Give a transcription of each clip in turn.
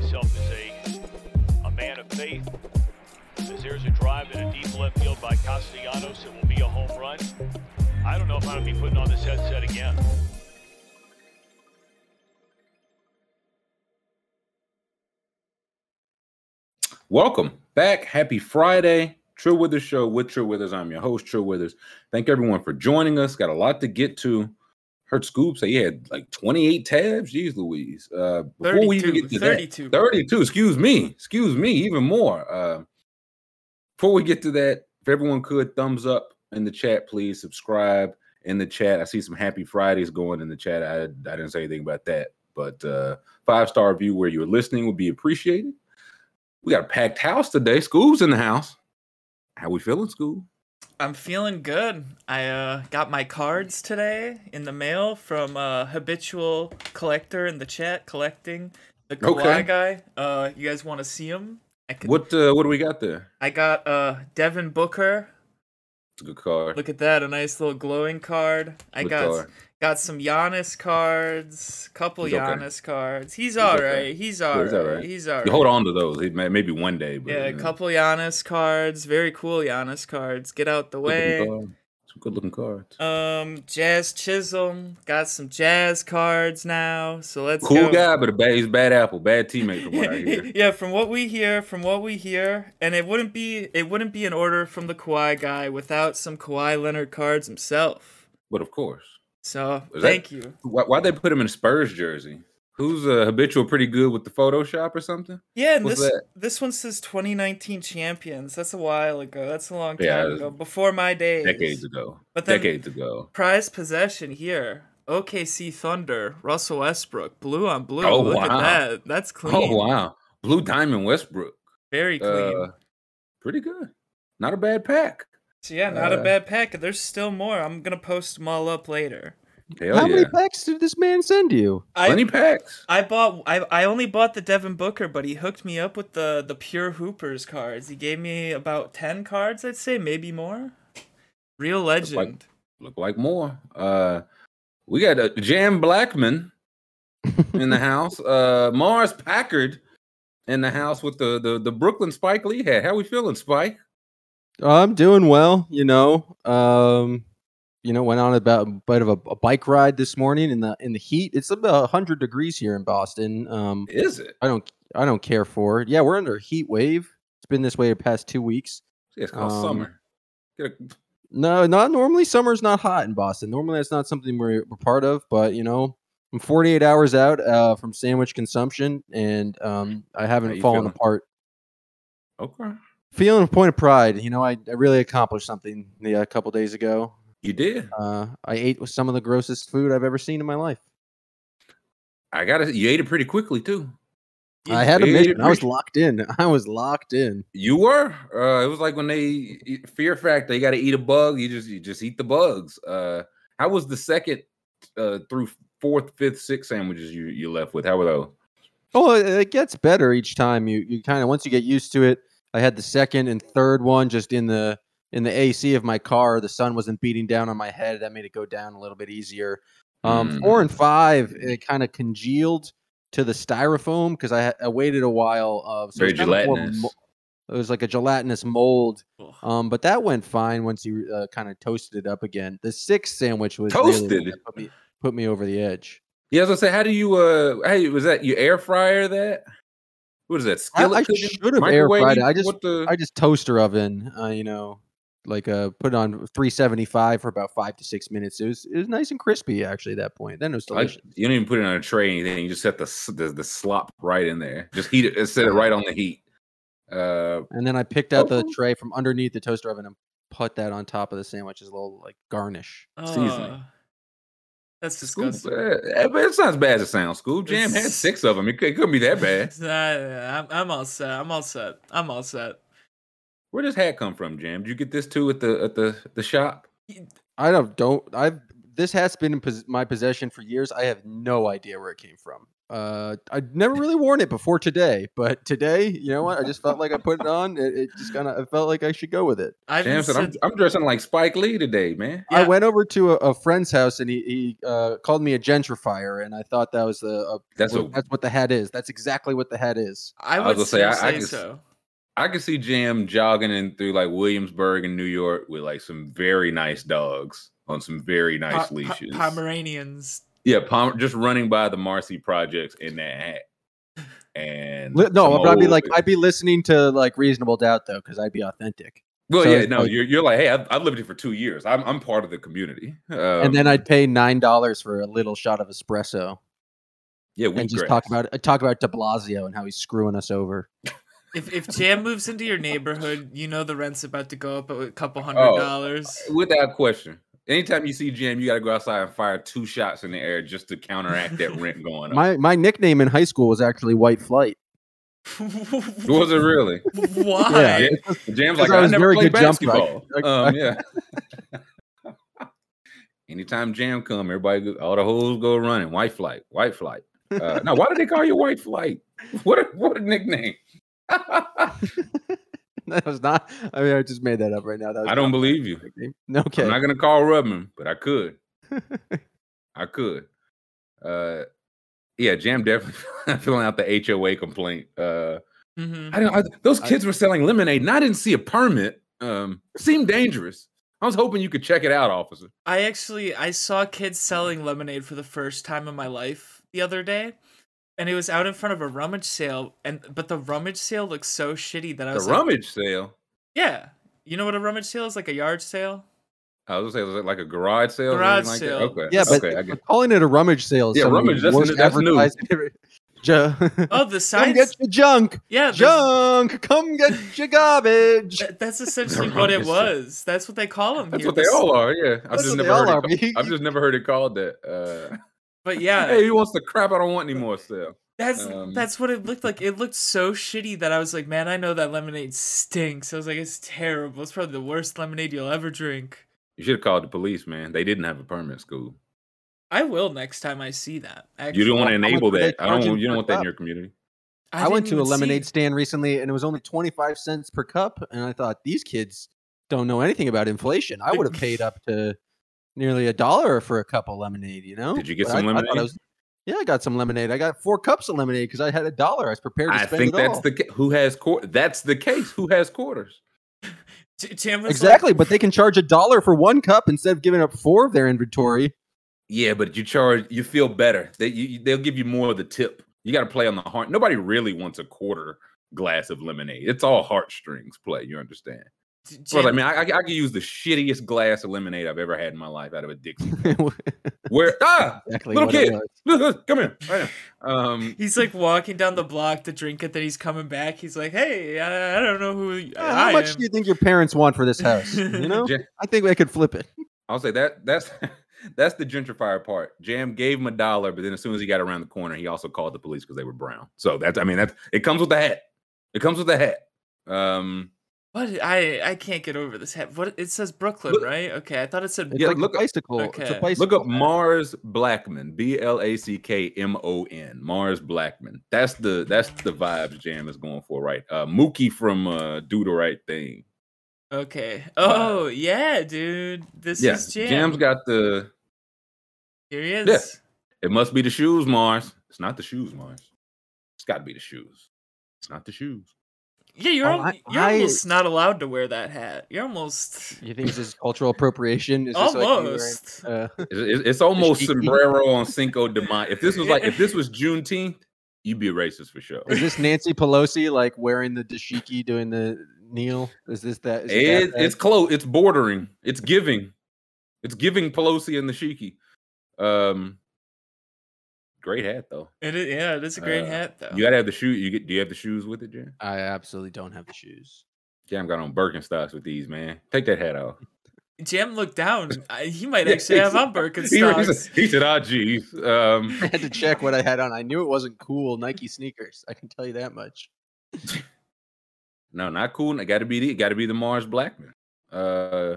myself as a, a man of faith. As there's a drive in a deep left field by Castellanos, it will be a home run. I don't know if I'm going to be putting on this headset again. Welcome back. Happy Friday. True Withers Show with True Withers. I'm your host, True Withers. Thank everyone for joining us. Got a lot to get to. Heard Scoop say he had like 28 tabs. Jeez Louise. Uh, before we even get to 32. that, 32. Excuse me. Excuse me. Even more. Uh, before we get to that, if everyone could thumbs up in the chat, please subscribe in the chat. I see some happy Fridays going in the chat. I, I didn't say anything about that, but uh, five star review where you're listening would be appreciated. We got a packed house today. School's in the house. How we feeling, school? I'm feeling good. I uh, got my cards today in the mail from a habitual collector in the chat collecting the Kawhi Okay. guy. Uh, you guys want to see him? I could, What uh, what do we got there? I got uh Devin Booker. It's a good card. Look at that, a nice little glowing card. I Good got card. got some Giannis cards, couple He's okay. Giannis cards. He's all right. okay. He's all he's right. all right. He's all right. You hold on to those. Maybe one day. But, Yeah, a couple Giannis cards. Very cool Giannis cards. Get out the way. Some good looking cards. Um, Jazz Chisholm got some Jazz cards now, so let's cool go. guy, but a bad, he's a bad apple, bad teammate from what I hear. yeah, from what we hear, from what we hear, and it wouldn't be it wouldn't be an order from the Kawhi guy without some Kawhi Leonard cards himself. But of course, So Is that- thank you. why why they put him in a Spurs jersey? Who's a habitual, pretty good with the Photoshop or something? Yeah, and What's this that? this one says 2019 champions. That's a while ago. That's a long time Yeah, ago, before my days. Decades ago. But then- Decades ago. Prized possession here. OKC Thunder, Russell Westbrook, blue on blue. Oh, Look wow. at that. That's clean. Oh wow, Blue Diamond Westbrook. Very clean. Uh, pretty good. Not a bad pack. So yeah, not a Uh, bad pack. There's still more. I'm gonna post them all up later. Hell How yeah. many packs did this man send you? I Plenty packs. I bought I I only bought the Devin Booker, but he hooked me up with the the pure Hoopers cards. He gave me about ten cards, I'd say, maybe more. Real legend. Look like more. Uh, we got uh, Jam Blackman in the house. Uh, Mars Packard in the house with the the, the Brooklyn Spike Lee hat. How we feeling, Spike? I'm doing well, you know. Um, you know, went on about a bit of a, a bike ride this morning in the in the heat. It's about 100 degrees here in Boston. Um, Is it? I don't I don't care for it. Yeah, we're under a heat wave. It's been this way the past two weeks. It's called Um, summer. A, No, not normally. Summer's not hot in Boston. Normally, that's not something we're, we're part of. But you know, I'm 48 hours out uh, from sandwich consumption, and um, I haven't fallen feeling? apart. okay. Feeling a point of pride. You know, I, I really accomplished something a couple days ago. You did. Uh, I ate some of the grossest food I've ever seen in my life. I got it. You ate it pretty quickly too. I had a mission. I was locked in. I was locked in. You were. Uh, it was like when they Fear Factor. You got to eat a bug. You just you just eat the bugs. Uh, how was the second uh, through fourth, fifth, sixth sandwiches you you left with? How were those? Oh, it, it gets better each time. You you kind of once you get used to it. I had the second and third one just in the in the AC of my car. The sun wasn't beating down on my head. That made it go down a little bit easier. Um, Four and five, it kind of congealed to the styrofoam because I, I waited a while. Of so Very more gelatinous. It was like a gelatinous mold. Um, but that went fine once you uh, kind of toasted it up again. The sixth sandwich was really Toasted? that put me put me over the edge. Yeah, I was gonna say, how do you uh hey was that you air fryer that? What is that? I, Skillet I cooking? should have air fried it. I just the I just toaster oven, uh, you know, like uh, put it on 375 for about five to six minutes. It was it was nice and crispy actually at that point. Then it was like, delicious. you don't even put it on a tray or anything. You just set the the, the slop right in there. Just heat it. Set it right on the heat. Uh, and then I picked out the tray from underneath the toaster oven and put that on top of the sandwich as a little like garnish. Seasoning. Uh, that's Scoop, disgusting. uh, but it's not as bad as it sounds. Scoop Jam had six of them. It, it couldn't be that bad. Nah, I'm, I'm all set. I'm all set. I'm all set. Where does hat come from, Jam? Did you get this too at the at the the shop? I don't don't I've this hat's been in pos- my possession for years. I have no idea where it came from. Uh, I'd never really worn it before today, but today, you know what? I just felt like I put it on. It, it just kind of, I felt like I should go with it. I've Jam said, I'm, I'm dressing like Spike Lee today, man. I went over to a, a friend's house and he, he uh, called me a gentrifier, and I thought that was the a, That's what, a that's what the hat is. That's exactly what the hat is. I was gonna say, I- say, I say could s- so. I can see Jam jogging in through like Williamsburg in New York with like some very nice dogs on some very nice Pa- pa- leashes. Pomeranians. yeah, Pom- just running by the Marcy projects in that hat. And Li- no, some but I'd be like, I'd be listening to like Reasonable Doubt though, because I'd be authentic. well, so yeah, no, like- you're you're like, hey, I've, I've lived here for two years. I'm I'm part of the community. Um, and then I'd pay nine dollars for a little shot of espresso yeah, and just talk about talk about De Blasio and how he's screwing us over. If if Jam moves into your neighborhood, you know the rent's about to go up a couple hundred Oh. dollars. without question. Anytime you see Jam, you got to go outside and fire two shots in the air just to counteract that rent going up. My my nickname in high school was actually White Flight. Was it really? Why? Yeah. Jam's 'Cause like, I I, was never very played good jumper. I- basketball. I- um, yeah. Anytime Jam come, everybody, go, all the hoes go running. White flight, white flight. Uh, now, why did they call you White Flight? What a what a nickname! that was not. I mean, I just made that up right now. That was I don't believe you. my nickname. Okay. I'm not gonna call Rubman, but I could. I could. Uh, yeah, Jam definitely filling out the HOA complaint. Uh, Mhm. I don't. I, those I- kids were selling lemonade, and I didn't see a permit. Um, seemed dangerous. I was hoping you could check it out, officer. I actually I saw kids selling lemonade for the first time in my life the other day. And it was out in front of a rummage sale, and but the rummage sale looked so shitty that I The was like, rummage sale. yeah, you know what a rummage sale is like a yard sale. I was gonna say, was it like a garage sale? or Garage anything like sale. That? Okay. yeah, but okay, I get. calling it a rummage sale. is Yeah, some of the rummage, that's- worst that's new. advertising. Ju- Oh, the Come signs. get your junk, yeah, the- junk. Come get your garbage. that- that's essentially what it rummage sale. was. That's what they call them. That's here. what they all are. Yeah, I've That's just never heard. are, It, but I've just never heard it called that. Uh, But yeah, hey, he wants the crap I don't want anymore. Sale. That's Um, that's what it looked like. It looked so shitty that I was like, man, I know that lemonade stinks. I was like, it's terrible. It's probably the worst lemonade you'll ever drink. You should have called the police, man. They didn't have a permit school. I will next time I see that. Actually. You don't want to enable that. I don't. You don't want that in your community. I, went to a even see lemonade it. stand recently, and it was only twenty five cents per cup. And I thought these kids don't know anything about inflation. I would have paid up to nearly a dollar for a cup of lemonade. You know? Did you get But some I- I I lemonade? was- yeah, I got some lemonade. I got four cups of lemonade because I had a dollar. I was prepared to spend all. I spend think it that's all. the ca- who has court. That's the case. Who has quarters? J- Jam was exactly, Like, but they can charge a dollar for one cup instead of giving up four of their inventory. Yeah, but you charge. You feel better. They you, you- they'll give you more of the tip. You got to play on the heart. Nobody really wants a quarter glass of lemonade. It's all heartstrings play. You understand? J- Well, I Jam- mean, I, I, I could use the shittiest glass of lemonade I've ever had in my life out of a Dixie. Where ah, what Little kid. was. look, look, come here. Right. Um, He's like walking down the block to drink it. Then he's coming back. He's like, "Hey, I, I don't know who Yeah, I how much am." do you think your parents want for this house? You know, Ja- I think I could flip it. I'll say that that's that's the gentrifier part. Jam gave him a dollar, but then as soon as he got around the corner, he also called the police because they were brown. So that's I mean that's it comes with the hat. It comes with the hat. Um, What? I I can't get over this. hat. What? It says Brooklyn, Look- right? Okay, I thought it said. It's Yeah, like look a up- bicycle. It's a okay. bicycle. look up Mars Blackmon, B L A C K M O N, Mars Blackmon. That's the that's the vibes Jam is going for, right? Uh, Mookie from uh, Do the Right Thing. Okay. Oh yeah, dude. This yeah, is Jam. Jam's got the. Here he is. Yeah. It must be the shoes, Mars. It's not the shoes, Mars. It's got to be the shoes. It's not the shoes. Yeah, you're Oh, al- I- you're I- almost not allowed to wear that hat. You're almost You think this is cultural appropriation? Is this like wearing, almost. uh, It's, it's- it's almost sombrero on Cinco de Mayo. If this was like if this was Juneteenth, you'd be a racist for sure. is this Nancy Pelosi like wearing the dashiki doing the kneel? Is this that? Is it It, that it's close. It's bordering. It's giving. It's giving Pelosi and the Shiki. Um, great hat though. It is, yeah, it is a great Uh, hat though. You gotta have the shoe. You get. Do you have the shoes with it, Jam? I absolutely don't have the shoes. Jam got on Birkenstocks with these, man. Take that hat off. Jam looked down. He might actually have on He, he Birkenstocks. he said, "Ah, geez." Um, I had to check what I had on. I knew it wasn't cool Nike sneakers. I can tell you that much. No, not cool. It got to be the got to be the Mars Blackmon. Uh,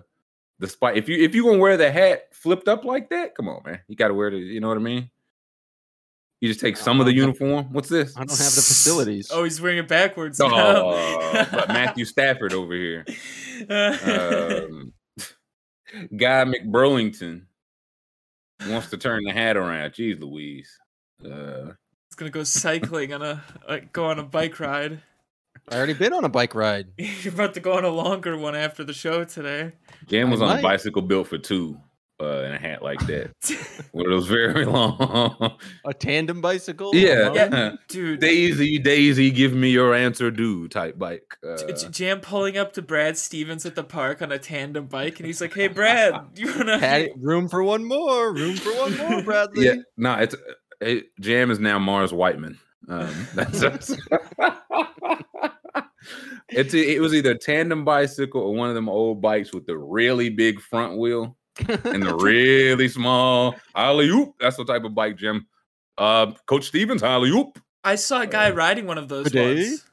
the spike. If you if you gonna wear the hat flipped up like that, come on, man. You got to wear the. You know what I mean? You just take some of the don't uniform. What's this? I don't have the facilities. Oh, he's wearing it backwards. Oh, now. but Matthew Stafford over here. Um, Guy McBurlington wants to turn the hat around. Jeez Louise. Uh, He's gonna go cycling on a uh, go on a bike ride. I already been on a bike ride. You're about to go on a longer one after the show today. Jam was I on a bicycle built for two uh, in a hat like that. One of those very long. A tandem bicycle. yeah. Yeah. Dude, Daisy, Daisy, give me your answer, do type bike. Uh, J- J- Jam pulling up to Brad Stevens at the park on a tandem bike, and he's like, "Hey, Brad, you wanna?" Had it, room for one more. Room for one more, Bradley. yeah, no, it's it, Jam is now Mars Whiteman. Um, that's, that's it's it was either a tandem bicycle or one of them old bikes with the really big front wheel and the really small alley oop. That's the type of bike, Jim. Uh, Coach Stevens alley oop. I saw a guy riding one of those Good day. once.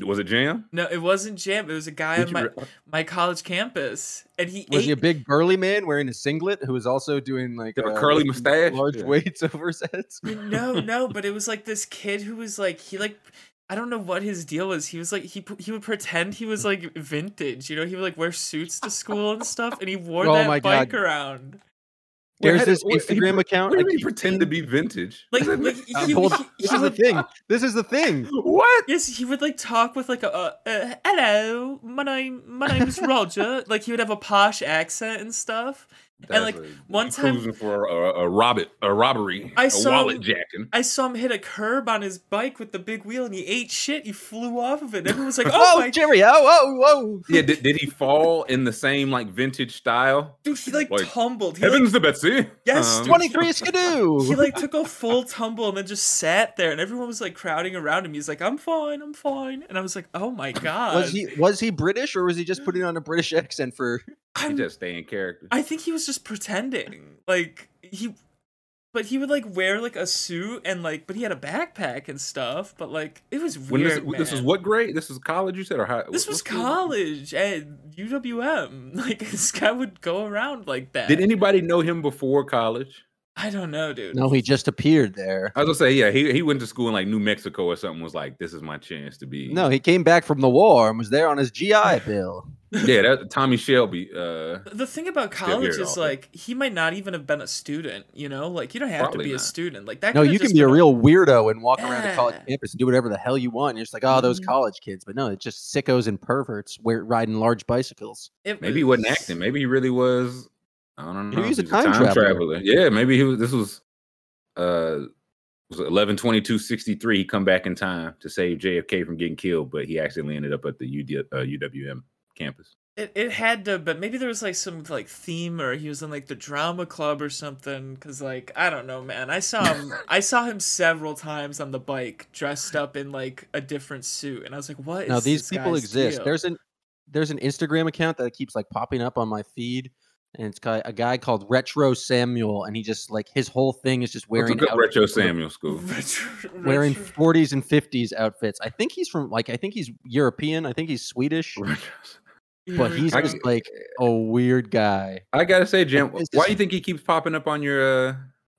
Was it Jam? No, it wasn't Jam. It was a guy Did on my, re- my college campus, and he Was ate. he a big burly man wearing a singlet who was also doing like Did a uh, curly lifting mustache? large Yeah. weights over his heads? no, no, but it was like this kid who was like he like I don't know what his deal was. He was like he he would pretend he was like vintage. You know, he would like wear suits to school and stuff, and he wore Oh that my bike God. around. There's how this wait, he Instagram account. What I do you mean pretend to be vintage? Like, like he, that Uh, he, hold he- on. This he is the would- thing. This is the thing. what? Yes, he would like talk with like a uh, uh, hello, my name my name is Roger. like he would have a posh accent and stuff. And, like, a- one time- cruising for a, a, a robbit, a robbery, I a saw wallet him- jacking. I saw him hit a curb on his bike with the big wheel, and he ate shit. He flew off of it. Everyone was like, "Oh, Oh, my Jerry! Oh, whoa, whoa! Yeah, did, did he fall in the same like vintage style? dude!" He like, Like, tumbled. He, like, Heavens to Betsy. Yes, Um. Twenty-three skidoo. he like took a full tumble and then just sat there, and everyone was like crowding around him. He's like, "I'm fine, I'm fine," and I was like, "Oh my god!" was he was he British or was he just putting on a British accent for? He I'm- just stay in character. I think he was just pretending. Like he but he would like wear like a suit and like but he had a backpack and stuff, but like it was when weird. this, this is what grade? This is college, you said, or high? this was what's the- college at UWM. Like this guy would go around like that. Did anybody know him before college? I don't know, dude. No, he just appeared there. I was gonna say, yeah, he, he went to school in like New Mexico or something. Was like, this is my chance to be. No, he came back from the war and was there on his GI Bill. Yeah, that Tommy Shelby. Uh, The thing about college is like he might not even have been a student, you know? Like you don't have Probably to be a student. Like that No, you can be a been real weirdo and walk around the college campus and do whatever the hell you want. You're just like, oh, those Mhm. college kids. But no, it's just sickos and perverts wear, riding large bicycles. it maybe he wasn't acting. Maybe he really was. I don't know. Maybe he's a He was time traveler. Yeah, maybe he was. This was uh was eleven twenty two sixty three. He come back in time to save JFK from getting killed, but he accidentally ended up at the UD, uh, UWM campus. It, it had to, but maybe there was like some like theme, or he was in like the drama club or something. Cause like I don't know, man. I saw him. I saw him several times on the bike, dressed up in like a different suit, and I was like, "What?" Now is these this people guy's exist. deal? There's an there's an Instagram account that keeps like popping up on my feed, and it's got a guy called Retro Samuel, and he just like his whole thing is just wearing out- retro Samuel school? Retro- wearing 40s and 50s outfits. I think he's from like I think he's European. I think he's Swedish, but he's I- just like a weird guy. I gotta say, Jim, why is- do you think he keeps popping up on your uh,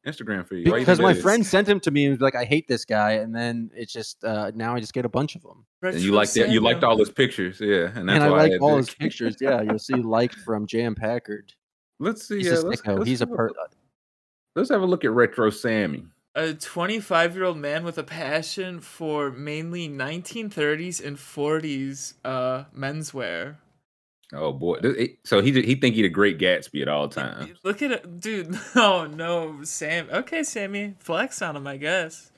Instagram feed? Why you Because my that is? friend sent him to me and was like, "I hate this guy," and then it's just uh, now I just get a bunch of them, and you Retro like that. You liked all his pictures, yeah, and that's and I why like had all to- his pictures. Yeah, you'll see liked from Jam Packard. Let's see. He's yeah, a let's, sicko. let's He's a have a per. look- Let's have a look at retro Sammy. a 25 year old man with a passion for mainly 1930s and 40s uh menswear. Oh boy! So he he think he the Great Gatsby at all times. Look at it, dude. Oh no, Sam. Okay, Sammy, flex on him, I guess.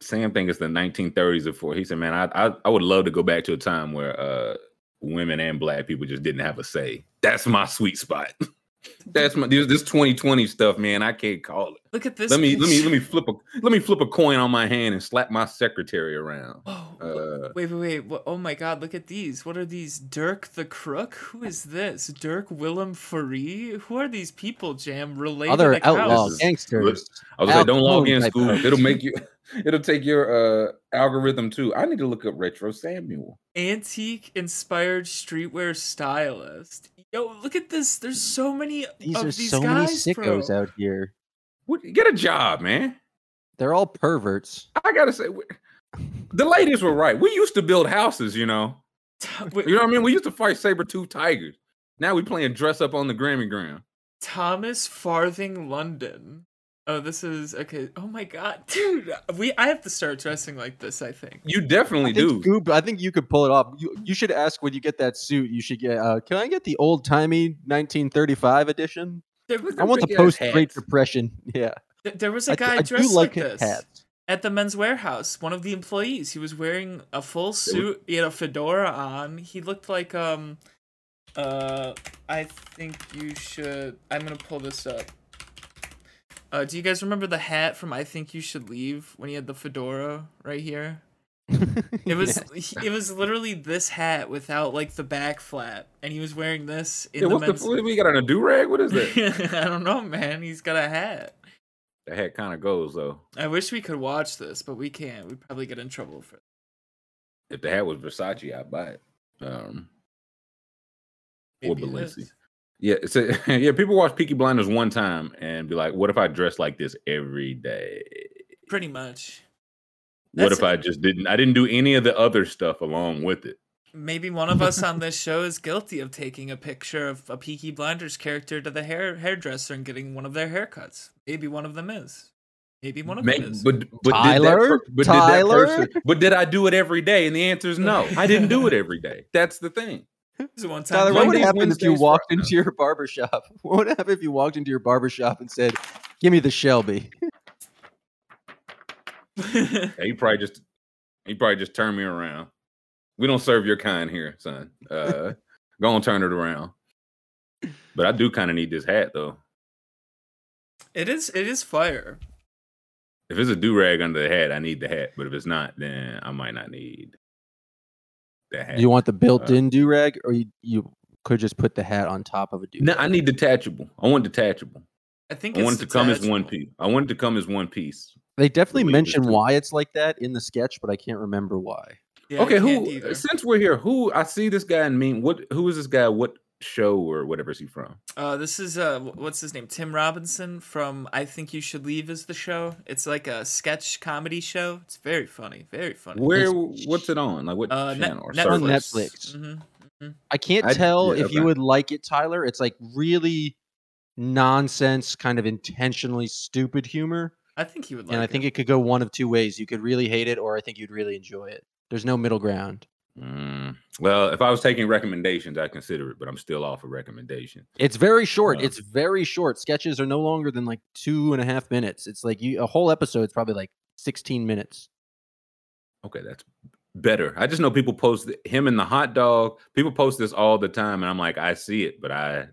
Sam think it's the 1930s or 40s. He said, "Man, I, I I would love to go back to a time where uh women and black people just didn't have a say. That's my sweet spot. That's my this, this 2020 stuff, man. I can't call it. Look at this. Let me let me let me flip a let me flip a coin on my hand and slap my secretary around. Oh, Uh, wait, wait, wait. What, oh my God, look at these. What are these? Dirk the Crook? Who is this? Dirk Willem Faree? Who are these people, Jam? Related Other to outlaw gangsters. I was like, don't log in, school. folks. It'll make you. It'll take your uh algorithm too. I need to look up retro Samuel. Antique inspired streetwear stylist. Yo, look at this. There's so many These of are these so many sickos bro. out here. What, get a job, man. They're all perverts. I gotta say, the ladies were right. We used to build houses, you know. Wait, You know what I mean? We used to fight saber tooth tigers. Now we playing dress up on the Grammy ground. Thomas Farthing London. Oh, this is okay. Oh my god, dude, we I have to start dressing like this. I think. You definitely I think, do. Scoob, I think you could pull it off. You, you should ask when you get that suit. You should get. Uh, can I get the old timey 1935 edition? I want the post Great. Depression. Yeah, th- there was a guy I dressed do like like this hats. at the men's warehouse. One of the employees. He was wearing a full suit. He had a fedora on. He looked like um, uh, I think you should. I'm gonna pull this up. Uh, do you guys remember the hat from I Think You Should Leave when he had the fedora right here? It was he- it was literally this hat without like the back flap, and he was wearing this in Yeah, the men's. the, what got on a do rag? What is that? I don't know, man. He's got a hat. the hat kind of goes though. I wish we could watch this, but we can't. We'd probably get in trouble for it. If the hat was Versace, I'd buy it. Um, or Maybe Balenci. Yeah, it's a, yeah. People watch Peaky Blinders one time and be like, "What if I dressed like this every day? Pretty much. What That's- if I just didn't? I didn't do any of the other stuff along with it." Maybe one of us on this show is guilty of taking a picture of a Peaky Blinders character to the hair hairdresser and getting one of their haircuts. Maybe one of them is. Maybe one of May- them is. but but Tyler? did that, but Tyler? did that person? But did I do it every day? And the answer is no. I didn't do it every day. That's the thing. This one time. Tyler, what would Mondays, happen if you walked into your barbershop? What would happen if you walked into your barbershop and said, "Give me the Shelby"? Yeah, he probably just he probably just turned me around. We don't serve your kind here, son. Uh, go and turn it around. But I do kind of need this hat though. it is. It is fire. If it's a do rag under the hat, I need the hat. But if it's not, then I might not need the hat. You want the built-in uh, do rag, or you you could just put the hat on top of a do? no, I need detachable. I want detachable. I think I it's want it to come as one piece. I want it to come as one piece. They definitely way it mention why it's like that in the sketch, but I can't remember why. Yeah, okay, who? either. Since we're here, who? I see this guy and mean what? Who is this guy? What show or whatever is he from? Uh, this is uh, what's his name? Tim Robinson from I Think You Should Leave is the show. It's like a sketch comedy show. It's very funny, very funny. Where? What's it on? Like what Uh, Net- or Netflix. On service? Netflix. hmm I can't I- tell yeah, if you would like it, Tyler. It's like really nonsense, kind of intentionally stupid humor. I think he would like and I it. think it could go one of two ways. You could really hate it, or I think you'd really enjoy it. There's no middle ground. Mm, well, if I was taking recommendations, I'd consider it, but I'm still off a recommendation. It's very short. Uh, it's very short. Sketches are no longer than like two and a half minutes. It's like you a whole episode's probably like 16 minutes. Okay, that's better. I just know people post him and the hot dog. People post this all the time, and I'm like, I see it, but I,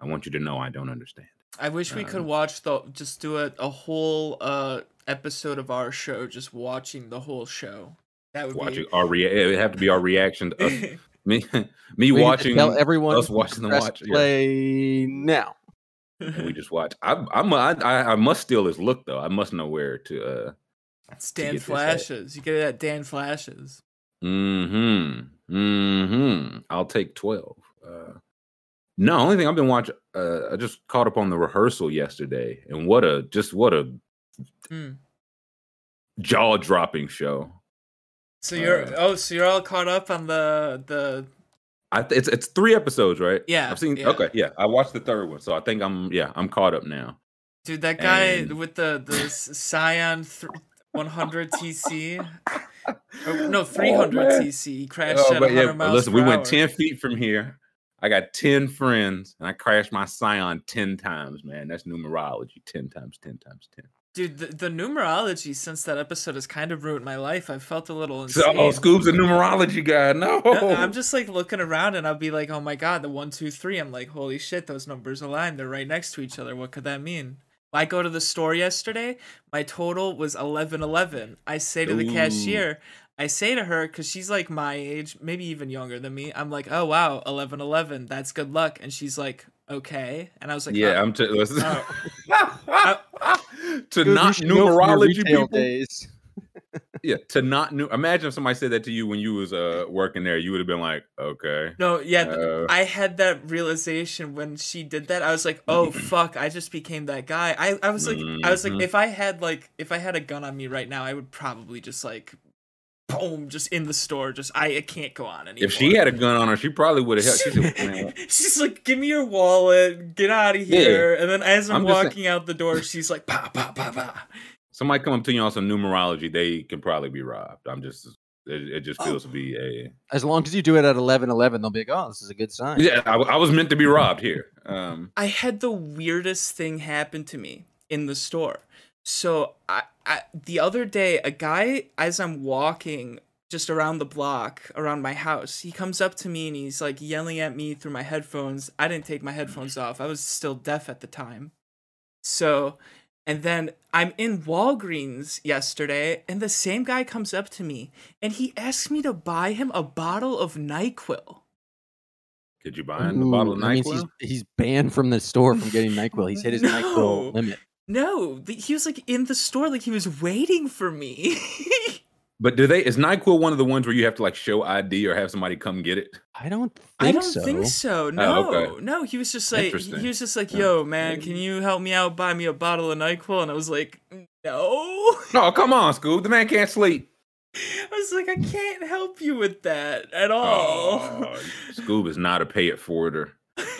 I want you to know I don't understand. I wish we could um, watch the just do a, a whole uh episode of our show, just watching the whole show. That would Watching be. our rea- it would have to be our reaction to us. me, me We watching tell everyone us watching the press watch. yeah. play now. and we just watch. I, I'm, I, I, I must steal his look though. I must know where to. uh it's Dan get. Flashes. You get it at Dan Flashes. Mm-hmm. Mm-hmm. I'll take 12. Uh no, only thing I've been watching, uh, I just caught up on the rehearsal yesterday, and what a just what a Mm. jaw-dropping show. So you're Uh, oh, so you're all caught up on the the I th- it's it's three episodes, right? Yeah, I've seen. yeah. Okay, yeah, I watched the third one, so I think I'm yeah I'm caught up now. dude that guy And- with the the Scion th- 100 TC. Or, no, 300 man. TC. He crashed Oh, at 100 yeah, miles listen, we went ten feet from here. I got ten friends, and I crashed my Scion ten times. Man, that's numerology. Ten times, ten times, ten. Dude, the, the numerology since that episode has kind of ruined my life. I felt a little So, oh, insane. oh, Scoob's a numerology guy. No, No, I'm just like looking around and I'll be like, oh my god, the one, two, three. I'm like, holy shit, those numbers align. They're right next to each other. What could that mean? I go to the store yesterday. My total was eleven eleven. I say to the Ooh. cashier, I say to her because she's like my age, maybe even younger than me. I'm like, oh wow, eleven eleven. That's good luck. And she's like, okay. And I was like, yeah, oh. I'm t- listen. Oh. to Dude, not should go for your numerology people. days. yeah, to not know. Imagine if somebody said that to you when you was uh working there, you would have been like, okay. No, yeah, Uh, I had that realization when she did that. I was like, "Oh fuck, I just became that guy." I, I was like I was like Mhm. if I had like if I had a gun on me right now, I would probably just like boom, just in the store, just I, I can't go on anymore. If she had a gun on her, she probably would have helped. She "Man, she's like, "Give me your wallet, get out of here." And then as I'm, I'm walking out the door, she's like, "Pa pa pa pa." somebody come up to you on some numerology, they can probably be robbed. I'm just, it, it just Oh. feels to be a. As long as you do it at eleven eleven, they'll be like, "Oh, this is a good sign." Yeah, I, I was meant to be robbed here. Um, I had the weirdest thing happen to me in the store. So I, I the other day, a guy as I'm walking just around the block around my house, he comes up to me and he's like yelling at me through my headphones. I didn't take my headphones off. I was still deaf at the time. So, and then I'm in Walgreens yesterday and the same guy comes up to me and he asks me to buy him a bottle of NyQuil. could you buy him a bottle of Ooh, that means NyQuil? He's, he's banned from the store from getting Nyquil. He's hit his No. Nyquil limit. No, th- he was like in the store, like he was waiting for me. But do they? Is Nyquil one of the ones where you have to like show ID or have somebody come get it? I don't think I don't so. think so. Oh, no, Oh, okay. no. He was just like, he was just like, "Yo, man, can you help me out? Buy me a bottle of Nyquil." And I was like, "No." No, come on, Scoob. The man can't sleep. I was like, "I can't help you with that at all." Oh, Scoob is not a pay it forwarder.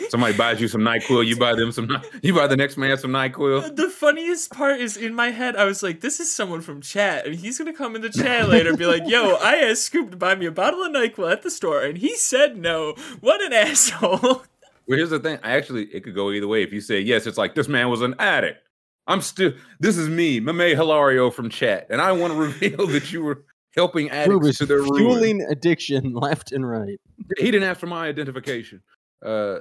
Somebody buys you some Nyquil, you buy them some. You buy the next man some Nyquil. The funniest part is in my head, I was like, this is someone from chat, and he's gonna come in the chat later and be like, yo, I asked Scoop to buy me a bottle of NyQuil at the store, and he said no. What an asshole. Well, here's the thing. I actually, it could go either way. If you say yes, it's like this man was an addict. I'm still. This is me, Mame Hilario from chat, and I want to reveal that you were helping addicts is to their ruin. fueling addiction left and right. He didn't ask for my identification. Uh,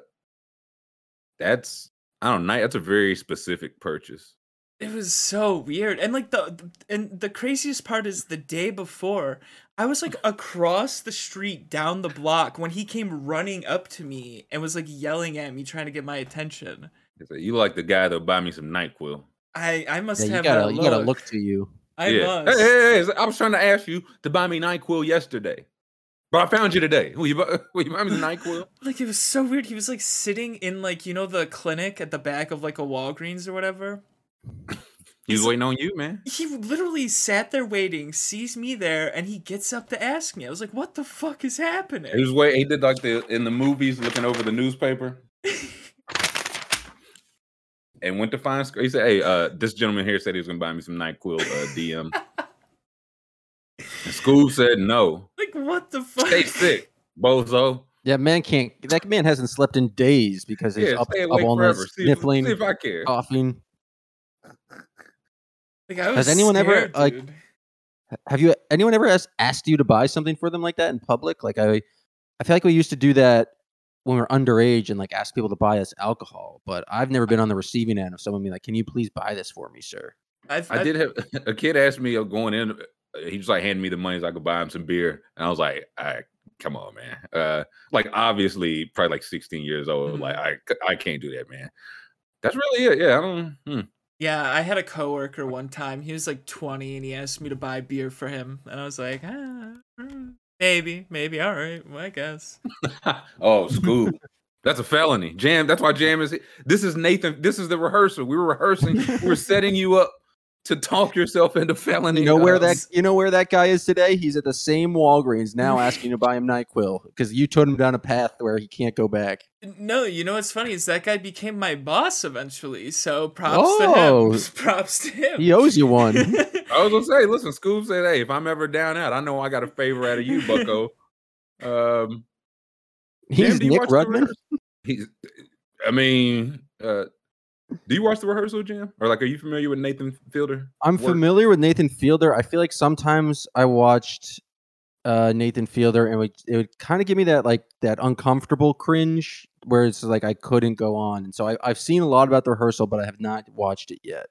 that's I don't know. That's a very specific purchase. It was so weird. And like the and the craziest part is the day before, I was like across the street down the block when he came running up to me and was like yelling at me trying to get my attention. He You like the guy that'll buy me some Nyquil? I I must Yeah, you have gotta that you gotta look to you. I yeah. must. Hey, hey, hey, I was trying to ask you to buy me Nyquil yesterday, but I found you today. Will you buy, will you buy me the Nyquil? Like it was so weird. He was like sitting in like you know the clinic at the back of like a Walgreens or whatever. He was He's- waiting on you, man. He literally sat there waiting, sees me there, and he gets up to ask me. I was like, "What the fuck is happening?" He was wait. He did like the in the movies, looking over the newspaper, and went to find. He said, "Hey, uh, this gentleman here said he was gonna buy me some Nyquil uh, DM." and school said no. like what the fuck? Stay sick, bozo. Yeah, man can't. That man hasn't slept in days because he's Yeah, up, up all night forever. See if, sniffling, see if I care. coughing. Like, I was Has anyone ever, scared, like. Have you anyone ever asked, asked you to buy something for them like that in public? Like I, I feel like we used to do that when we were underage and like ask people to buy us alcohol. But I've never been on the receiving end of someone being like, "Can you please buy this for me, sir?" I've, I I've- did have a kid asked me going in. He just like handed me the money so I could buy him some beer, and I was like, "All right, come on, man." Uh, like obviously, probably like 16 years old. Mhm. Like I can't do that, man. That's really it. Yeah, I don't. Hmm. Yeah, I had a coworker one time. He was like 20 and he asked me to buy beer for him. And I was like, ah, maybe, maybe. All right. Well, I guess. oh, school. That's a felony. Jam. That's why Jam is. This is Nathan. This is the rehearsal. We were rehearsing. We're setting you up to talk yourself into felony. You know where that you know where that guy is today? He's at the same Walgreens now, asking to buy him Nyquil because you told him down a path where he can't go back. No, you know what's funny is that guy became my boss eventually. So props Oh. to him. Props to him. He owes you one. I was gonna say, listen, Scoob said, "Hey, if I'm ever down out, I know I got a favor out of you, Bucko." Um, He's do you Nick watch Rudman. He's. I mean, uh, do you watch the rehearsal, Jam? Or like, are you familiar with Nathan Fielder? I'm work? familiar with Nathan Fielder. I feel like sometimes I watched uh, Nathan Fielder and it would, it would kind of give me that like that uncomfortable cringe where it's like I couldn't go on. And so I, I've seen a lot about the rehearsal, but I have not watched it yet.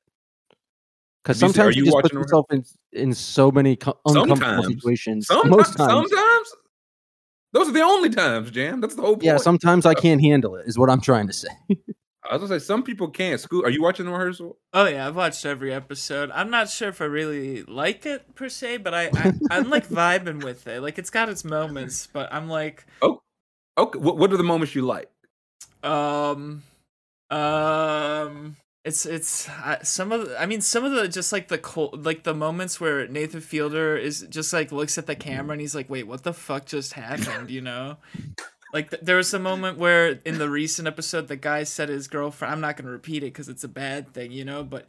Because Have you seen- are sometimes you you just put yourself in in so many co- uncomfortable Sometimes. situations. Sometimes, Most times, sometimes. Those are the only times, Jam. That's the whole point. yeah. Sometimes I can't handle it. Is what I'm trying to say. I was gonna say some people can't. School. Are you watching the rehearsal? Oh yeah, I've watched every episode. I'm not sure if I really like it per se, but I, I I'm like vibing with it. Like it's got its moments, but I'm like, oh, Okay. What, what are the moments you like? um, um, it's it's uh, some of the, I mean some of the just like the cold like the moments where Nathan Fielder is just like looks at the camera and he's like, wait, what the fuck just happened? You know. Like th- there was a moment where in the recent episode the guy said his girlfriend. I'm not gonna repeat it because it's a bad thing, you know. But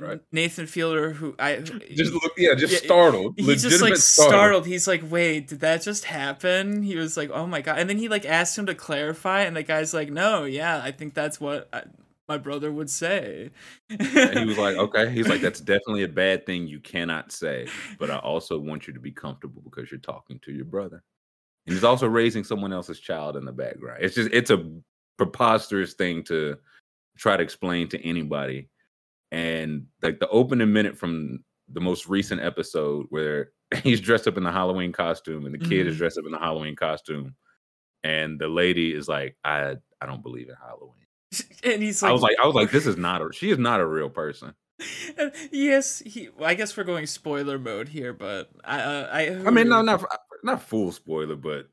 Right. Nathan Fielder, who I Just look, yeah, just Yeah, startled. he's just like startled. He's like, "Wait, did that just happen?" He was like, "Oh my god!" And then he like asked him to clarify, and the guy's like, "No, yeah, I think that's what I, my brother would say." And he was like, okay. He's like, that's definitely a bad thing you cannot say, but I also want you to be comfortable because you're talking to your brother. And he's also raising someone else's child in the background. It's just, it's a preposterous thing to try to explain to anybody. And like the opening minute from the most recent episode where he's dressed up in the Halloween costume and the kid is Mhm. dressed up in the Halloween costume. And the lady is like, I I don't believe in Halloween. and he's like, I was like, I was like, this is not a she is not a real person. Yes, he. well, I guess we're going spoiler mode here, but I, uh, I. I mean, no, not not full spoiler, but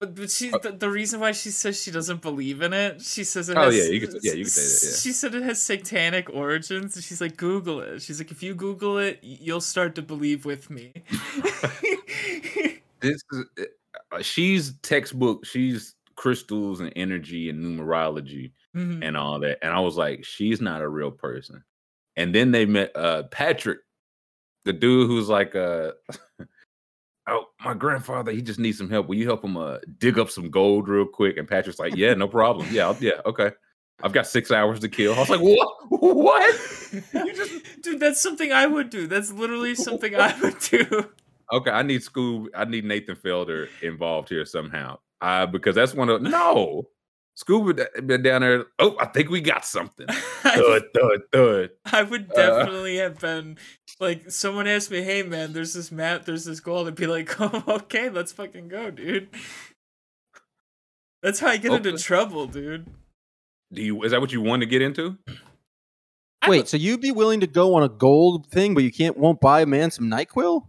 But, but she, Uh, the, the reason why she says she doesn't believe in it, she says it Oh, has. yeah, you could- yeah, you could say that, yeah. She said it has satanic origins, she's like, Google it. She's like, if you Google it, you'll start to believe with me. this is uh, she's textbook. She's crystals and energy and numerology Mhm. and all that. And I was like, she's not a real person. And then they met uh Patrick, the dude who's like uh Oh, my grandfather, he just needs some help. Will you help him uh dig up some gold real quick? And Patrick's like, Yeah, no problem. Yeah, I'll- yeah, okay. I've got six hours to kill. I was like, What? What? You just Dude, that's something I would do. That's literally something I would do. Okay, I need Scoob. I need Nathan Fielder involved here somehow. Uh, because that's one of no. Scoob had been down there. Oh, I think we got something. Thud, thud, thud. I would Uh, definitely have been like, someone asked me, "Hey man, there's this map, there's this gold," I'd be like, "Oh, okay, let's fucking go, dude." That's how I get into trouble, dude. Do you? Is that what you want to get into? Wait, so you'd be willing to go on a gold thing, but you can't won't buy a man some Nyquil?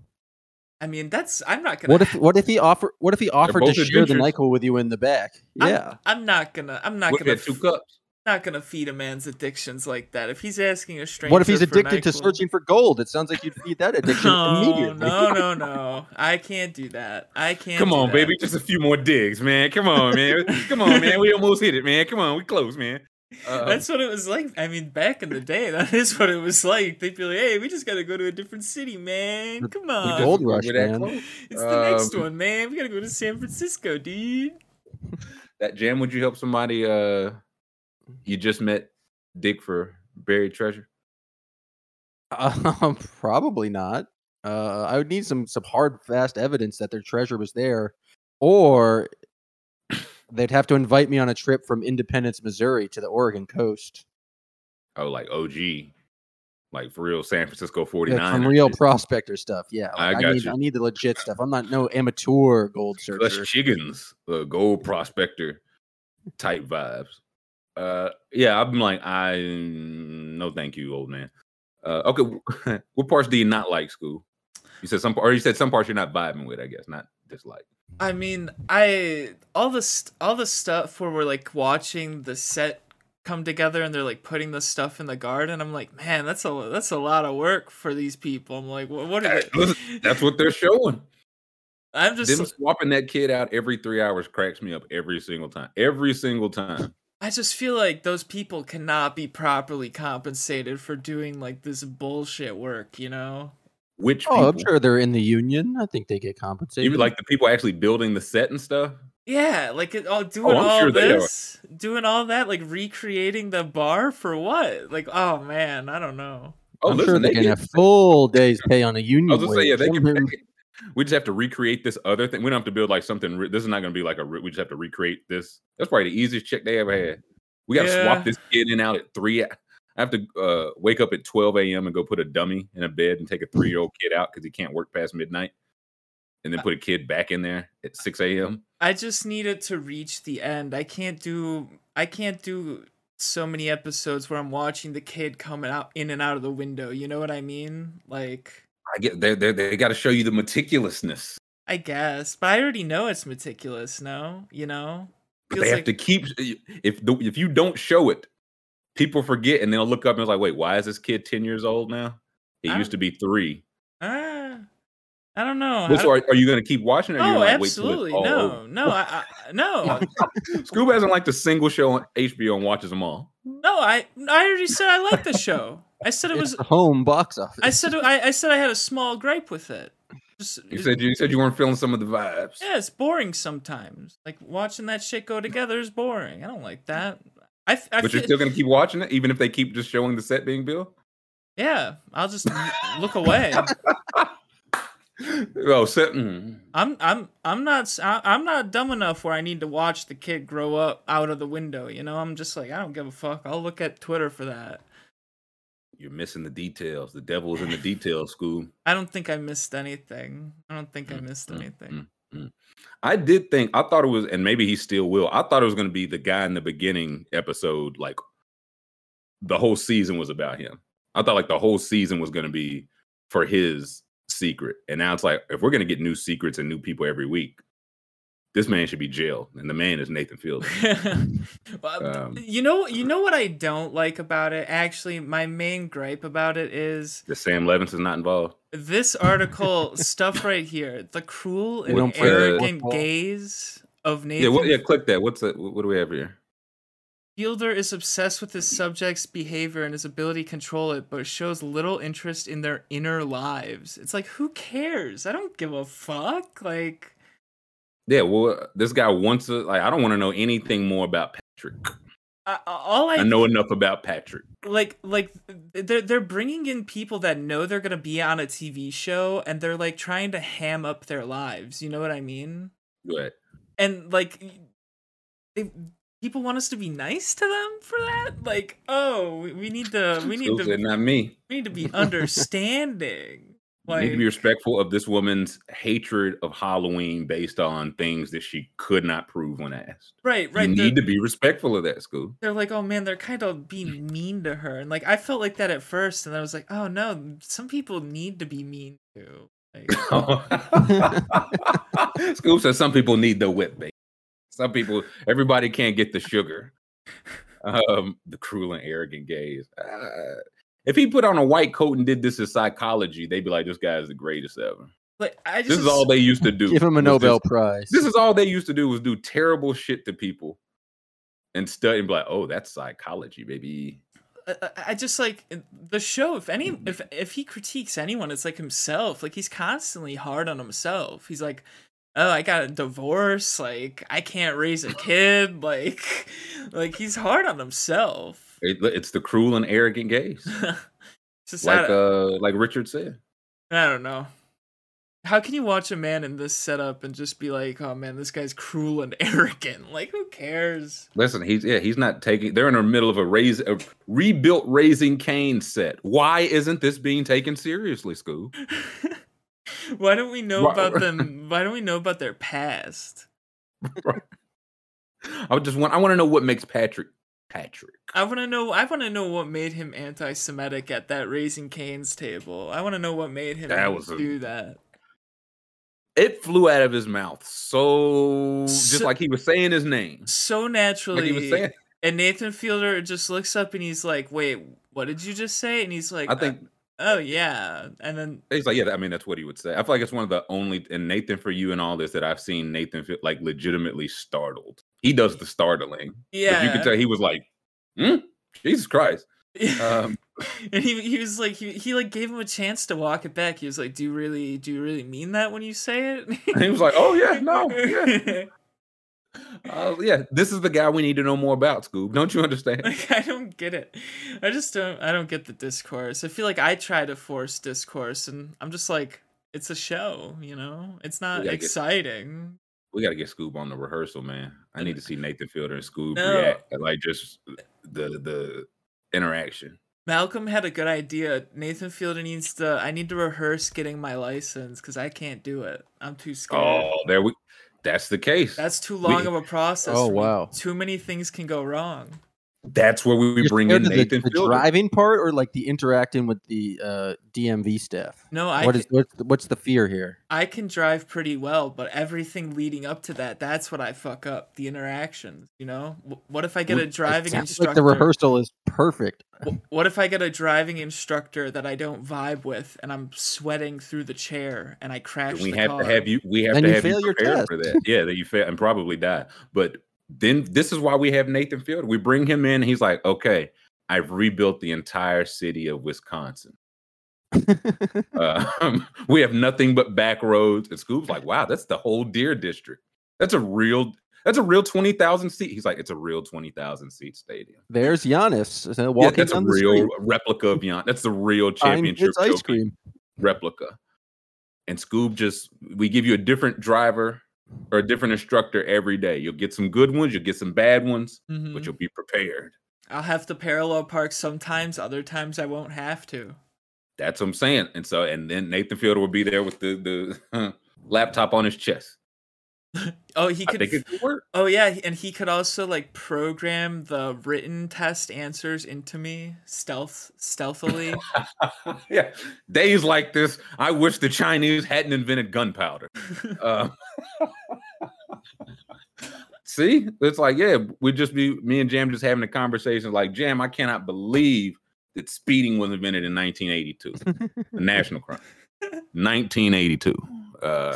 I mean, that's I'm not gonna. What if what if he offer what if he offered to both share the adventures. Nyquil with you in the back? I'm- Yeah. I'm, not gonna. I'm not What if gonna. two cups? Not gonna feed a man's addictions like that. If he's asking a stranger, What if he's for addicted to searching for gold? It sounds like you'd feed that addiction No, immediately. no, no, no. I can't do that. I can't. Come do on, that. baby. Just a few more digs, man. Come on, man. Come on, man. We almost hit it, man. Come on, we close, man. Uh, That's what it was like. I mean, back in the day, that is what it was like. They'd be like, "Hey, we just gotta go to a different city, man. Come on, just- Gold we're rush, that man. close. it's the next um, one, man. We gotta go to San Francisco, dude." That jam. Would you help somebody? Uh, you just met dig for buried treasure. Um, probably not. Uh, I would need some some hard, fast evidence that their treasure was there, or they'd have to invite me on a trip from Independence, Missouri, to the Oregon coast. Oh, like OG, like for real San Francisco Like, 49. from real prospector stuff. Yeah, I like, I, got need you. I need the legit stuff. I'm not no amateur gold searcher. Us chickens, uh, gold prospector type vibes. Uh, yeah, I'm like, I no, thank you, old man. Uh, okay, what parts do you not like, school? You said some, or you said some parts you're not vibing with. I guess not dislike. I mean, I all the st- all the stuff where we're like watching the set come together and they're like putting the stuff in the garden. I'm like, man, that's a that's a lot of work for these people. I'm like, what, what are they? That's what they're showing. I'm just Them swapping that kid out every three hours cracks me up every single time. Every single time. I just feel like those people cannot be properly compensated for doing like this bullshit work, you know? Which Oh, I'm sure they're in the union. I think they get compensated. Even like the people actually building the set and stuff. Yeah, like it, oh, doing oh, I'm all sure this, doing all that, like recreating the bar for what? Like, oh man, I don't know. Oh, I'm listen, sure they, they can get have full days pay on a union. I was gonna say, yeah, they can. Pay- We just have to recreate this other thing. We don't have to build like something. Re- this is not going to be like a. Re- we just have to recreate this. That's probably the easiest check they ever had. We got to Yeah. swap this kid in out at three. I have to uh, wake up at twelve a.m. and go put a dummy in a bed and take a three-year-old kid out because he can't work past midnight, and then put a kid back in there at six a.m. I just needed to reach the end. I can't do I can't do so many episodes where I'm watching the kid coming out in and out of the window. You know what I mean? Like, I get they they they got to show you the meticulousness. I guess, but I already know it's meticulous. No, you know, But they have like- to keep if the, if you don't show it, people forget and they'll look up and it's like, wait, why is this kid ten years old now? He used to be three. ah, I don't know. I Well, so don't- are, are you going to keep watching it? Or are you oh, like, wait till it's absolutely. all No, over? no, I, I no, Scoob hasn't liked a single show on HBO and watches them all. no. I I already said I like the show. I said it was. the home box office. I said I, I said I had a small gripe with it. Just, You said you said you weren't feeling some of the vibes. yeah, it's boring sometimes. Like watching that shit go together is boring. I don't like that. I, I but you're still going to keep watching it, even if they keep just showing the set being built. yeah. I'll just look away. Oh, set. mm. I'm I'm I'm not I- I'm not dumb enough where I need to watch the kid grow up out of the window. You know, I'm just like I don't give a fuck. I'll look at Twitter for that. You're missing the details. The devil is in the details, Scoob. I don't think I missed anything. I don't think I Mm, missed mm, anything. Mm. I did think I thought it was, and maybe he still will. I thought it was going to be the guy in the beginning episode. Like the whole season was about him. I thought like the whole season was going to be for his secret, and now it's like if we're going to get new secrets and new people every week, this man should be jailed, and the man is Nathan Fielder. Well, Um, you know, you know what I don't like about it. Actually, my main gripe about it is the Sam is not involved. this article stuff right here: the cruel and don't arrogant gaze of Nathan Yeah, what, yeah. Click that. What's that? What do we have here? Fielder is obsessed with his subject's behavior and his ability to control it, but shows little interest in their inner lives. It's like, who cares? I don't give a fuck. Like, Yeah, well, this guy wants to. Like, I don't want to know anything more about Patrick. I, all I, I know enough about Patrick. like, like they're they're bringing in people that know they're gonna be on a TV show, and they're like trying to ham up their lives. You know what I mean? Ahead. And like, they people want us to be nice to them for that. Like, oh, we, need to we need to not me. we need to be understanding. You Like, need to be respectful of this woman's hatred of Halloween based on things that she could not prove when asked. right, right. you need to be respectful of that, school. they're like, oh man, they're kind of being mean to her, and like I felt like that at first, and I was like, oh no, some people need to be mean to. Like, Scoop says some people need the whip, baby. Some people, everybody can't get the sugar. Um, the cruel and arrogant gaze. Uh, if he put on a white coat and did this as psychology, they'd be like, "This guy is the greatest ever." like I just This is all they used to do. Give him a Nobel just- Prize. This is all they used to do was do terrible shit to people and study and be like, "Oh, that's psychology, baby." I, I- I just like the show. If any, mm-hmm. if if he critiques anyone, it's like himself. Like he's constantly hard on himself. He's like, oh, I got a divorce. Like I can't raise a kid. Like, like he's hard on himself. It- it's the cruel and arrogant gaze, like uh, like Richard said. I don't know. How can you watch a man in this setup and just be like, oh man, this guy's cruel and arrogant? Like, who cares? Listen, he's yeah, he's not taking. They're in the middle of a raise a rebuilt Raising Cane set. Why isn't this being taken seriously, Scoob? why don't we know about them? Why don't we know about their past? I would just want. I want to know what makes Patrick Patrick. I want to know. I want to know what made him anti-Semitic at that Raising Cane's table. I want to know what made him That was a- do that. It flew out of his mouth so just like he was saying his name. So Like naturally, was saying. and Nathan Fielder just looks up and he's like, "Wait, what did you just say?" And he's like, I think "Uh, "Oh yeah," and then he's like, yeah. I mean, that's what he would say. I feel like it's one of the only and Nathan for you and all this that I've seen Nathan feel like legitimately startled. He does the startling. Yeah, you could tell he was like, hmm? Jesus Christ. Um, and he he was like he, he like gave him a chance to walk it back. He was like, "Do you really do you really mean that when you say it?" and he was like, oh yeah, no, yeah. Uh, yeah, this is the guy we need to know more about, Scoob. Don't you understand? like I don't get it. I just don't I don't get the discourse. I feel like I try to force discourse and I'm just like it's a show, you know? It's not exciting. We got to get Scoob on the rehearsal, man. I need to see Nathan Fielder and Scoob No. react, like just the the interaction. Malcolm had a good idea. Nathan Fielder needs to I need to rehearse getting my license cuz I can't do it. I'm too scared. Oh, there we. That's the case. That's too long We- of a process. Oh, wow. Too many things can go wrong. That's where we You're bring in of the, Nathan the driving part, or like the interacting with the uh, DMV staff. No, I What can, is what's the, what's the fear here? I can drive pretty well, but everything leading up to that, that's what I fuck up. The interactions, you know? What if I get a driving sounds instructor? Like the rehearsal is perfect. What if I get a driving instructor that I don't vibe with and I'm sweating through the chair and I crash we the have car? to have you. We have Then to you have fail you your prepared for that. Yeah, that you fail and probably die. But then this is why we have Nathan Fielder. We bring him in. He's like, okay, I've rebuilt the entire city of Wisconsin. Uh, we have nothing but back roads. And Scoop's like, wow, that's the whole Deer District. That's a real. That's a real twenty thousand seat. He's like, it's a real twenty thousand seat stadium. There's Giannis uh, Yeah, walking that's a the real replica of Yon. That's the real championship ice cream. replica. And Scoob just we give you a different driver or a different instructor every day. You'll get some good ones, you'll get some bad ones, Mhm. but you'll be prepared. I'll have to parallel park sometimes, other times I won't have to. That's what I'm saying. And so and then Nathan Fielder will be there with the the laptop on his chest. Oh, he could. think it could work. oh yeah, and he could also like program the written test answers into me stealth stealthily. yeah. Days like this, I wish the Chinese hadn't invented gunpowder. Uh, see, it's like, yeah, we'd just be me and Jam just having a conversation. Like, Jam, I cannot believe that speeding was invented in 1982, a national crime. 1982. Uh,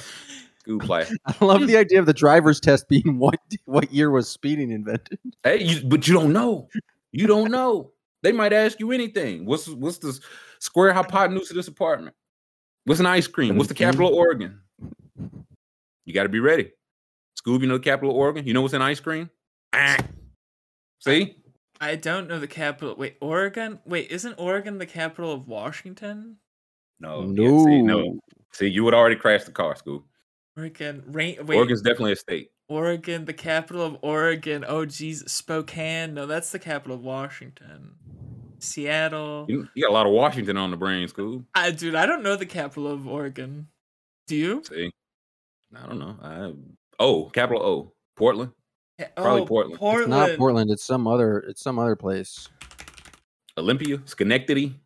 Scoop like, I love the idea of the driver's test being what what year was speeding invented. hey, you, but you don't know. You don't know. They might ask you anything. What's what's the square hypotenuse of this apartment? What's an ice cream? What's the capital of Oregon? You got to be ready. Scoob, you know the capital of Oregon? You know what's an ice cream? Ah. See? I don't know the capital. Wait, Oregon? Wait, isn't Oregon the capital of Washington? No. yeah, see, no. No. See, you would already crash the car, Scoob. Oregon, rain. Wait, Oregon's definitely a state. Oregon, the capital of Oregon. Oh, geez, Spokane. No, that's the capital of Washington. Seattle. You, you got a lot of Washington on the brain, Scoob. I, dude, I don't know the capital of Oregon. Do you? See? I don't know. I, oh, capital O. Portland. Yeah, Probably oh, Portland. It's It's not Portland. It's some other. It's some other place. Olympia. Schenectady.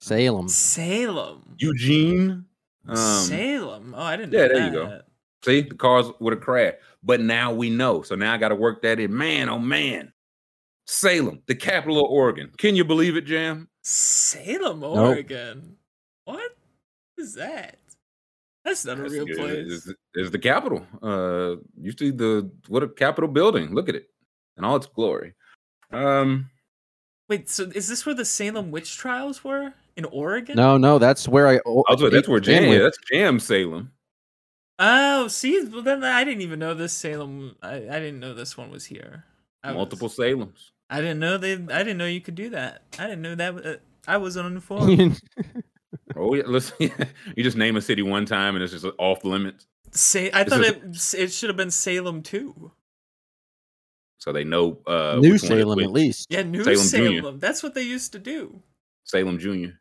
Salem. Salem. Eugene. Um, Salem. Oh, I didn't. yeah, know there you go. See, the cars would have crashed. But now we know. So now I got to work that in. Man, oh man. Salem, the capital of Oregon. Can you believe it, Jam? Salem, Oregon. What is that? That's not a real good. place. It's, it's the capital. Uh, you see the what a Capitol building. Look at it and all its glory. Um, Wait, so is this where the Salem witch trials were in Oregon? No, no, that's where I. Oh, also, that's where Jam. went. Yeah, that's Jam Salem. Oh, see, well then I didn't even know this Salem. I, I didn't know this one was here. I was- Multiple Salems. I didn't know they. I didn't know you could do that. I didn't know that. Uh, I was uninformed. Oh yeah, listen. you just name a city one time and it's just off the limits, Say, I This thought is- it. It should have been Salem too. so they know uh, New which one is Salem, at least. Yeah, New Salem Salem. That's what they used to do. Salem Junior.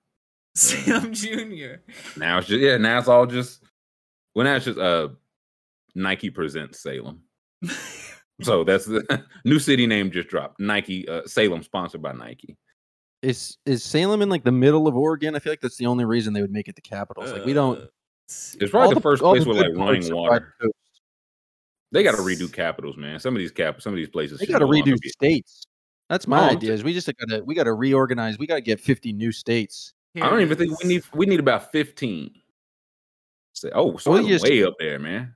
Salem Junior. Now it's just yeah. Now it's all just well. Now it's just uh, Nike presents Salem. So that's the new city name just dropped. Nike uh, Salem, sponsored by Nike. Is is Salem in like the middle of Oregon? I feel like that's the only reason they would make it the capital. It's like we don't. Uh, It's see. probably all the first all place the with like running are water. They got to redo capitals, man. Some of these cap, some of these places. They got to redo states. That's my No, idea. Is we just got to we got to reorganize. We got to get fifty new states. I don't even it think we need. We need about fifteen. Say, oh, so Well, you just- way up there, man.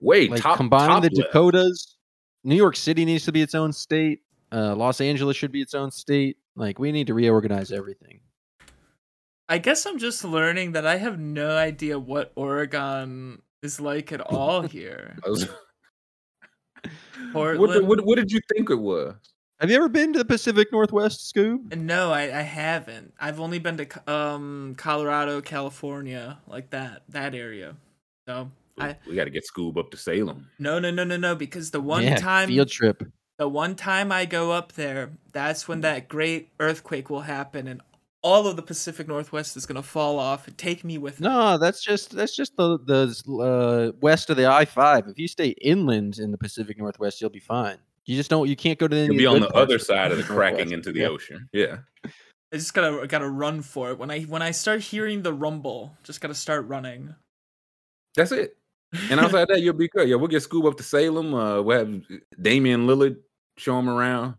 Way Like top. combine top the left. Dakotas. New York City needs to be its own state. Uh, Los Angeles should be its own state. Like we need to reorganize everything. I guess I'm just learning that I have no idea what Oregon is like at all here. Was- Portland. what, what, what did you think it was? Have you ever been to the Pacific Northwest, Scoob? No, I, I haven't. I've only been to um Colorado, California, like that that area. So I we got to get Scoob up to Salem. no no no no no because the one yeah, time field trip. the one time I go up there, that's when that great earthquake will happen and all of the Pacific Northwest is gonna fall off and take me with it. No, that's just that's just the the uh, west of the I five. If you stay inland in the Pacific Northwest, you'll be fine. You just don't. You can't go to the. You'll be on the parts other side of the cracking into the Yeah. ocean. Yeah. I just gotta gotta run for it. When I when I start hearing the rumble, just gotta start running. That's it. And outside that, you'll be good. Yeah, we'll get Scoob up to Salem. Uh, we'll have Damian Lillard show him around.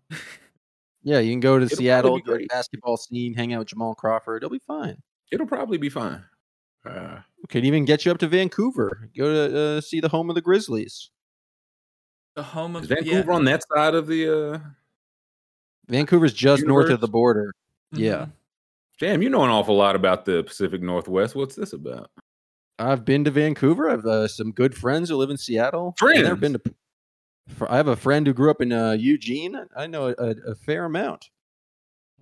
Yeah, you can go to It'll Seattle, go to great. basketball scene, hang out with Jamal Crawford. It'll be fine. It'll probably be fine. Uh, Could even get you up to Vancouver. Go to uh, see the home of the Grizzlies. The home of is Vancouver on that side of the uh Vancouver's just north of the border. yeah. Yeah. Jam, you know an awful lot about the Pacific Northwest. What's this about? I've been to Vancouver. I've uh, some good friends who live in Seattle. Friends. I've been to. I have a friend who grew up in uh, Eugene. I know a, a fair amount.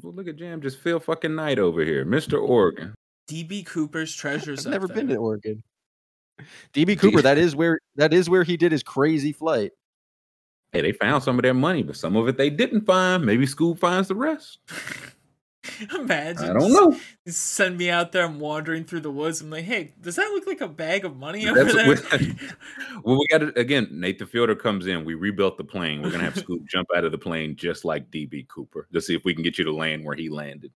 Well, look at Jam, just Phil fucking Knight over here, Mr. Oregon. DB Cooper's treasures. I've up never been to. Oregon. DB Cooper. That is where that is where he did his crazy flight. Hey, they found some of their money, but some of it they didn't find. Maybe Scoob finds the rest. Imagine. I don't know. Send me out there. I'm wandering through the woods. I'm like, hey, does that look like a bag of money over That's there? well, we got it again. Nate the fielder comes in. We rebuilt the plane. We're gonna have Scoop jump out of the plane just like DB Cooper to see if we can get you to land where he landed.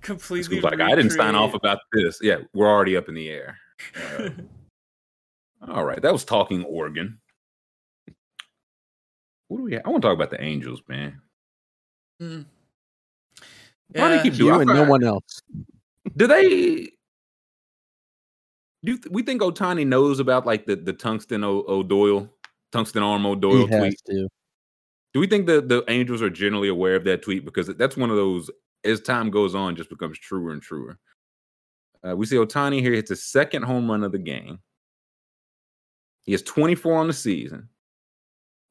Completely. Scoop's like, I didn't sign off about this. Yeah, we're already up in the air. Uh, all right, that was talking Oregon. What do we? I want to talk about the Angels, man. Mm. Why do they Yeah. keep You doing? and no one else. Do they? Do we think Ohtani knows about like the the tungsten o- O'Doyle, tungsten arm He O'Doyle has tweet? to. Do we think that the Angels are generally aware of that tweet because that's one of those as time goes on just becomes truer and truer. Uh, we see Ohtani here hits his second home run of the game. He has 24 on the season.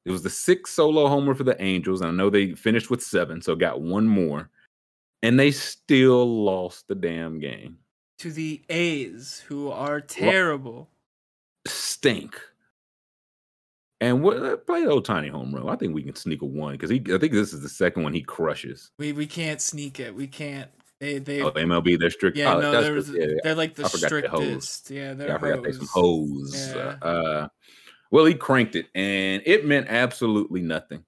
It was the sixth solo homer for the Angels, and I know they finished with seven, so got one more, and they still lost the damn game. to the A's, who are terrible. Stink. And what uh, play Ohtani home run? I think we can sneak a one because he. I think this is the second one he crushes. We we can't sneak it. We can't. They they. Oh, MLB, they're strict. yeah, oh, no, there was. Yeah, they're like the I forgot they hose. strictest. Yeah, they're Yeah, I forgot they some hose. Yeah. Uh, well, he cranked it, and it meant absolutely nothing,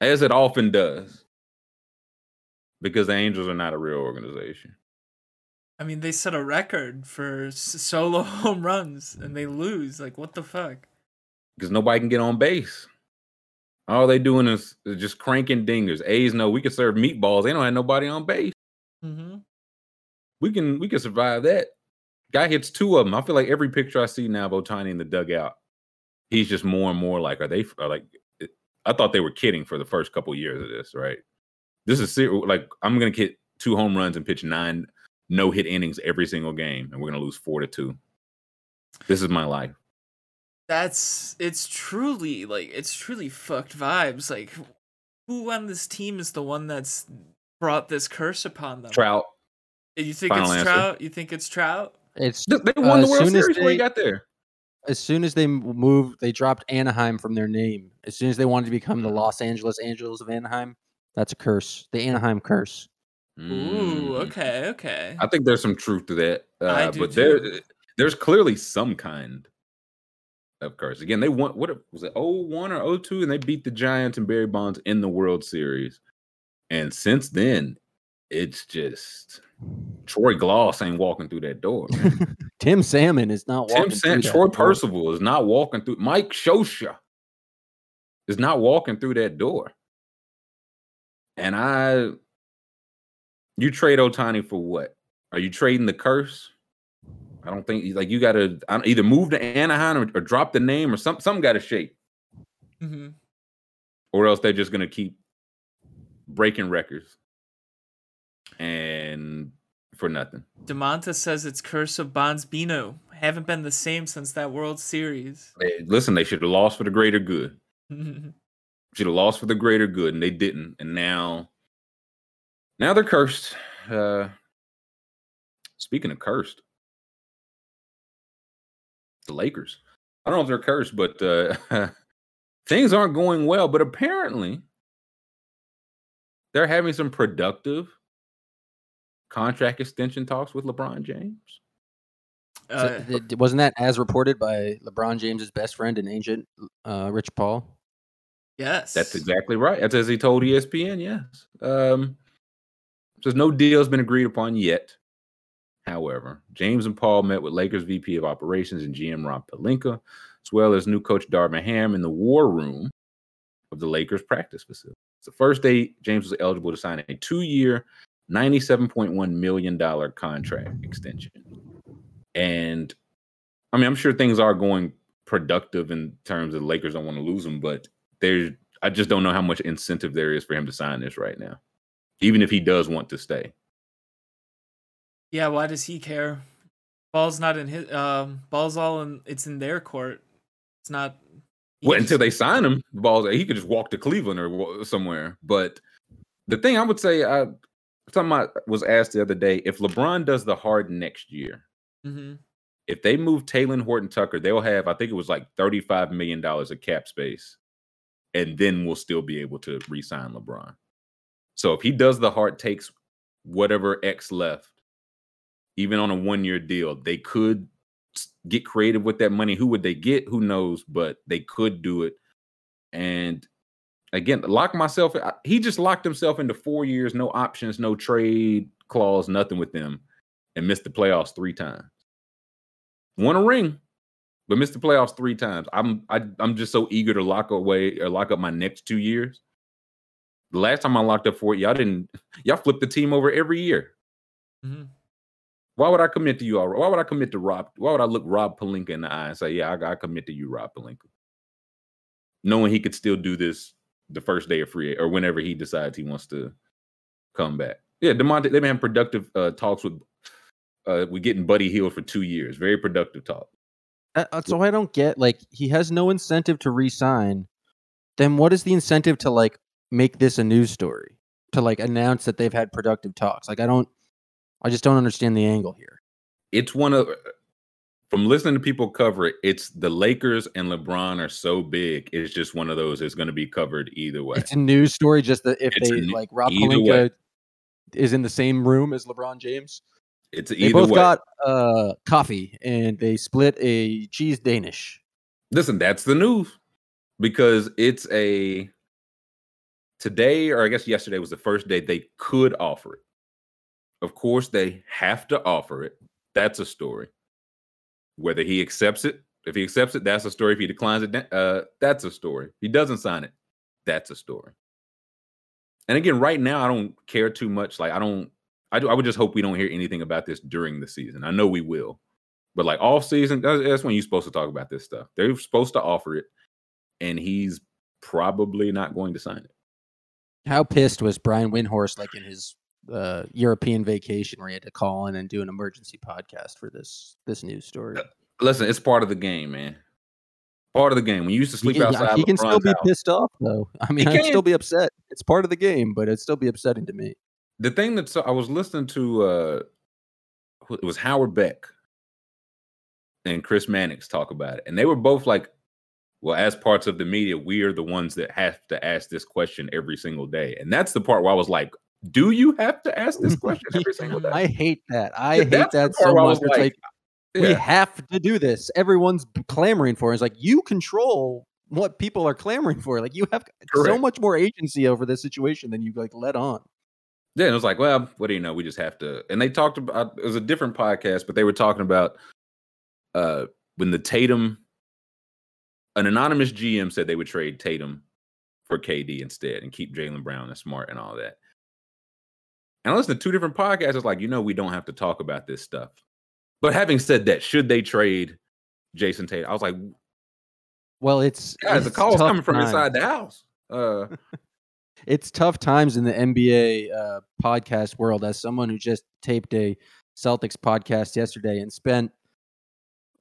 as it often does, because the Angels are not a real organization. I mean, they set a record for solo home runs, and they lose. Like, what the fuck? Because nobody can get on base. All they doing is, is just cranking dingers. A's know we can serve meatballs. They don't have nobody on base. Mm-hmm. We can we can survive that. Guy hits two of them. I feel like every picture I see now of Ohtani in the dugout, he's just more and more like, are they are like? Eh, I thought they were kidding for the first couple years of this, right? This is ser- like I'm gonna get two home runs and pitch nine no hit innings every single game, and we're gonna lose four to two. This is my life. That's it's truly like it's truly fucked vibes. Like, who on this team is the one that's brought this curse upon them? Trout. You think Final it's answer. Trout? You think it's Trout? It's They they won Uh, the World soon as Series before he they- got there. as soon as they moved, they dropped Anaheim from their name. As soon as they wanted to become the Mm. Los Angeles Angels of Anaheim, that's a curse. The Anaheim curse. Ooh, Mm. okay, okay. I think there's some truth to that. Uh, I do but there, there's clearly some kind of curse. Again, they won. What was it? 01 or 02, and they beat the Giants and Barry Bonds in the World Series. And since then, it's just Troy Glaus ain't walking through that door. man. Tim Salmon is not walking Tim through Sant, that Troy door. Percival is not walking through. Mike Scioscia is not walking through that door. And I, you trade Ohtani for what? Are you trading the curse? I don't think like you got to either move to Anaheim or, or drop the name or some something got to shake, hmm or else they're just gonna keep breaking records and for nothing. Demonta says it's Curse of Bondsbino. Haven't been the same since that World Series. They- listen, they should have lost for the greater good. should have lost for the greater good, and they didn't. And now, now they're cursed. Uh, speaking of cursed, the Lakers. I don't know if they're cursed, but uh, things aren't going well. But apparently, they're having some productive contract extension talks with LeBron James. Uh, th- wasn't that as reported by LeBron James's best friend and agent, uh, Rich Paul? Yes. That's exactly right. That's as he told ESPN. Yes. Um, says no deal has been agreed upon yet. However, James and Paul met with Lakers VP of Operations and GM Rob Pelinka, as well as new coach Darvin Ham in the war room of the Lakers practice facility. It's the first day James was eligible to sign a two-year, $97.1 million contract extension. And I mean, I'm sure things are going productive in terms of the Lakers don't want to lose him, but there's I just don't know how much incentive there is for him to sign this right now, even if he does want to stay. Yeah, why does he care? Ball's not in his um ball's all in it's in their court. It's not Well, until they sign him, balls he could just walk to Cleveland or somewhere. But the thing I would say, I something I was asked the other day: if LeBron does the hard next year, Mhm. if they move Talen Horton Tucker, they'll have I think it was like thirty-five million dollars of cap space, and then we'll still be able to re-sign LeBron. So if he does the hard takes whatever X left, even on a one-year deal, they could get creative with that money. Who would they get? Who knows? But they could do it. And again, lock myself. I- He just locked himself into four years, no options, no trade clause, nothing with them, and missed the playoffs three times. Won a ring, but missed the playoffs three times. I'm I, I'm just so eager to lock away or lock up my next two years. The last time I locked up for it, y'all didn't. Y'all flipped the team over every year. Mhm. Why would I commit to you? all- Why would I commit to Rob? Why would I look Rob Pelinka in the eye and say, "Yeah, I, I commit to you, Rob Pelinka," knowing he could still do this the first day of free or whenever he decides he wants to come back. Yeah, Demonte, they've been having productive uh, talks with. Uh, we getting Buddy Hield for two years. Very productive talk. Uh, uh, so I don't get like he has no incentive to re-sign. Then what is the incentive to like make this a news story? To like announce that they've had productive talks? Like I don't, I just don't understand the angle here. It's one of from listening to people cover it. It's the Lakers and LeBron are so big. It's just one of those. It's going to be covered either way. It's a news story. Just that if It's they new- like Rob Pelinka way. is in the same room as LeBron James. It's They both way. got uh coffee and they split a cheese Danish. Listen, that's the news because it's a today, or I guess yesterday was the first day they could offer it. Of course, they have to offer it. That's a story. Whether he accepts it, if he accepts it, that's a story. If he declines it, uh, that's a story. If he doesn't sign it, that's a story. And again, right now, I don't care too much. Like, I don't, I, do, I would just hope we don't hear anything about this during the season. I know we will, but like off season, that's, that's when you're supposed to talk about this stuff. They're supposed to offer it, and he's probably not going to sign it. How pissed was Brian Windhorst like in his uh, European vacation where he had to call in and do an emergency podcast for this this news story? Listen, it's part of the game, man. Part of the game. When you used to sleep can, outside, he can still be house, pissed off though. I mean, He I'd still be upset. It's part of the game, but it'd still be upsetting to me. the thing that I was listening to uh it was Howard Beck and Chris Mannix talk about it. And they were both like, well, as parts of the media, we are the ones that have to ask this question every single day. And that's the part where I was like, do you have to ask this question every single day? I hate that. I Yeah, hate that so much. was It's like, like, we have to do this. Everyone's clamoring for it. It's like you control what people are clamoring for. Like you have so much more agency over this situation than you like let on. Yeah, it was like, well, what do you know? We just have to. And they talked about it was a different podcast, but they were talking about uh when the Tatum, an anonymous GM said they would trade Tatum for KD instead and keep Jaylen Brown and Smart and all that. And I listened to two different podcasts. It's like, you know, we don't have to talk about this stuff. But having said that, should they trade Jayson Tatum? I was like, Well, it's guys, the call's coming from times. inside the house. Uh it's tough times in the NBA uh, podcast world. As someone who just taped a Celtics podcast yesterday and spent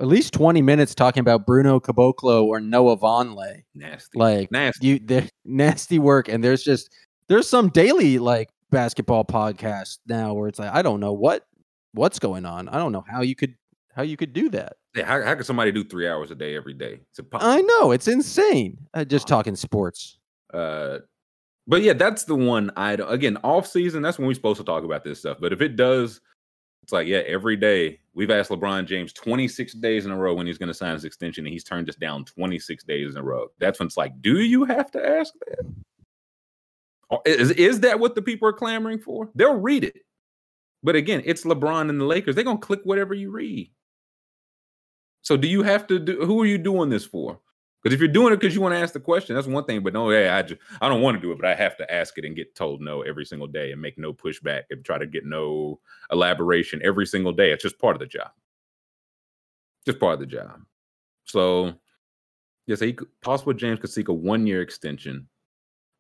at least twenty minutes talking about Bruno Caboclo or Noah Vonleh, nasty. like nasty. you, nasty work. And there's just there's some daily like basketball podcast now where it's like I don't know what what's going on. I don't know how you could how you could do that. Yeah, how, how could somebody do three hours a day every day? It's impossible. I know it's insane. Uh, just talking sports. Uh, but yeah, that's the one I don't- again off season. That's when we're supposed to talk about this stuff. But if it does It's like, yeah, every day we've asked LeBron James 26 days in a row when he's going to sign his extension, and he's turned us down 26 days in a row. That's when it's like, do you have to ask that? Is, is that what the people are clamoring for? They'll read it. But again, it's LeBron and the Lakers. They're going to click whatever you read. So do you have to do who are you doing this for? Because if you're doing it because you want to ask the question, that's one thing. But no, hey, I just I don't want to do it, but I have to ask it and get told no every single day and make no pushback and try to get no elaboration every single day. It's just part of the job. Just part of the job. So yes, he could, possible James could seek a one year extension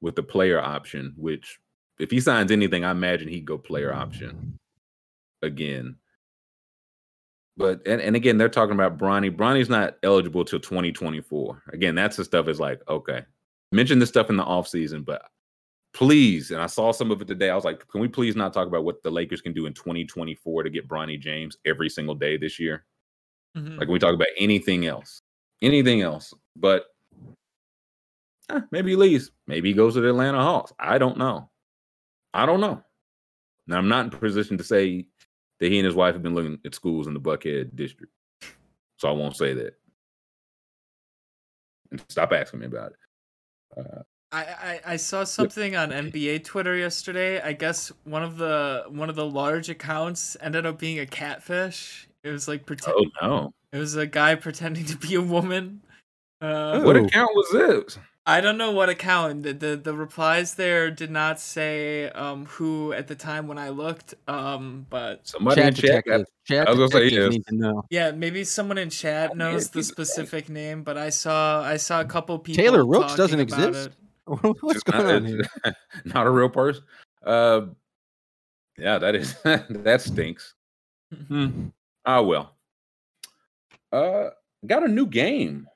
with the player option, which if he signs anything, I imagine he'd go player option again. But and, and again, they're talking about Bronny. Bronny's not eligible till 2024. Again, that's the stuff is like, okay. Mention this stuff in the offseason, but please, and I saw some of it today. I was like, can we please not talk about what the Lakers can do in 2024 to get Bronny James every single day this year? Mhm. Like we talk about anything else. Anything else. But eh, maybe he leaves. Maybe he goes to the Atlanta Hawks. I don't know. I don't know. Now I'm not in position to say that he and his wife have been looking at schools in the Buckhead district. So I won't say that. And stop asking me about it. Uh, I, I, I saw something on NBA Twitter yesterday. I guess one of the one of the large accounts ended up being a catfish. It was like pretend, oh no. it was a guy pretending to be a woman. Uh, What account was this? I don't know what account. The, the the replies there did not say um who at the time when I looked. Um, but Somebody in Chat chat. got- detectives. Chat I was gonna say, detectives yes. need to know. yeah, maybe someone in chat knows the he's- specific name. But I saw I saw a couple people. Taylor Rooks doesn't exist? What's going not, on here? not a real person. Uh, yeah, that is that stinks. Hmm. Ah, well. Uh, got a new game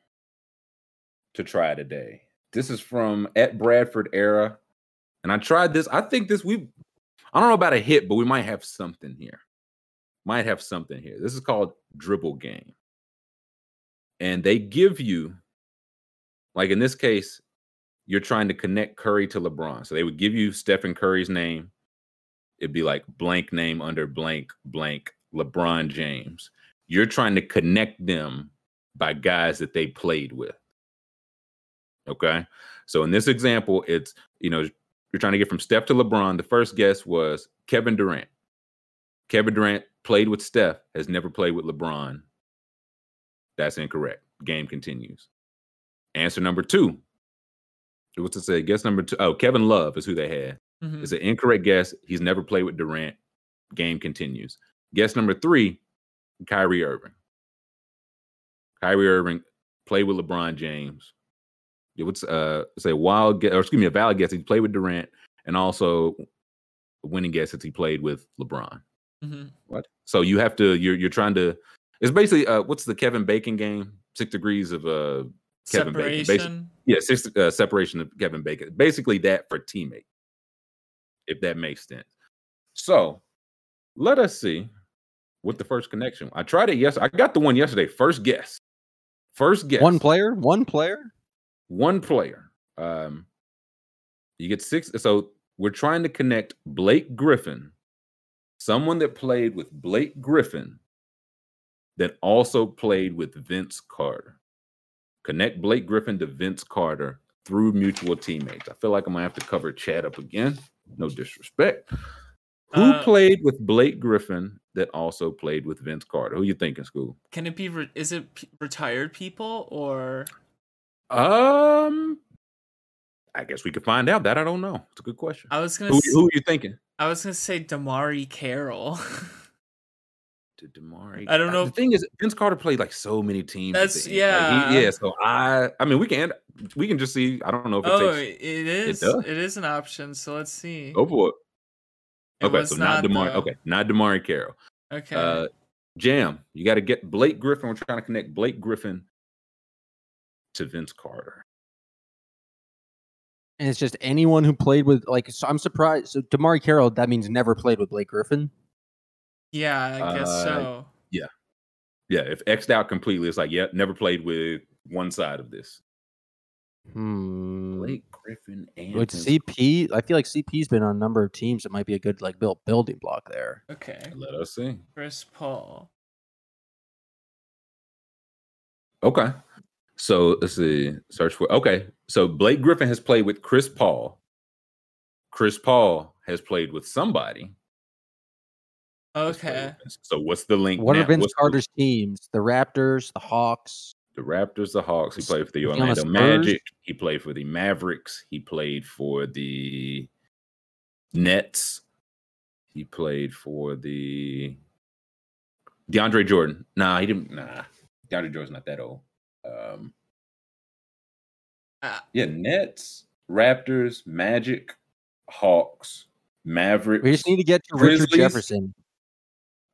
to try today. This is from at Bradford era, and I tried this. I think this we, I don't know about a hit, but we might have something here. Might have something here. This is called Dribble Game, and they give you, like in this case, you're trying to connect Curry to LeBron. So they would give you Stephen Curry's name. It'd be like blank name under blank blank LeBron James. You're trying to connect them by guys that they played with. Okay. So in this example, it's, you know, you're trying to get from Steph to LeBron. The first guess was Kevin Durant. Kevin Durant played with Steph, has never played with LeBron. That's incorrect. Game continues. Answer number two. What's it say? Guess number two. Oh, Kevin Love is who they had. Mhm. It's an incorrect guess. He's never played with Durant. Game continues. Guess number three, Kyrie Irving. Kyrie Irving played with LeBron James. It would uh, say wild guess, or excuse me, a valid guess. He played with Durant, and also a winning guess that he played with LeBron. Mhm. What? So you have to. You're you're trying to. It's basically uh, what's the Kevin Bacon game? Six degrees of uh, Kevin Bacon, basi- yeah, six uh, separation of Kevin Bacon. Basically that for teammate, if that makes sense. So let us see what the first connection. I tried it yes. I got the one yesterday. First guess. First guess. One player, one player. One player. Um, you get six. So we're trying to connect Blake Griffin, someone that played with Blake Griffin, that also played with Vince Carter. Connect Blake Griffin to Vince Carter through mutual teammates. I feel like I'm gonna have to cover Chad up again. No disrespect. Who Uh, played with Blake Griffin that also played with Vince Carter? Who you think thinking, school? Can it be? Re- is it p- retired people or? Um, I guess we could find out. That I don't know. It's a good question. I was gonna. Who, s- who are you thinking? I was gonna say DeMarre Carroll. To DeMarre. I don't know The if- thing is, Vince Carter played like so many teams. That's- the end. Like, he- yeah. yeah. So I, I mean, we can, we can just see. I don't know if it oh, takes. it is. does. It is an option. So let's see. Go for it. It okay, was so not, DeMarre. though. Okay, not DeMarre Carroll. Okay. Uh, Jam, you got to get Blake Griffin. We're trying to connect Blake Griffin to Vince Carter. And it's just anyone who played with like. So I'm surprised. So DeMarre Carroll, that means never played with Blake Griffin. yeah, I guess uh, so. Yeah, yeah. if X'd out completely, it's like, yeah, never played with one side of this. Hmm. Blake Griffin and With Vince CP, I feel like CP's been on a number of teams. It might be a good like build building block there. Okay. Let us see. Chris Paul. Okay. So let's see. Search for okay. So Blake Griffin has played with Chris Paul. Chris Paul has played with somebody. Okay. So what's the link? What now? are Vince What's the- Carter's teams? The Raptors, the Hawks. The, Raptors, the Hawks. He played for the is the Orlando Magic. He played for the Mavericks. He played for the Nets. He played for the DeAndre Jordan. Nah, he didn't. Nah, DeAndre Jordan's not that old. Um, Ah. yeah, Nets, Raptors, Magic, Hawks, Mavericks. We just need to get to Richard Jefferson.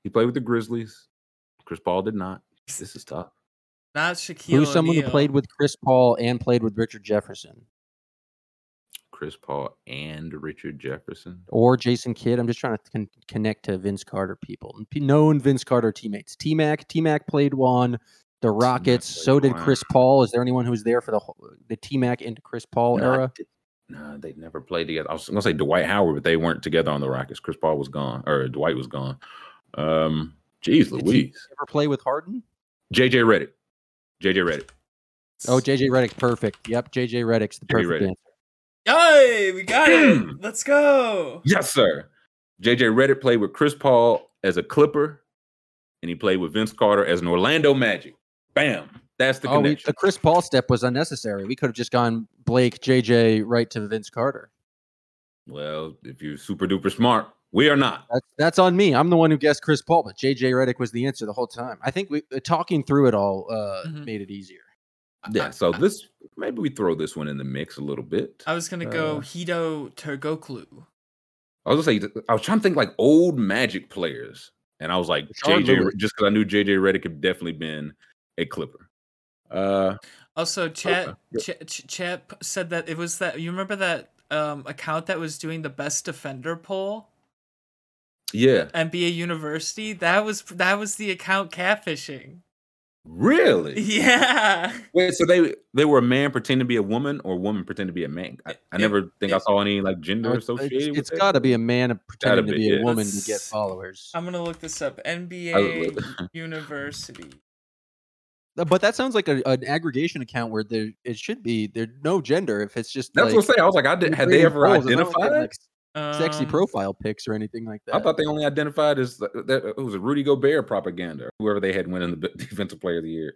He played with the Grizzlies. Chris Paul did not. This is tough. Not Shaquille Who's someone who played with Chris Paul and played with Richard Jefferson? Chris Paul and Richard Jefferson. Or Jason Kidd? I'm just trying to con- connect to Vince Carter people. Known Vince Carter teammates. T Mac. T Mac played one. The Rockets. played So did. Chris Paul. Is there anyone who was there for the whole, the T Mac into Chris Paul No, era? did- No, they never played together. I was gonna say Dwight Howard, but they weren't together on the Rockets. Chris Paul was gone, or Dwight was gone. Um, geez, Did he Louise. ever play with Harden? JJ Redick. JJ Redick. Oh, JJ Redick. Perfect. Yep. JJ Redick's the JJ perfect Redick. answer. Yay, we got it. Let's go. Yes, sir. JJ Redick played with Chris Paul as a Clipper, and he played with Vince Carter as an Orlando Magic. Bam. That's the Oh, we, connection. the Chris Paul step was unnecessary. We could have just gone Blake, JJ, right to Vince Carter. well, if you're super duper smart, we are not. That's that's on me. I'm the one who guessed Chris Paul, but JJ Redick was the answer the whole time. I think we uh, talking through it all uh, Mhm. made it easier. Yeah. So this maybe we throw this one in the mix a little bit. I was gonna go Uh, Hedo Turkoglu. I was gonna say I was trying to think like old Magic players, and I was like Rashard JJ Lewis. just because I knew JJ Redick had definitely been a Clipper. Uh, Also, Chat Okay, Ch- Ch- Chat said that it was that you remember that um account that was doing the best defender poll yeah, NBA University. That was that was the account catfishing. really. Yeah. Wait, so they they were a man pretending to be a woman, or a woman pretending to be a man? I, I It- never think I saw any like gender No, it's associated. it's with got to be a man pretending to be, be a yeah. woman to Let's- get followers. I'm gonna look this up. NBA University. Uh, But that sounds like a, an aggregation account where there it should be there's no gender if it's just That's like, what I'm saying. I was like, I did, had they ever polls. Like they identified? like, sexy Um, profile pics or anything like that. I thought they only identified as that it was a Rudy Gobert propaganda. Whoever they had winning the defensive player of the year.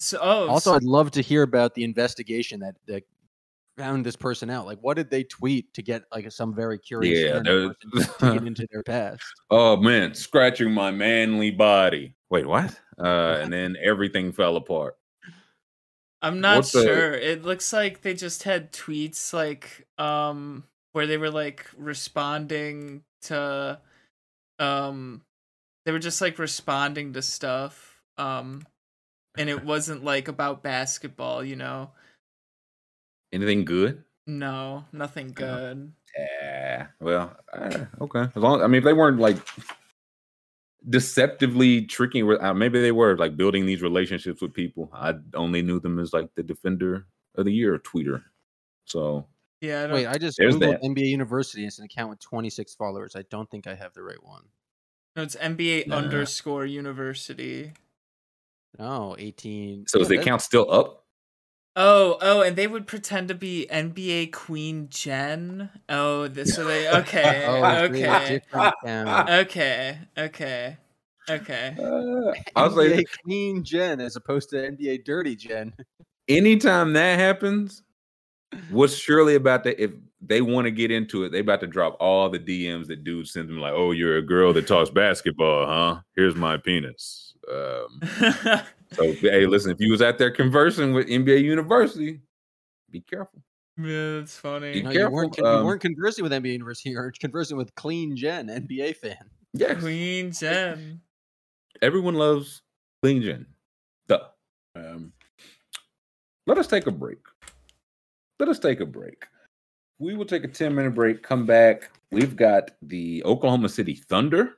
So oh also, so- I'd love to hear about the investigation that that found this person out. Like, what did they tweet to get like some very curious Yeah, internet there- person into their past? Oh man, scratching my manly body. Wait, what? Uh, and then everything fell apart. I'm not What the- sure. It looks like they just had tweets like um where they were like responding to um they were just like responding to stuff. Um and it wasn't like about basketball, you know. Anything good? No, nothing good. Yeah. Well, uh, okay. As long, I mean, if they weren't like deceptively tricking, uh, maybe they were like building these relationships with people. I only knew them as like the defender of the year tweeter. So Yeah, I don't Wait, I just There's googled that. NBA University. It's an account with 26 followers. I don't think I have the right one. no, it's NBA Nah. underscore university. Oh, 18. So is the that- account still up? Oh, oh, and they would pretend to be NBA Queen Jen. Oh, this so they okay, Oh, it's really a okay, okay, okay, okay. Uh, I was like, NBA clean Jen as opposed to NBA dirty Jen. anytime that happens, what's surely about that? If they want to get into it, they about to drop all the DMs that dudes send them, like, "Oh, you're a girl that talks basketball, huh? Here's my penis." Um, so, hey, listen, if you was out there conversing with NBA University, be careful. yeah, that's funny. Be No, you weren't, careful, um, you weren't conversing with NBA University. You were conversing with clean Gen, NBA fan. Yes, Queen Jen. everyone loves clean Gen. Duh. Um, let us take a break. Let us take a break. We will take a 10 minute break, come back. We've got the Oklahoma City Thunder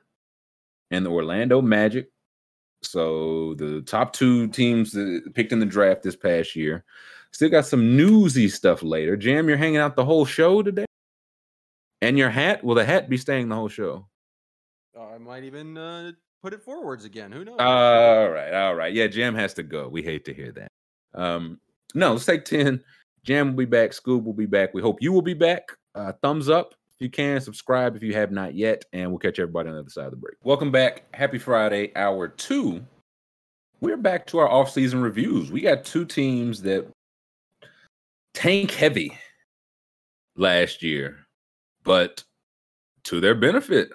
and the Orlando Magic So the top two teams that picked in the draft this past year. Still got some newsy stuff later. Jam, you're hanging out the whole show today? And your hat? Will the hat be staying the whole show? I might even uh, put it forwards again. Who knows? All right, all right. Yeah, Jam has to go. We hate to hear that. Um, no, let's take 10. Jam will be back. Scoob will be back. We hope you will be back. Uh, thumbs up if you can. Subscribe if you have not yet. And we'll catch everybody on the other side of the break. Welcome back. Happy Friday, hour two. We're back to our off-season reviews. We got two teams that tank heavy last year, but to their benefit.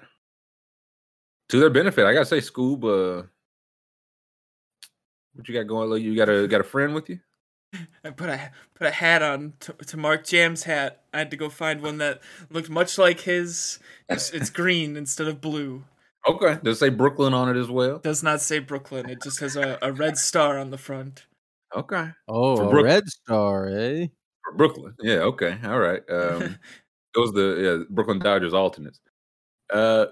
To their benefit, I gotta say, uh, what you got going? You got a got a friend with you? I put a put a hat on to, to Mark Jam's hat. I had to go find one that looked much like his. It's, it's green instead of blue. Okay. Does it say Brooklyn on it as well? Does not say Brooklyn. It just has a, a red star on the front. Okay. oh, for a red star, eh? For Brooklyn. Yeah, okay. All right. Um those the yeah, Brooklyn Dodgers alternates. Uh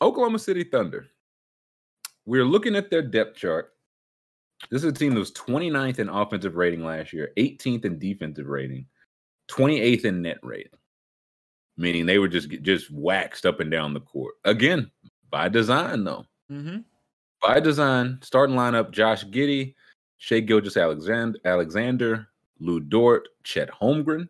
Oklahoma City Thunder. We're looking at their depth chart. This is a team that was 29th in offensive rating last year, 18th in defensive rating, 28th in net rating. Meaning they were just just waxed up and down the court. Again, by design though. mm-hmm. by design, starting lineup: Josh Giddey, Shea Gilgis Alexander, Alexander, Lu Dort, Chet Holmgren,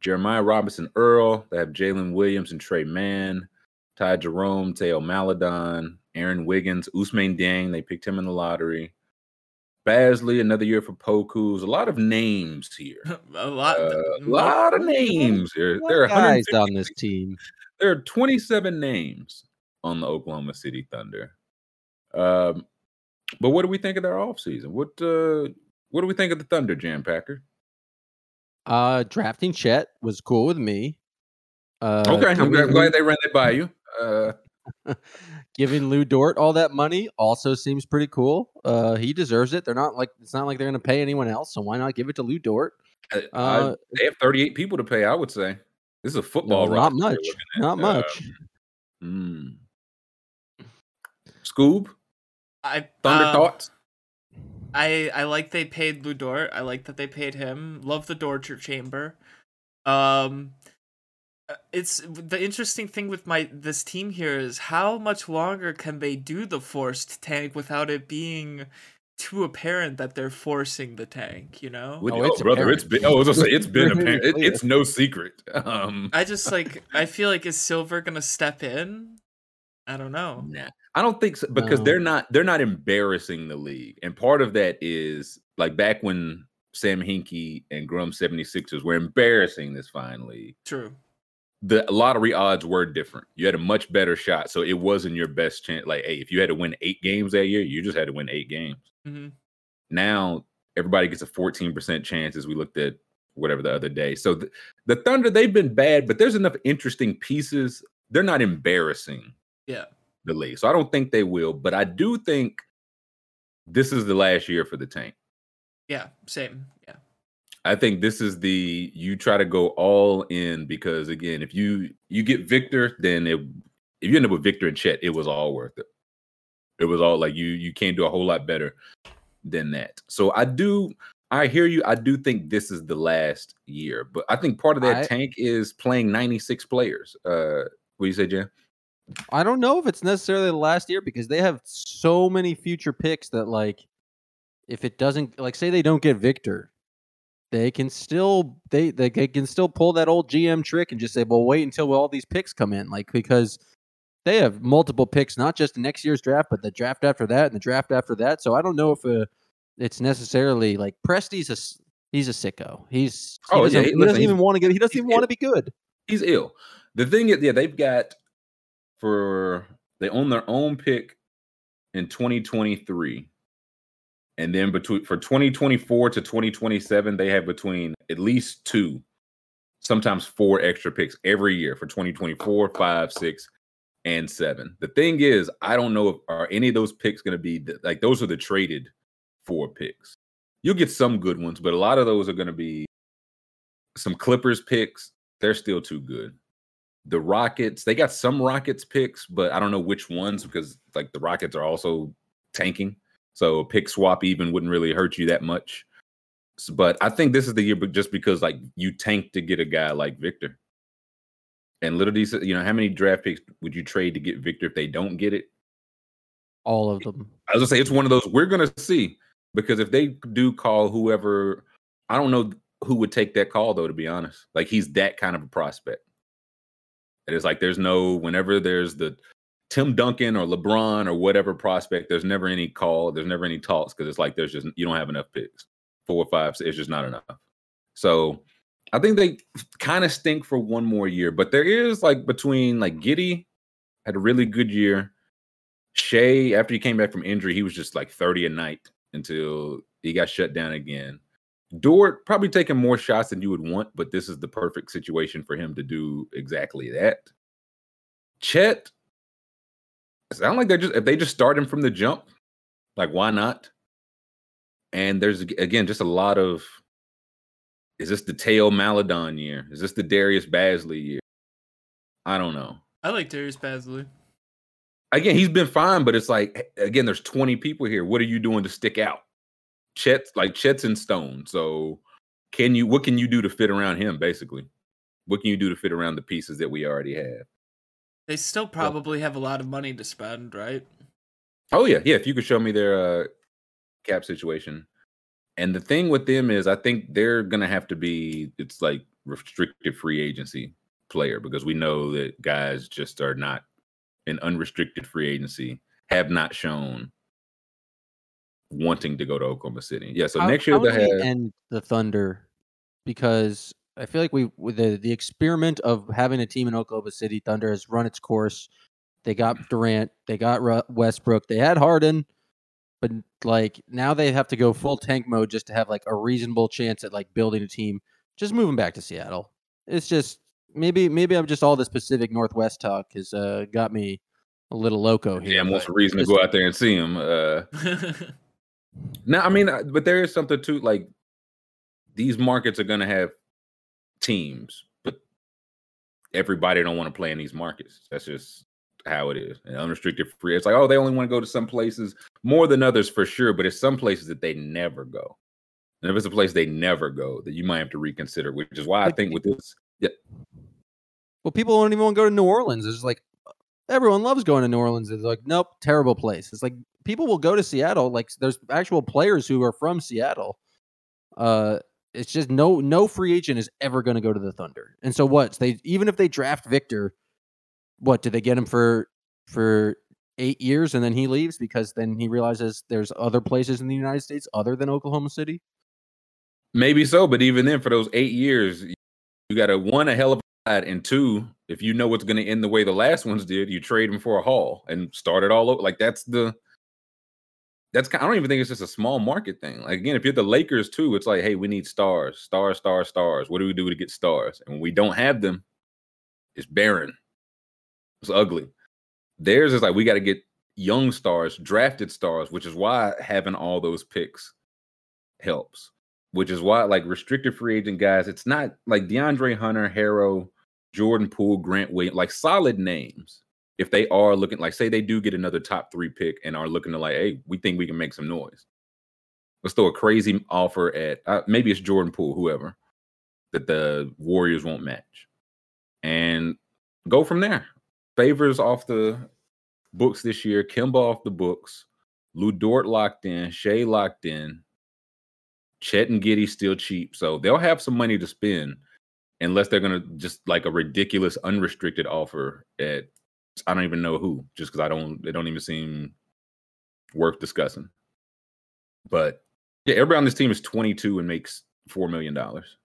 Jeremiah Robinson Earl. They have Jalen Williams and Tre Mann, Ty Jerome, Theo Maledon, Aaron Wiggins, Ousmane Dieng. They picked him in the lottery. Bazley, another year for Poku's. A lot of names here. A lot. Uh, a lot of names here. There are guys on this team. there are 27 names on the Oklahoma City Thunder. Um, but what do we think of their offseason? What uh what do we think of the Thunder, Jam Packer? Uh, drafting Chet was cool with me. Uh, okay, I'm glad, glad they ran it by you. Uh giving Lu Dort all that money also seems pretty cool. Uh, he deserves it. They're not like it's not like they're going to pay anyone else, so why not give it to Lu Dort? I- Uh, they have 38 people to pay, I would say. This is a football No, not much. Not Uh, much. mm. Scoob, I Thunder um, thoughts? I I like they paid Lu Dort. I like that they paid him. Love the Dorcher Chamber. Um, it's the interesting thing with my this team here is how much longer can they do the forced tank without it being too apparent that they're forcing the tank. You know. Would- Oh, oh, it's brother, apparent. it's been oh, I was gonna say it's been apparent. It- it's no secret. Um I just like I feel like is Silver gonna step in? I don't know. Nah, I don't think so because No. they're not they're not embarrassing the league, and part of that is like back when Sam Hinkie and Grum 76ers were embarrassing this fine league. True. The lottery odds were different. You had a much better shot, so it wasn't your best chance. Like, hey, if you had to win eight games that year, you just had to win eight games. hmm Now everybody gets a 14% chance, as we looked at whatever the other day. So the, the Thunder, they've been bad, but there's enough interesting pieces. They're not embarrassing Yeah. the league. So I don't think they will, but I do think this is the last year for the tank. Yeah. Same. I think this is the you try to go all in because again, if you you get Victor, then it if you end up with Victor and Chet, it was all worth it. It was all like you you can't do a whole lot better than that. So I do I hear you. I do think this is the last year, but I think part of that I- tank is playing 96 players. Uh what do you say, Jen? I don't know if it's necessarily the last year because they have so many future picks that like if it doesn't like say they don't get Victor, they can still they they, can still pull that old GM trick and just say, well, wait until all these picks come in, like because they have multiple picks, not just next year's draft, but the draft after that and the draft after that. So I don't know if uh, it's necessarily like Presti's a he's a sicko. He's he Oh, yeah, doesn't, he- he doesn't even want to get he doesn't even want to be good. he's ill. The thing is, yeah, they've got for they own their own pick in 2023. And then between for 2024 to 2027, they have between at least two, sometimes four extra picks every year for 2024, five, six, and seven. The thing is, I don't know if are any of those picks going to be like those are the traded four picks. You'll get some good ones, but a lot of those are going to be some Clippers picks. They're still too good the Rockets, they got some Rockets picks, but I don't know which ones because like the Rockets are also tanking. So a pick swap even wouldn't really hurt you that much. S- But I think this is the year, but just because like you tank to get a guy like Victor, and literally, you know, how many draft picks would you trade to get Victor if they don't get it? All of them. I was gonna say it's one of those we're gonna see because if they do call whoever, I don't know who would take that call though. To be honest, like he's that kind of a prospect. And it's like there's no whenever there's the Tim Duncan or LeBron or whatever prospect, there's never any call, there's never any talks because it's like there's just you don't have enough picks, four or five, it's just not enough. So I think they kind of stink for one more year, but there is like between like Giddey had a really good year. Shai, after he came back from injury, he was just like 30 a night until he got shut down again. Dort probably taking more shots than you would want, but this is the perfect situation for him to do exactly that. Chet, sound like they're just if they just start him from the jump, like why not? And there's again just a lot of is this the Theo Maledon year? Is this the Darius Bazley year? I don't know. I like Darius Bazley. again, he's been fine, but it's like again, there's 20 people here. What are you doing to stick out? Chet's like Chet's in stone. So can you what can you do to fit around him, basically? What can you do to fit around the pieces that we already have? They still probably have a lot of money to spend, right? Oh yeah, yeah. If you could show me their uh cap situation. And the thing with them is I think they're gonna have to be it's like restricted free agency player because we know that guys just are not in unrestricted free agency, have not shown wanting to go to Oklahoma City. Yeah, so How- next year how they'll have end the Thunder because I feel like we with the the experiment of having a team in Oklahoma City Thunder has run its course. They got Durant, they got Westbrook, they had Harden, but like now they have to go full tank mode just to have like a reasonable chance at like building a team. Just moving back to Seattle. It's just maybe maybe I'm just all this Pacific Northwest talk has uh, got me a little loco here. yeah, what's a reason to go out there and see him? Uh No, I mean, uh, but there is something too. Like these markets are going to have teams, but everybody don't want to play in these markets. That's just how it is. And unrestricted free. It's like, oh, they only want to go to some places more than others for sure, but it's some places that they never go. And if it's a place they never go, that you might have to reconsider. Which is why I think with this, yeah, Well, people don't even want to go to New Orleans. It's like everyone loves going to New Orleans. It's like, nope, terrible place. It's like people will go to Seattle. Like there's actual players who are from Seattle. Uh, it's just no no free agent is ever going to go to the Thunder. And so what? They even if they draft Victor, what do they get him for for eight years and then he leaves because then he realizes there's other places in the United States other than Oklahoma City. maybe so. But even then, for those eight years, you got to one a hell of a ride, and two, if you know what's going to end the way the last ones did, you trade them for a haul and start it all over. Like that's the that's. I don't even think it's just a small market thing. Like again, if you're the Lakers too, it's like, hey, we need stars, stars, stars, stars. What do we do to get stars? And when we don't have them, it's barren. It's ugly. Theirs is like we got to get young stars, drafted stars, which is why having all those picks helps. Which is why, like restricted free agent guys, it's not like DeAndre Hunter, Herro, Jordan Poole, Grant Williams, like solid names. If they are looking like, say they do get another top three pick and are looking to like, hey, we think we can make some noise. Let's throw a crazy offer at uh, maybe it's Jordan Poole, whoever that the Warriors won't match, and go from there. Favors off the books this year. Kemba off the books. Lu Dort locked in. Shai locked in. Chet and Giddey still cheap, so they'll have some money to spend, unless they're gonna just like a ridiculous unrestricted offer at I don't even know who, just because I don't they don't even seem worth discussing. But yeah, everybody on this team is 22 and makes four million dollars.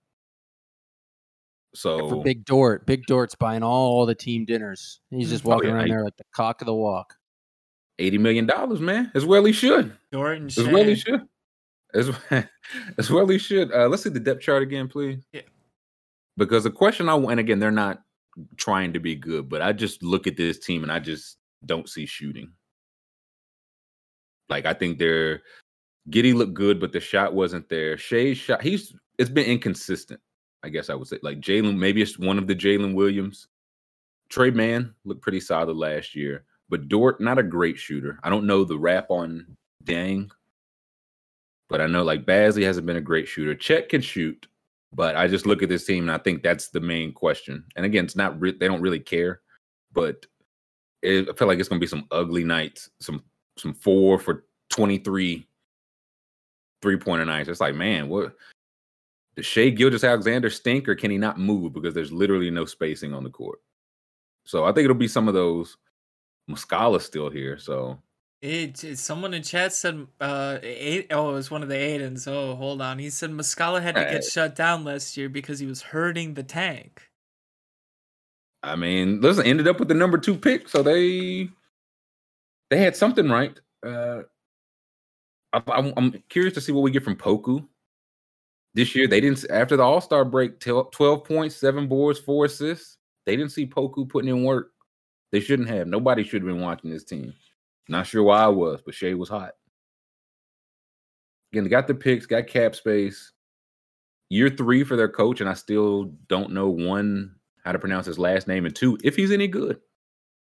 So For Big Dort, Big Dort's buying all the team dinners. He's just Oh, walking yeah, around I- there like the cock of the walk. 80 million dollars, man. As well he should. Dort and As well he should. As, as well he should. Uh, let's see the depth chart again, please. Yeah. Because the question I want, and again, they're not trying to be good, but I just look at this team and I just don't see shooting. Like I think they're Giddey looked good, but the shot wasn't there. Shai shot, he's it's been inconsistent. I guess I would say like Jalen, maybe it's one of the Jalen Williams. Tre Mann looked pretty solid last year, but Dort not a great shooter. I don't know the rap on Dieng But I know like Bazley hasn't been a great shooter. Chet can shoot, but I just look at this team and I think that's the main question. And again, it's not re- they don't really care, but it, I feel like it's gonna be some ugly nights, some some four for 23 three pointer nights. It's like, man, what does Shai Gilgeous-Alexander stink or can he not move because there's literally no spacing on the court? So I think it'll be some of those. Muscala's still here, so It, it- someone in chat said uh eight oh it was one of the Aidens. Oh hold on. He said Muscala had to get shut down last year because he was hurting the tank. I mean, listen, ended up with the number two pick, so they they had something right. Uh, I, I'm, I'm curious to see what we get from Poku this year. They didn't after the All Star break. 12 points, seven boards, four assists. They didn't see Poku putting in work. They shouldn't have. Nobody should have been watching this team. Not sure why I was, but Shai was hot. Again, they got the picks, got cap space. Year three for their coach, and I still don't know one how to pronounce his last name, and two if he's any good.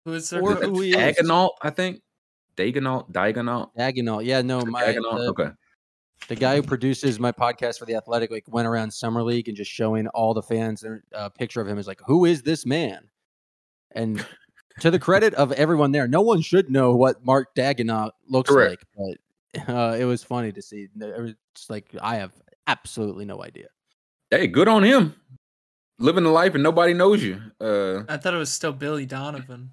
Who is their Or coach? who he is. Dagonaut, I think. Dagonaut, Diagonal. Dagnall. Yeah, no, my Dagonaut. the, Okay. the guy who produces my podcast for the Athletic like went around summer league and just showing all the fans a uh, picture of him is like, who is this man? And to the credit of everyone there, no one should know what Mark Dagonaut looks Correct. like, but uh, it was funny to see. It was like I have absolutely no idea. Hey, good on him. Living the life and nobody knows you. Uh, I thought it was still Billy Donovan.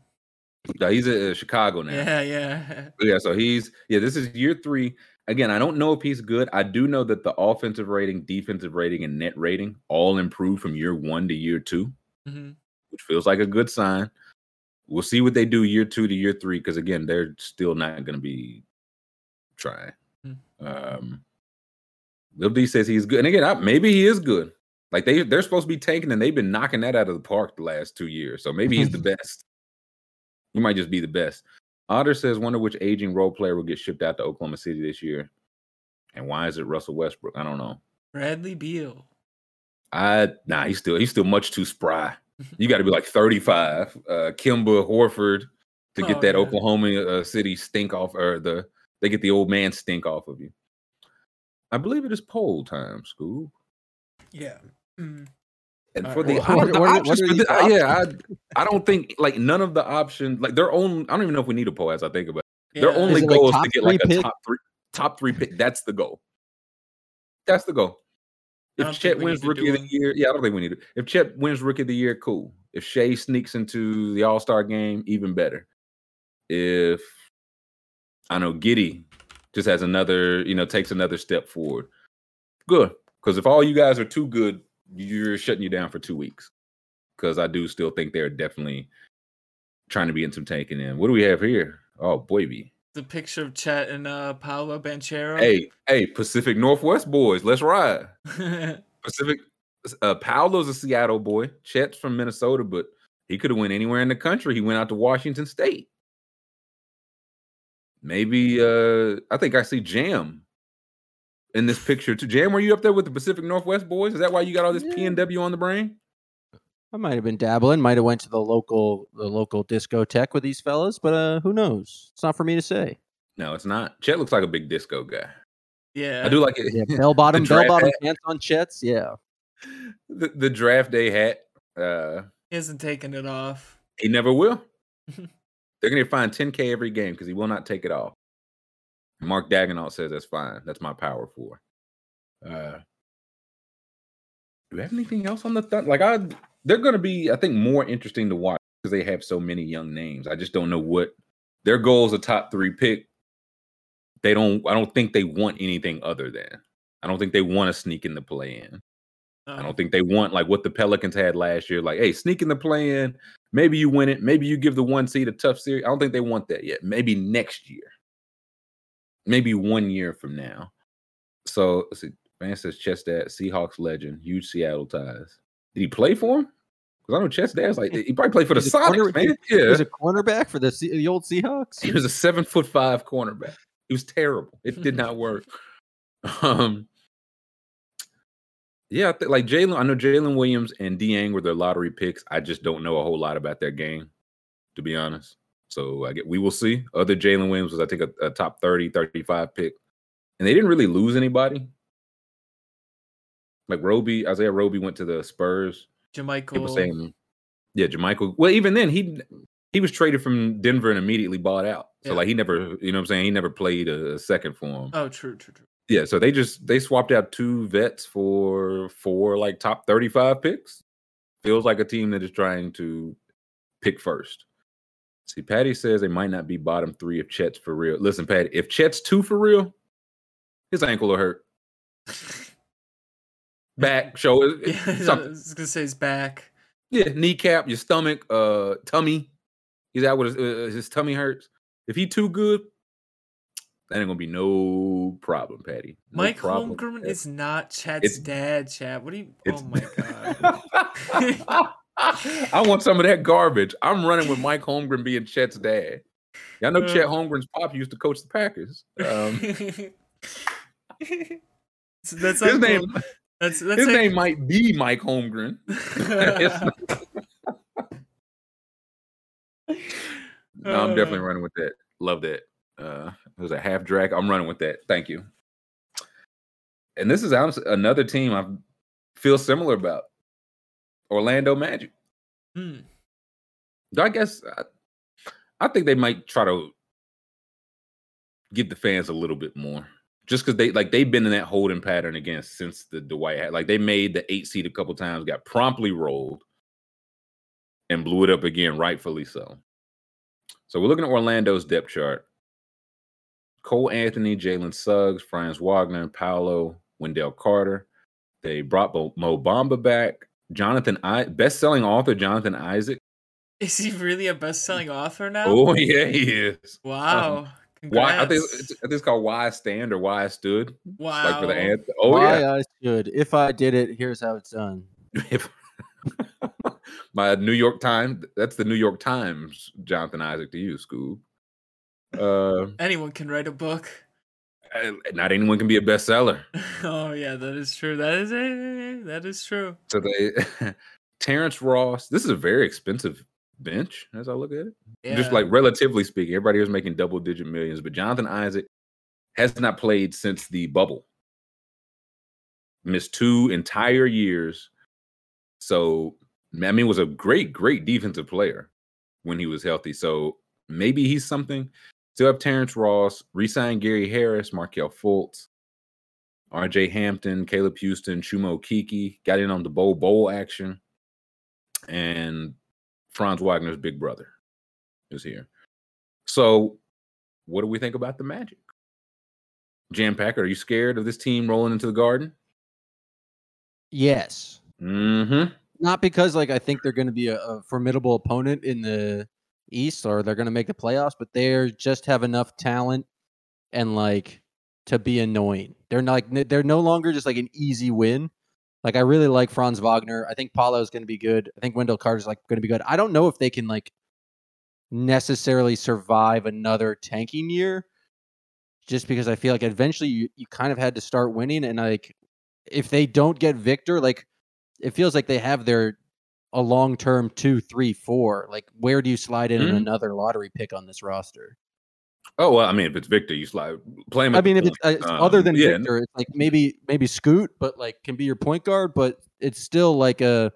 no, he's at uh, Chicago now. Yeah, yeah. Yeah, so he's yeah, this is year three. Again, I don't know if he's good. I do know that the offensive rating, defensive rating, and net rating all improved from year one to year two, hmm which feels like a good sign. We'll see what they do year two to year three, because again, they're still not gonna be trying. Hmm. Um Lil D says he's good. And again, I, maybe he is good. Like they they're supposed to be tanking and they've been knocking that out of the park the last two years. So maybe he's the best. He might just be the best. Otter says, wonder which aging role player will get shipped out to Oklahoma City this year. And why is it Russell Westbrook? I don't know. Bradley Beal. I nah, he's still he's still much too spry. You got to be like 35. Uh Kemba Horford to get Oh, that yeah. Oklahoma uh, City stink off or the they get the old man stink off of you. I believe it is poll time, school. Yeah. Mm. And All for right, the, well, I don't- the options what for the- yeah, I, I don't think like none of the options like their own. I don't even know if we need a poll as I think about it. Their only Is it like goal is to get like a pick? top three, top three pick. That's the goal. That's the goal. If Chet wins rookie of the year, yeah, I don't think we need it. If Chet wins rookie of the year, cool. If Shai sneaks into the All Star game, even better. If I know Giddey just has another, you know, takes another step forward, good. Because if all you guys are too good, you're shutting you down for two weeks. Because I do still think they're definitely trying to be in some tanking in. What do we have here? Oh, boy, The picture of Chet and uh, Paolo Banchero. Hey, hey, Pacific Northwest boys, let's ride. Pacific. Uh, Paolo's a Seattle boy. Chet's from Minnesota, but he could have went anywhere in the country. He went out to Washington State. Maybe uh I think I see Jam in this picture too. Jam, were you up there with the Pacific Northwest boys? Is that why you got all this Yeah. P and W on the brain? I might have been dabbling, might have went to the local the local discotheque with these fellas, but uh, who knows? It's not for me to say. No, it's not. Chet looks like a big disco guy. yeah. I do like it. Yeah, bell bottom, bell bottom pants on Chets. Yeah, the, the draft day hat. Uh He hasn't taking it off. He never will. They're going to find 10K every game because he will not take it off. Mark Dagonaut says that's fine. That's my power for. Uh, do we have anything else on the th- like? I they're going to be, I think, more interesting to watch because they have so many young names. I just don't know what their goal is. A top three pick. They don't. I don't think they want anything other than. I don't think they want to sneak in the play in. I don't think they want like what the Pelicans had last year. Like, hey, sneak in the play in. Maybe you win it. Maybe you give the one seed a tough series. I don't think they want that yet. Maybe next year. Maybe one year from now. So let's see. Man says Chess Dad, Seahawks legend, huge Seattle ties. Did he play for him? Because I know Chess Dad's like he probably played for the He's a corner- Sonics, man. he Yeah. was a cornerback for the the old Seahawks. He was a seven foot five cornerback. He was terrible. It did not work. Um, yeah, I think like Jalen. I know Jalen Williams and Dieng were their lottery picks. I just don't know a whole lot about their game, to be honest. So I get we will see. Other Jalen Williams was I think a, a top 30, 35 pick. and they didn't really lose anybody. Like Roby, Isaiah Roby went to the Spurs. People saying, yeah, JaMychal. Well, even then, he he was traded from Denver and immediately bought out. So Yeah. like he never, you know, what I'm saying he never played a, second for him. Oh, true, true, true. Yeah, so they just they swapped out two vets for four like top 35 picks. Feels like a team that is trying to pick first. See, Patty says they might not be bottom three if Chet's for real. Listen, Patty, if Chet's two for real, his ankle will hurt. Back, show Yeah, I was gonna say his back. Yeah, kneecap, your stomach, uh, tummy. He's out with his, uh, his tummy hurts. If he too good, that ain't gonna be no problem, Patty. No Mike problem, Holmgren Patty. is not Chet's It's- dad, Chad. What do you? Oh my god. I want some of that garbage. I'm running with Mike Holmgren being Chet's dad. Y'all know Chet Uh. Holmgren's pop used to coach the Packers. Um, So that's his like name, That's that's his name might be Mike Holmgren. No, I'm definitely Uh. running with that. Love that. Uh, it was a half drag. I'm running with that. Thank you. And this is another team I feel similar about. Orlando Magic. Hmm. I guess I, I think they might try to give the fans a little bit more, just because they like they've been in that holding pattern again since the Dwight had like they made the eight seed a couple times, got promptly rolled, and blew it up again, rightfully so. So we're looking at Orlando's depth chart. Cole Anthony, Jalen Suggs, Franz Wagner, Paolo, Wendell Carter. They brought Bo- Mo Bamba back. Jonathan, I best-selling author Jonathan Isaac. Is he really a best-selling author now? Oh yeah, he is. wow! Why? I think, Congrats. it's, I think it's called "Why I Stand" or "Why I Stood," wow. like for the anthem. Oh Why yeah, I should. If I did it, here's how it's done. my New York Times. That's the New York Times. Jonathan Isaac to you, Scoob. Uh, Anyone can write a book. not anyone can be a bestseller. Oh yeah, that is true. That is a that is true. So they, Terrence Ross. This is a very expensive bench as I look at it. Yeah. Just like relatively speaking, everybody was making double digit millions, but Jonathan Isaac has not played since the bubble. Missed two entire years. So I mean, was a great, great defensive player when he was healthy. So maybe he's something. Still have Terrence Ross, re-signed Gary Harris, Markelle Fultz, RJ Hampton, Caleb Houstan, Chuma Okeke, got in on the Bol Bol action, and Franz Wagner's big brother is here. So, what do we think about the Magic? Jam Packer, are you scared of this team rolling into the Garden? Yes. Mm-hmm. Not because like I think they're going to be a, a formidable opponent in the East or they're going to make the playoffs, but they just have enough talent and like to be annoying. They're not like they're no longer just like an easy win. Like I really like Franz Wagner. I think Paolo is going to be good. I think Wendell Carter's like going to be good. I don't know if they can like necessarily survive another tanking year just because I feel like eventually you, you kind of had to start winning and like if they don't get Victor, like it feels like they have their a long term two, three, four. Like where do you slide in Mhm. another lottery pick on this roster? Oh well, I mean, if it's Victor, you slide play him. I mean, if it's, uh, point. it's other Um, than yeah, Victor, it's like maybe maybe Scoot, but like can be your point guard, but it's still like a.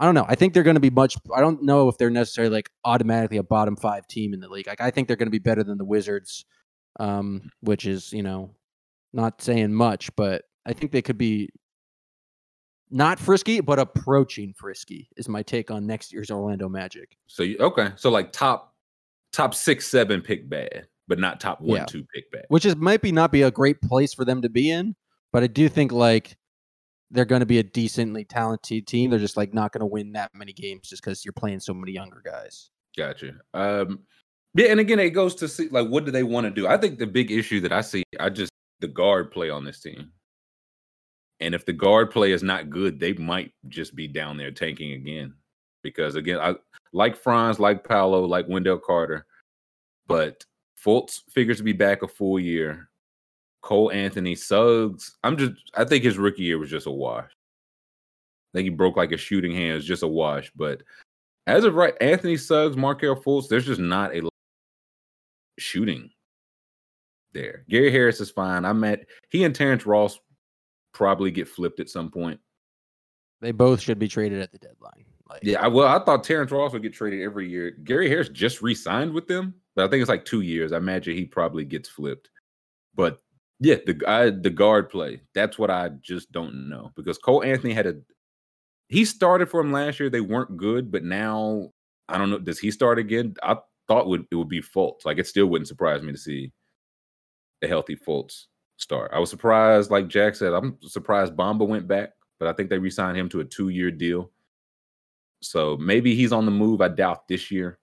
I don't know. I think they're going to be much. I don't know if they're necessarily like automatically a bottom five team in the league. Like I think they're going to be better than the Wizards, um, which is you know, not saying much, but I think they could be not frisky, but approaching frisky. Is my take on next year's Orlando Magic. So you, okay, so like top top six, seven pick bad, but not top one, Yeah. two pick bad. which is might be not be a great place for them to be in, but I do think like they're going to be a decently talented team. They're just like not going to win that many games just because you're playing so many younger guys. Gotcha. Um, yeah, and again, it goes to see like what do they want to do. I think the big issue that I see, I just the guard play on this team, and if the guard play is not good, they might just be down there tanking again. Because again, I like Franz, like Paolo, like Wendell Carter, but Fultz figures to be back a full year. Cole Anthony Suggs, I'm just I think his rookie year was just a wash. I think he broke like a shooting hand, it was just a wash. But as of right, Anthony Suggs, Markelle Fultz, there's just not a shooting there. Gary Harris is fine. I'm at he and Terrence Ross probably get flipped at some point. They both should be traded at the deadline. Like, Yeah, I, well, I thought Terrence Ross would get traded every year. Gary Harris just re-signed with them, but I think it's like two years. I imagine he probably gets flipped. But yeah, the guy, the guard play, that's what I just don't know because Cole Anthony had a he started for him last year. They weren't good, but now I don't know. Does he start again? I thought would it would be Fultz. Like it still wouldn't surprise me to see a healthy Fultz start. I was surprised, like Jack said, I'm surprised Bamba went back, but I think they re-signed him to a two-year deal. So maybe he's on the move. I doubt this year.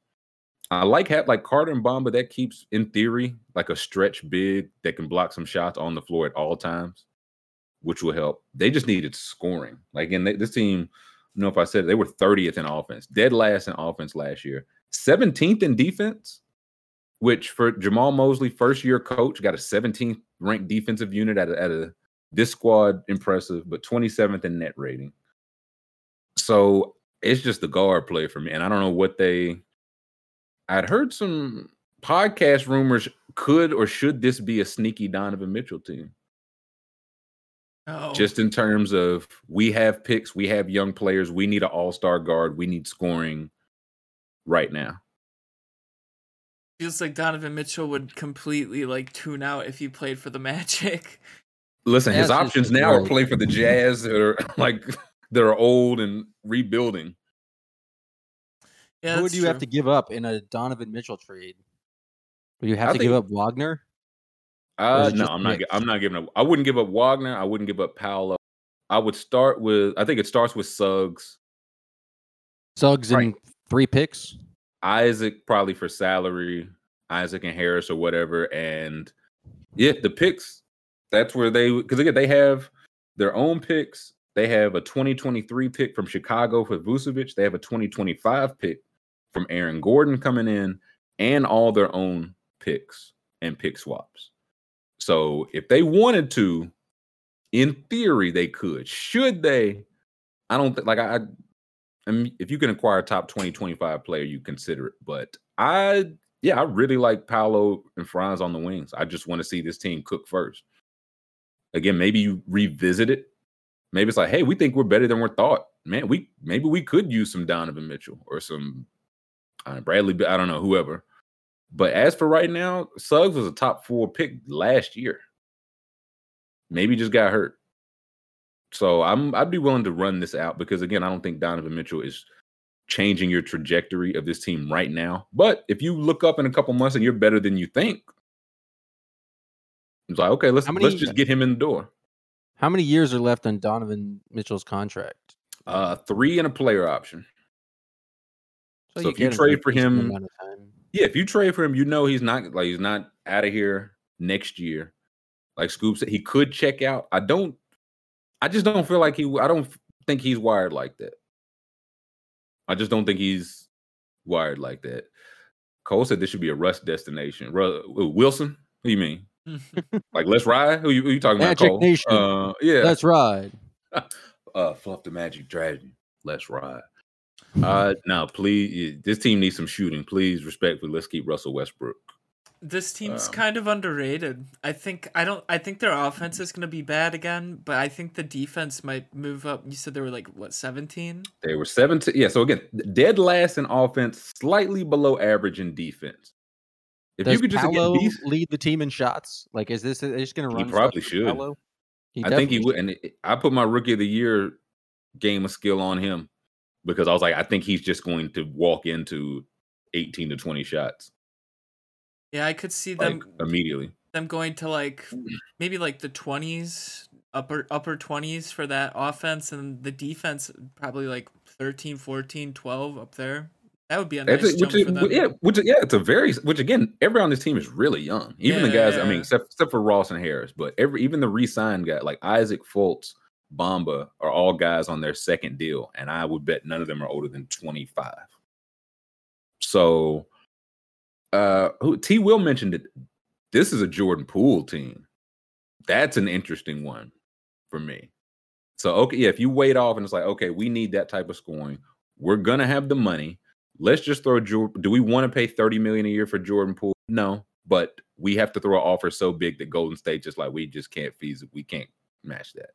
I like have like Carter and Bamba. That keeps, in theory, like a stretch big that can block some shots on the floor at all times, which will help. They just needed scoring. Like, they, this team, don't know if I said it, they were 30th in offense, dead last in offense last year, 17th in defense. Which for Jamahl Mosley, first year coach, got a 17th ranked defensive unit at a, at a this squad impressive, but 27th in net rating. So it's just the guard play for me. And I don't know what they I'd heard some podcast rumors could or should this be a sneaky Donovan Mitchell team? Oh, Just in terms of we have picks, we have young players, we need an all-star guard, we need scoring right now. feels like Donovan Mitchell would completely like tune out if he played for the Magic. Listen, his That's just options now are right. play for the Jazz or like that are old and rebuilding. Yeah, Who would that's you have to give up in a Donovan Mitchell trade? Would you have I to give up Wagner? Uh, no, I'm not. gi- I'm not giving up. I wouldn't give up Wagner. I wouldn't give up Paolo. I would start with. I think it starts with Suggs, Suggs Right. and three picks. Isaac probably for salary, Isaac and Harris or whatever, and yeah, the picks. That's where they because again they have their own picks. They have a 2023 pick from Chicago for Vucevic. They have a 2025 pick from Aaron Gordon coming in, and all their own picks and pick swaps. So if they wanted to, in theory, they could. Should they? I don't think like I, I mean, if you can acquire a top 20, 25 player, you consider it. But I, yeah, I really like Paolo and Franz on the wings. I just want to see this team cook first. Again, maybe you revisit it. Maybe it's like, hey, we think we're better than we're thought. Man, we maybe we could use some Donovan Mitchell or some uh, Bradley. I don't know, whoever. But as for right now, Suggs was a top four pick last year. Maybe just got hurt. So I'm I'd be willing to run this out because again, I don't think Donovan Mitchell is changing your trajectory of this team right now. But if you look up in a couple months and you're better than you think, it's like okay, let's How let's just get him in the door. How many years are left on Donovan Mitchell's contract? Uh, three and a player option. So if you trade for him- amount of time. Yeah, if you trade for him, you know he's not like he's not out of here next year. Like Scoop said, he could check out. I don't. I just don't feel like he. I don't think he's wired like that. I just don't think he's wired like that. Cole said this should be a rust destination. Wilson, what do you mean? Like let's ride? Who you, who you talking about? Magic Cole? Nation. Uh, yeah. That's right. uh fluff the magic dragon. Let's ride. Uh no, please. This team needs some shooting. Please, respectfully, let's keep Russell Westbrook. This team's Um, kind of underrated. I think I don't I think their offense is gonna be bad again, but I think the defense might move up. You said they were like what, seventeen? They were 17. Yeah, so again, dead last in offense, slightly below average in defense. If Does you could just Paolo again, dec- lead the team in shots? Like, is this are just going to run? stuff probably should. He I think he would. And it- I put my rookie of the year game of skill on him because I was like, I think he's just going to walk into 18 to 20 shots Yeah, I could see like them immediately. them going to like maybe like the twenties, upper upper twenties for that offense and the defense probably like 13, 14, 12 up there. That would be a nice it, jump which, for them. yeah, which yeah, it's a very which again, everyone on this team is really young. Even the Yeah, guys, I mean, except except for Ross and Harris, but every even the re-signed guy like Isaac Fultz, Bamba are all guys on their second deal, and I would bet none of them are older than 25. So uh who T Will mentioned it. This is a Jordan Poole team. That's an interesting one for me. So okay, yeah, if you wait off and it's like, okay, we need that type of scoring, we're gonna have the money. Let's just throw do we want to pay 30 million a year for Jordan Poole? No, but we have to throw an offer so big that Golden State just like we just can't feasibly we can't match that.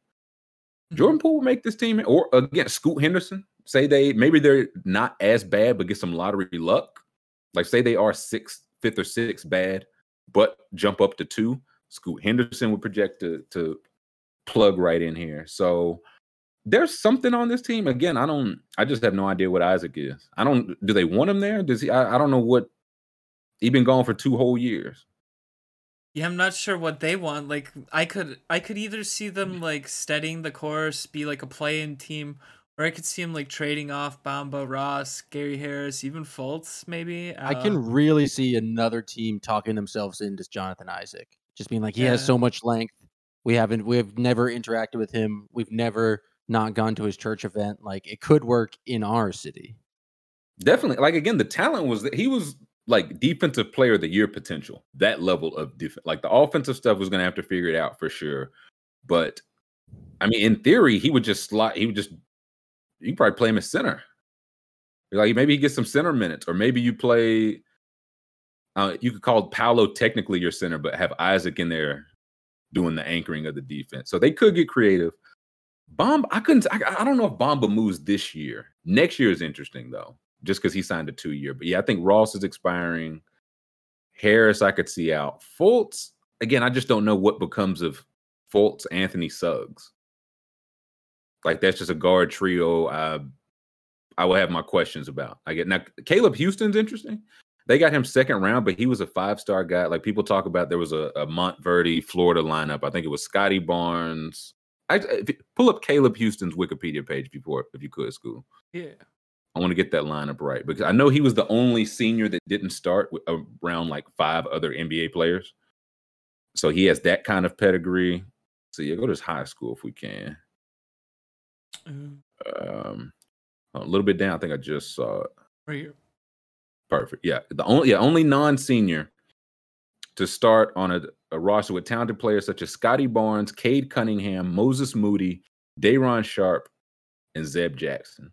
Mhm. Jordan Poole will make this team, or again, Scoot Henderson. Say they maybe they're not as bad, but get some lottery luck. Like say they are sixth, fifth or sixth bad, but jump up to two. Scoot Henderson would project to to plug right in here. So there's something on this team. Again, I don't. I just have no idea what Isaac is. I don't. Do they want him there? Does he? I, I don't know what. He been gone for two whole years. Yeah, I'm not sure what they want. Like I could I could either see them like steadying the course, be like a play-in team, or I could see him like trading off Bamba, Ross, Gary Harris, even Fultz maybe. I Uh, can really see another team talking themselves into Jonathan Isaac, just being like, he has so much length. We haven't, we have never interacted with him. We've never not gone to his church event. Like it could work in our city. Definitely. Like again, the talent was that he was like defensive player of the year potential. That level of defense, like the offensive stuff, was to have to figure it out for sure. But I mean, in theory, he would just slot. He would just you probably play him as center. Like maybe he gets some center minutes, or maybe you play. Uh, you could call Paolo technically your center, but have Isaac in there doing the anchoring of the defense. So they could get creative. Bomb, I couldn't. I, I don't know if Bamba moves this year. Next year is interesting though, just because he signed a two year. But yeah, I think Ross is expiring. Harris, I could see out. Fultz, again, I just don't know what becomes of Fultz, Anthony Suggs. Like that's just a guard trio. I I will have my questions about. I get now Caleb Houstan's interesting. They got him second round, but he was a five star guy. Like people talk about, there was a, a Montverde, Florida lineup. I think it was Scottie Barnes. I if you- pull up Caleb Houstan's Wikipedia page before, if you could, school. Yeah. I want to get that lineup right because I know he was the only senior that didn't start with, around like five other NBA players. So he has that kind of pedigree. So yeah, go to his high school if we can. Mm, Um, a little bit down. I think I just saw it. Right here. Perfect. Yeah, the only yeah only non-senior to start on a, a roster with talented players such as Scottie Barnes, Cade Cunningham, Moses Moody, Day'Ron Sharpe, and Zeb Jackson.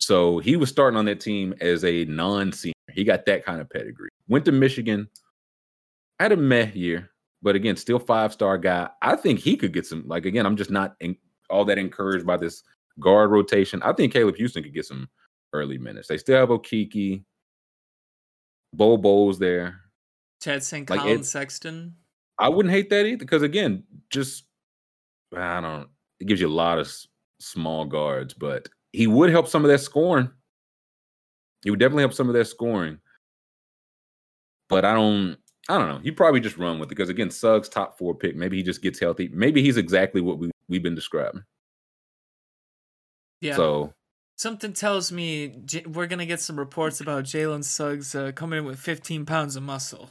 So he was starting on that team as a non-senior. He got that kind of pedigree. Went to Michigan, had a meh year, but again, still five-star guy. I think he could get some. Like again, I'm just not in, all that encouraged by this guard rotation. I think Caleb Houstan could get some early minutes. They still have Okeke. Bol Bol's there. Chad St. Like, Collin it- Sexton. I wouldn't hate that either because again, just I don't. It gives you a lot of s- small guards, but he would help some of that scoring. He would definitely help some of that scoring. But I don't. I don't know. He probably just run with it because again, Suggs top four pick. Maybe he just gets healthy. Maybe he's exactly what we we've been describing. Yeah. So Something tells me J- we're gonna get some reports about Jalen Suggs uh, coming in with 15 pounds of muscle.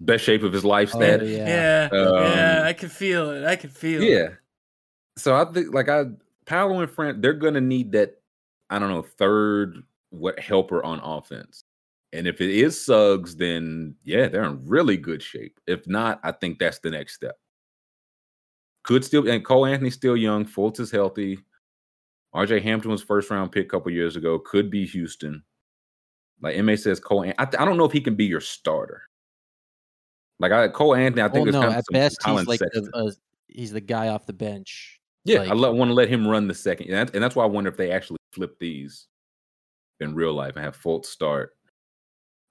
Best shape of his life Oh, status. Yeah, yeah, Um, I can feel it. I can feel it. Yeah. So I think like I Paolo and Fran, they're gonna need that, I don't know, third what helper on offense. And if it is Suggs, then yeah, they're in really good shape. If not, I think that's the next step. Could still and Cole Anthony's still young, Fultz is healthy. RJ Hampton was first round pick a couple years ago. Could be Houstan. Like MA says, Cole. I, th- I don't know if he can be your starter. Like I, Cole Anthony, I Well, think it's no, kind of at best he's like the, uh, he's the guy off the bench. Yeah, Like- I want to let him run the second, and that's, and that's why I wonder if they actually flip these in real life and have Fultz start,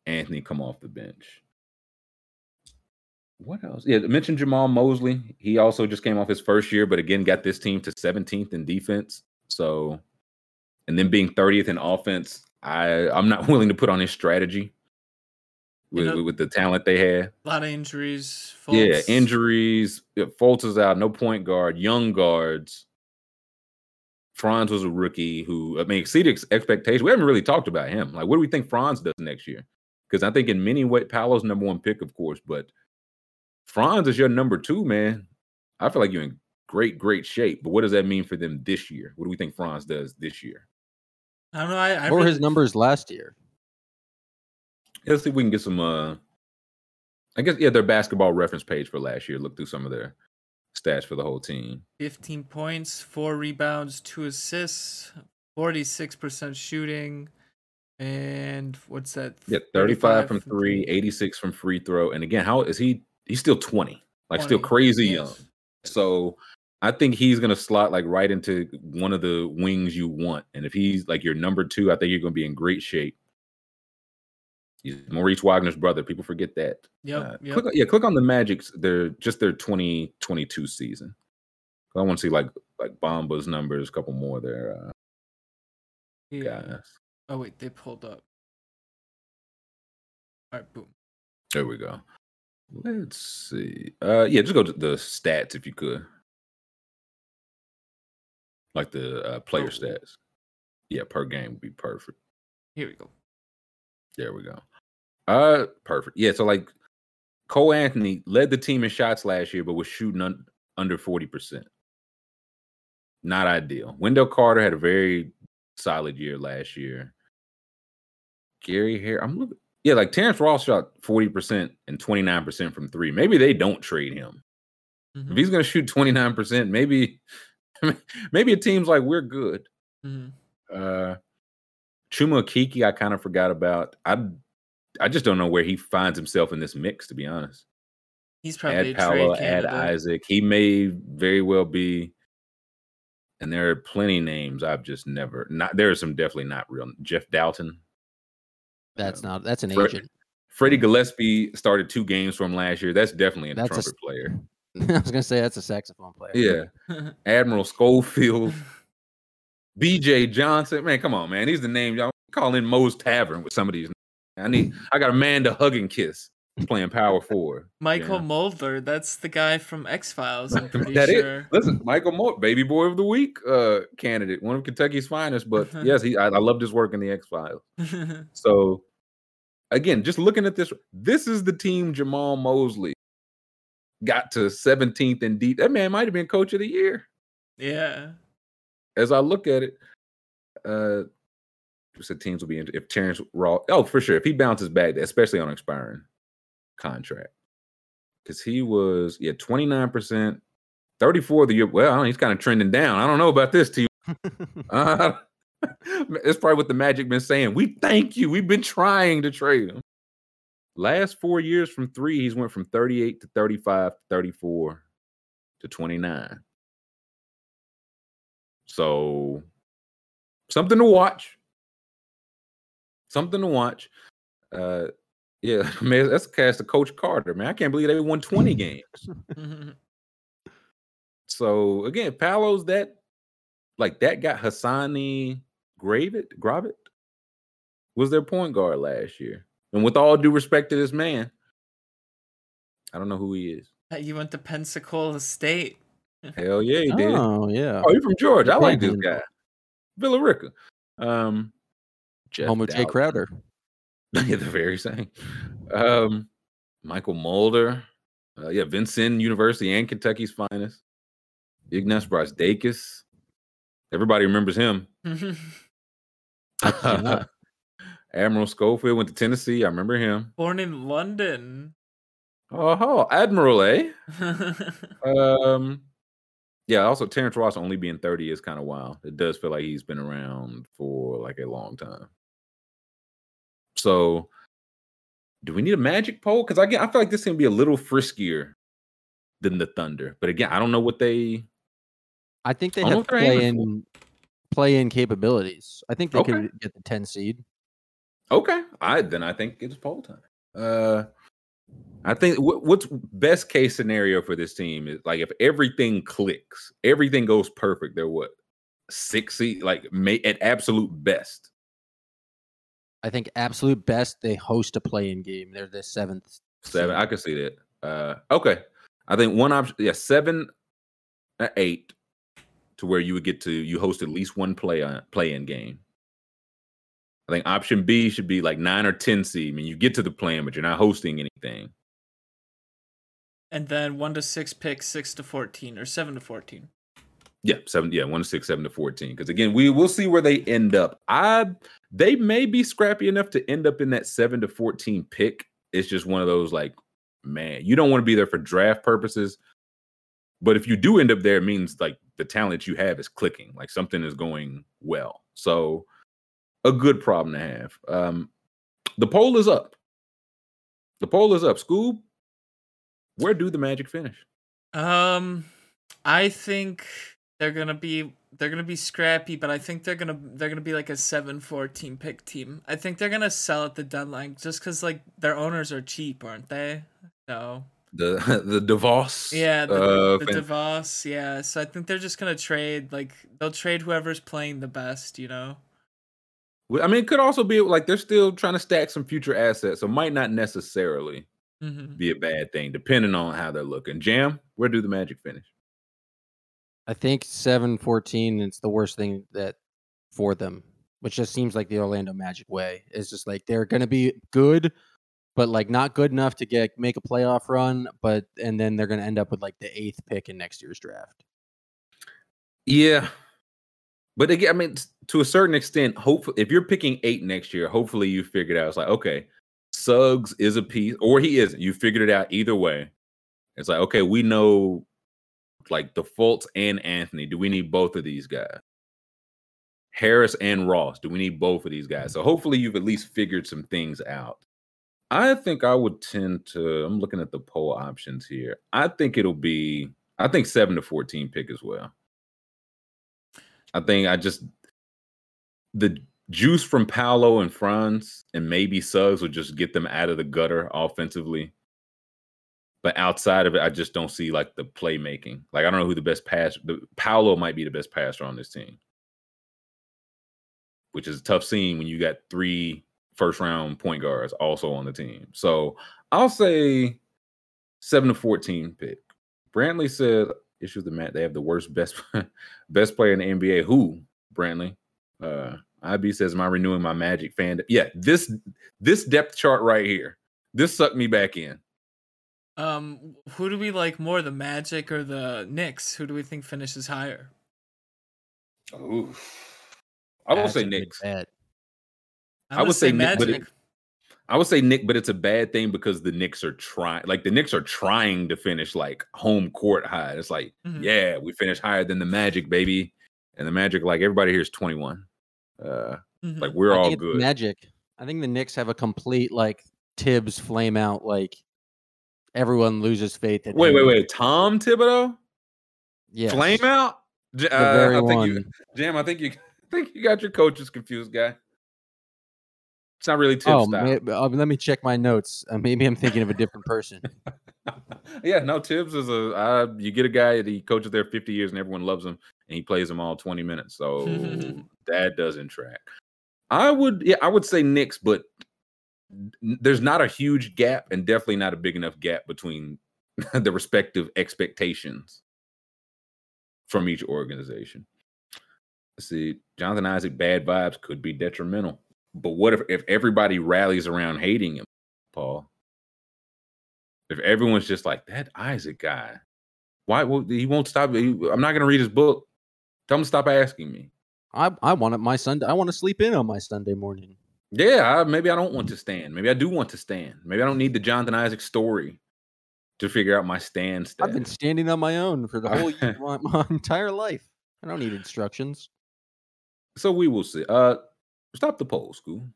Anthony come off the bench. What else? Yeah, mentioned Jamahl Mosley. He also just came off his first year, but again got this team to 17th in defense. So, and then being 30th in offense, I I'm not willing to put on his strategy with, know- with, with the talent they had. A lot of injuries. Yeah, injuries. yeah, Fultz is out. No point guard. Young guards. Franz was a rookie who I mean exceeded ex- expectations. We haven't really talked about him. Like, what do we think Franz does next year? Because I think in many ways, Paolo's number one pick, of course, but Franz is your number two, man. I feel like you're in great, great shape. But what does that mean for them this year? What do we think Franz does this year? I don't know. I, I What were really- his numbers last year? Let's see if we can get some. uh I guess yeah, their basketball reference page for last year. Look through some of their stats for the whole team. 15 points, four rebounds, two assists, 46% shooting, And what's that? Yeah, 35 from three, 86 from free throw. And again, how is he? He's still 20, like still crazy yes. young. So I think he's gonna slot like right into one of the wings you want. And if he's like your number two, I think you're gonna be in great shape. He's Moritz Wagner's brother. People forget that. Yeah, Uh, yep. Click, yeah, click on the Magic's. Their just their 2022 season. I want to see like like Bamba's numbers, a couple more there, uh, yeah. guys. Oh wait, they pulled up. All right, boom. There we go. Let's see. Uh yeah, just go to the stats if you could. Like the uh, player Oh. stats. Yeah, per game would be perfect. Here we go. There we go. Uh perfect. Yeah, so like Cole Anthony led the team in shots last year, but was shooting un- under 40%. Not ideal. Wendell Carter had a very solid year last year. Gary Hare, I'm looking. Yeah, like Terrence Ross shot 40% and 29% from three. Maybe they don't trade him. If Mhm, he's gonna shoot 29%, maybe maybe a team's like we're good. mhm. Uh Chuma Okeke, I kind of forgot about. I I just don't know where he finds himself in this mix, to be honest. He's probably add a Paolo, trade add candidate. Isaac. He may very well be. And there are plenty names I've just never not. There are some definitely not real. Jeff Dowtin, That's Yeah. not. That's an Fred- agent. Freddie Gillespie started two games from last year. That's definitely a That's trumpet s- player. I was gonna say that's a saxophone player. Yeah, Admiral Schofield, BJ Johnson. Man, come on, man. These are the names y'all call in Moe's Tavern with some of these. I need. I got Amanda Hug and Kiss playing power forward. Michael Yeah. Mulder, that's the guy from X Files. I'm pretty That sure. Listen, Michael Moore, baby boy of the week uh candidate, one of Kentucky's finest. But yes, he I, I loved his work in the X Files. So again, just looking at this, this is the team Jamahl Mosley got to 17th in deep. That man might have been coach of the year. yeah. As I look at it, uh said teams will be in if Terrence Ross. Oh, for sure. If he bounces back, especially on expiring contract. Because he was, yeah, 29%, 34 the year. Well, I don't he's kind of trending down. I don't know about this team. Uh, it's probably what the Magic been saying. We thank you. We've been trying to trade him. Last four years from three, he's went from 38 to 35 to 34 to 29. So something to watch. Something to watch. Uh yeah, man, that's a cast of Coach Carter, man. I can't believe they won 20 games. So again, Palos that like that got Hassani Gravett, Gravett was their point guard last year. And with all due respect to this man, I don't know who he is. you went to Pensacola State. Hell yeah, he did. Oh yeah. Oh, you're from Georgia. I like this Panhandle. guy. Villarica. Um Jeff Home of Jay Crowder. yeah, the very same. Um Mychal Mulder. Uh, yeah, Vincennes University and Kentucky's finest. Ignas Brazdeikis. Everybody remembers him. I. Admiral Schofield went to Tennessee. I remember him. Born in London. Oh, Admiral, eh? Um, yeah. Also, Terrence Ross only being thirty is kind of wild. It does feel like he's been around for like a long time. So, do we need a magic poll? Because again, I feel like this can be a little friskier than the Thunder. But again, I don't know what they. I think they I have what they're aiming play in play in capabilities. I think they Okay. could get the 10 seed. Okay, I then I think it's poll time. Uh, I think what, what's best case scenario for this team is like if everything clicks, everything goes perfect. They're what six seed, like may at absolute best. I think absolute best they host a play in game. They're the seventh. Seven, seed. I can see that. Uh, okay, I think one option, yeah, seven, uh, eight, to where you would get to you host at least one play on play in game. I think option B should be like nine or ten seed. I mean, you get to the plan, but you're not hosting anything. And then one to six picks, six to fourteen, or seven to fourteen. Yeah, seven. Yeah, one to six, seven to fourteen. Because again, we will see where they end up. I they may be scrappy enough to end up in that seven to fourteen pick. It's just one of those like, man, you don't want to be there for draft purposes. But if you do end up there, it means like the talent you have is clicking, like something is going well. So a good problem to have. Um, the poll is up. The poll is up. Scoob, where do the Magic finish? Um, I think they're gonna be they're gonna be scrappy, but I think they're gonna they're gonna be like a 7-14 pick team. I think they're gonna sell at the deadline just because like their owners are cheap, aren't they? So The the DeVos. yeah, the, uh, the DeVos, yeah. So I think they're just gonna trade like they'll trade whoever's playing the best, you know. I mean, it could also be like they're still trying to stack some future assets, so might not necessarily hmm be a bad thing, depending on how they're looking. Jam, where do the Magic finish? I think seven fourteen. It's the worst thing that for them, which just seems like the Orlando Magic way. It's just like they're gonna be good, but like not good enough to get make a playoff run. But and then they're gonna end up with like the eighth pick in next year's draft. Yeah, but again, I mean, to a certain extent, hopefully, if you're picking eight next year, hopefully you figured out. It's like, okay, Suggs is a piece, or he isn't. You figured it out either way. It's like, okay, we know like the Fultz and Anthony. Do we need both of these guys? Harris and Ross. Do we need both of these guys? So hopefully you've at least figured some things out. I think I would tend to. I'm looking at the poll options here. I think it'll be. I think seven to fourteen pick as well. I think I just the juice from Paolo and Franz and maybe Suggs would just get them out of the gutter offensively. But outside of it, I just don't see like the playmaking. Like I don't know who the best pass. The Paolo might be the best passer on this team, which is a tough scene when you got three first round point guards also on the team. So I'll say seven to fourteen pick. Brantley said issues the mat. They have the worst best best player in the NBA. Who Brantley? Uh, IB says, "Am I renewing my Magic fan?" Yeah, this this depth chart right here. This sucked me back in. Um, who do we like more, the Magic or the Knicks? Who do we think finishes higher? Ooh. I will That's say a Knicks. I'm I gonna would say say Nick, but Magic. it- I would say Nick, but it's a bad thing because the Knicks are trying. Like the Knicks are trying to finish like home court high. It's like, Mhm. yeah, we finished higher than the Magic, baby. And the Magic, like everybody here is twenty one. Uh, Mhm. like we're I all good. Magic. I think the Knicks have a complete like Thibs flame out. Like everyone loses faith in Wait, him. wait, wait. Tom Thibodeau, Yes. flame out. Uh, I think one. you, Jam. I think you, I think you got your coaches confused, guy. It's not really Thibs Oh, style. may- uh, let me check my notes. Uh, maybe I'm thinking of a different person. yeah, no, Thibs is a. Uh, you get a guy that he coaches there 50 years and everyone loves him, and he plays them all 20 minutes. So that doesn't track. I would, yeah, I would say Knicks, but there's not a huge gap, and definitely not a big enough gap between the respective expectations from each organization. Let's see, Jonathan Isaac, bad vibes could be detrimental. But what if if everybody rallies around hating him, Paul? If everyone's just like that Isaac guy, why won't he won't stop? he- I'm not going to read his book. Tell him to stop asking me. I I want my Sunday. I want to sleep in on my Sunday morning. Yeah, I, maybe I don't want to stand. Maybe I do want to stand. Maybe I don't need the Jonathan Isaac story to figure out my stand I've been standing on my own for the whole my, my entire life. I don't need instructions. So we will see. Uh, stop the poll, school.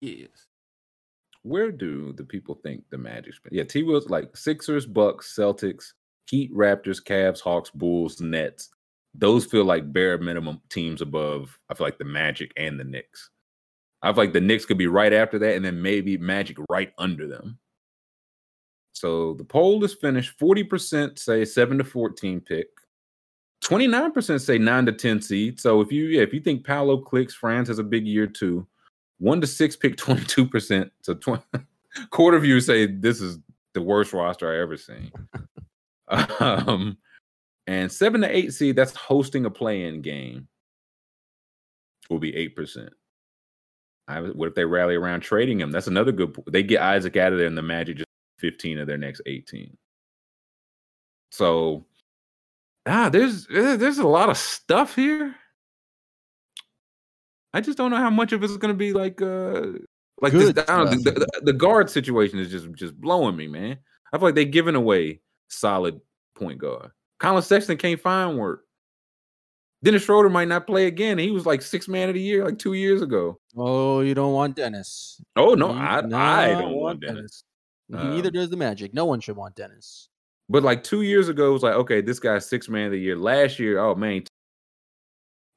yes. Where do the people think the Magic spend? Yeah, T was like Sixers, Bucks, Celtics, Heat, Raptors, Cavs, Hawks, Bulls, Nets. Those feel like bare minimum teams above. I feel like the Magic and the Knicks. I feel like the Knicks could be right after that, and then maybe Magic right under them. So the poll is finished. Forty percent say seven to fourteen pick. Twenty nine percent say nine to ten seed. So if you yeah, if you think Paolo clicks, Franz has a big year too. One to six pick twenty two percent. So twenty quarter of you say this is the worst roster I ever seen. um, and seven to eight seed that's hosting a play-in game will be eight percent. I, what if they rally around trading him? That's another good. They get Isaac out of there, and the Magic just fifteen of their next eighteen. So, ah, there's eh, there's a lot of stuff here. I just don't know how much of it's going to be like uh like. Good I don't know, stuff. the, the, the guard situation is just just blowing me, man. I feel like they're giving away solid point guard. Collin Sexton can't find work. Dennis Schroeder might not play again. He was like six man of the year like two years ago. Oh, you don't want Dennis. Oh no, You I I don't want Dennis. Neither Um, does the Magic. No one should want Dennis. But like two years ago, it was like, okay, this guy's six man of the year. Last year, oh man.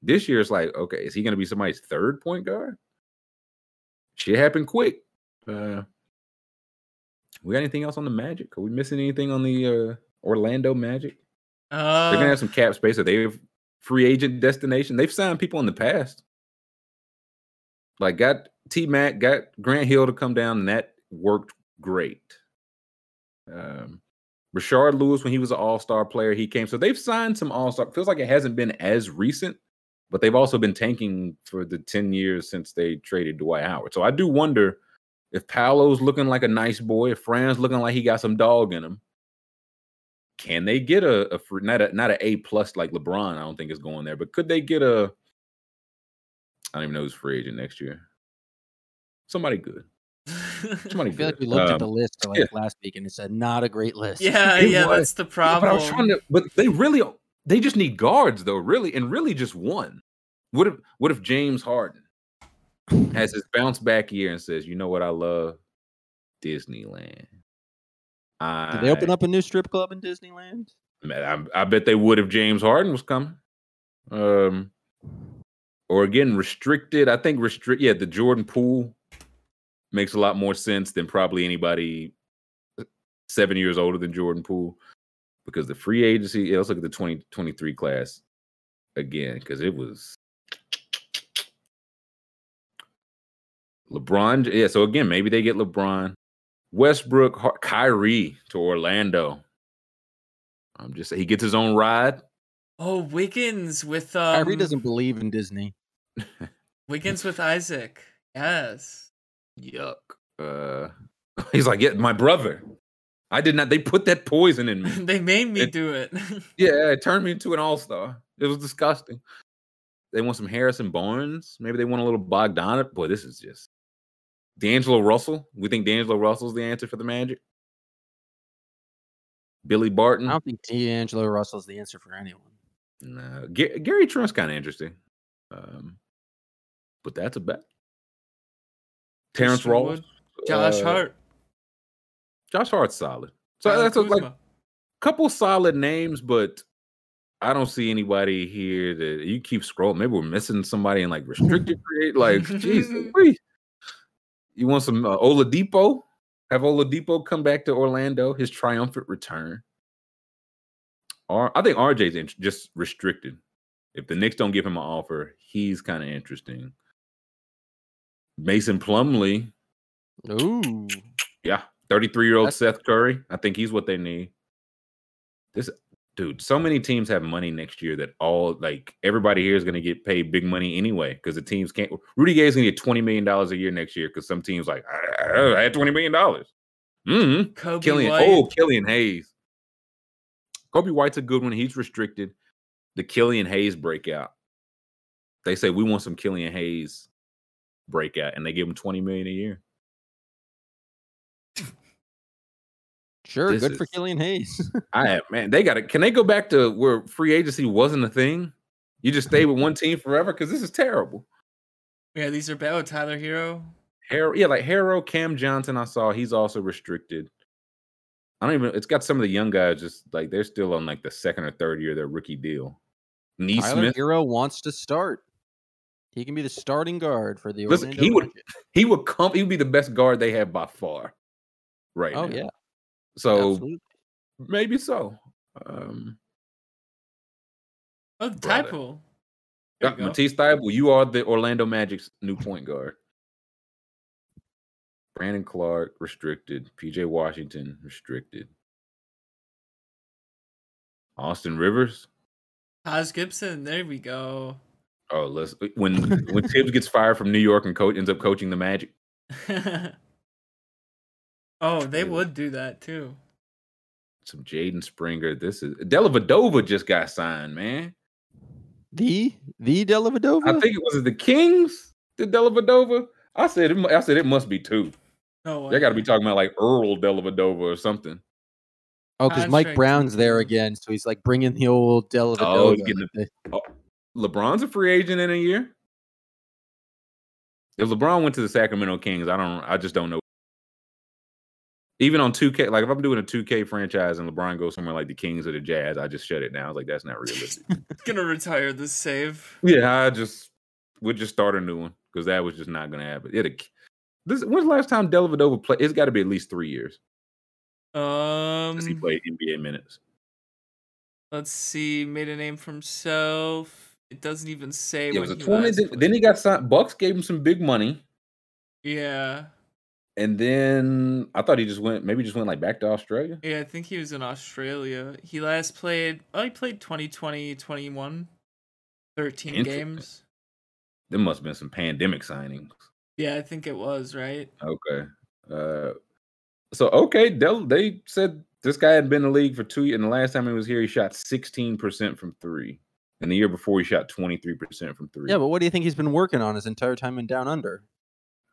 This year it's like, okay, is he gonna be somebody's third point guard? Shit happened quick. Uh we got anything else on the Magic? Are we missing anything on the uh Orlando Magic? Uh, They're gonna have some cap space. Are they a free agent destination? They've signed people in the past. Like got T Mac, got Grant Hill to come down, and that worked great. Um Rashard Lewis, when he was an all-star player, he came. So they've signed some all-star. Feels like it hasn't been as recent, but they've also been tanking for the 10 years since they traded Dwight Howard. So I do wonder if Paolo's looking like a nice boy, if Fran's looking like he got some dog in him, can they get a, a not a not a A plus like LeBron? I don't think is going there, but could they get a? I don't even know who's free agent next year. Somebody good. Somebody I feel like we looked at the Um, list like yeah. last week and it said not a great list. yeah, It yeah, was. that's the Yeah, problem. But I was trying to, but they really they just need guards though, really, and really just one. What if what if James Harden has his bounce back year and says, you know what I love? Disneyland. I, Did they open up a new strip club in Disneyland? Man, I, I bet they would if James Harden was coming. Um, or again, restricted. I think restrict. Yeah, the Jordan Poole makes a lot more sense than probably anybody seven years older than Jordan Poole because the free agency. Yeah, let's look at the 2023 class again because it was LeBron. Yeah, so again, maybe they get LeBron, Westbrook, Kyrie to Orlando. I'm just he gets his own ride. oh, Wiggins with um, Kyrie doesn't believe in Disney. Wiggins with Isaac. Yes. Yuck. Uh, he's like, yeah, my brother. I did not. They put that poison in me. they made me It- do it. yeah, it turned me into an all star. It was disgusting. They want some Harrison Barnes. Maybe they want a little Bogdanovich. Boy, this is just D'Angelo Russell. We think D'Angelo Russell's the answer for the Magic. Billy Barton. I don't think D'Angelo Russell's the answer for anyone. No, Ga- Gary Trent's kind of interesting. Um, but that's a bet. Terrence Ross. Josh uh, Hart. Josh Hart's solid. So that's a, like Kuzma. couple solid names, but I don't see anybody here that you keep scrolling. Maybe we're missing somebody in like restricted create. Like, jeez, you want some uh, Oladipo? Have Oladipo come back to Orlando? His triumphant return. Or I think RJ's in, just restricted. If the Knicks don't give him an offer, he's kind of interesting. Mason Plumlee, Ooh. yeah, 33 year old Seth Curry. I think he's what they need. This dude, so many teams have money next year that all like everybody here is going to get paid big money anyway because the teams can't. Rudy Gay's to get 20 million dollars a year next year because some teams like I, I had 20 million dollars. Mm-hmm. Coby Killian, White. oh, Killian Hayes. Coby White's a good one. He's restricted. The Killian Hayes breakout. They say we want some Killian Hayes breakout, and they give him 20 million a year. Sure, This good for is- Killian Hayes. I man, they got to. Can they go back to where free agency wasn't a thing? You just stay with one team forever because this is terrible. Yeah, these are bad. Oh, Tyler Herro. Herro, yeah, like Herro, Cam Johnson. I saw he's also restricted. I don't even. It's got some of the young guys just like they're still on like the second or third year of their rookie deal. Tyler Neesmith, Herro wants to start. He can be the starting guard for the Listen, Orlando he would- Magic. he would come. He would be the best guard they have by far. Right. Oh now. yeah, So absolutely. maybe so. Um, Oh, Brother. Typool. yeah, There you go. Matisse Thybulle, you are the Orlando Magic's new point guard. Brandon Clarke restricted. PJ Washington restricted. Austin Rivers. Taj Gibson. There we go. Oh, let's when when Thibs gets fired from New York and coach ends up coaching the Magic. oh, they would do that too. Some Jaden Springer. This is Dellavedova just got signed, man. the the Dellavedova. I think it was it the Kings. The Dellavedova. I said it. I said it must be two. No, They got to be talking about like Earl Dellavedova or something. oh, because Mike Brown's there again, so he's like bringing the old Dellavedova. Oh, he's getting like the- LeBron's a free agent in a year. If LeBron went to the Sacramento Kings, I don't. I just don't know. Even on 2K, like if I'm doing a 2K franchise and LeBron goes somewhere like the Kings or the Jazz, I just shut it down. I was like, that's not realistic. Gonna retire this save. yeah, I just would just start a new one because that was just not gonna happen. Yeah, the, this when's the last time Dellavedova played? It's got to be at least three years since he Um, played NBA minutes. let's see. Made a name for himself. It doesn't even say. Yeah, it was a 20. Then, then he got signed. Bucks gave him some big money. Yeah, And then I thought he just went, maybe just went like back to Australia. yeah. I think he was in Australia. He last played. Oh, he played 2020, 21. 13 Interesting. games. There must have been some pandemic signings. Yeah, I think it was right. Okay. Uh, so okay, Del, they said this guy had been in the league for two years, and the last time he was here, he shot 16% from three. And the year before, he shot 23% from three. Yeah, but what do you think he's been working on his entire time in Down Under?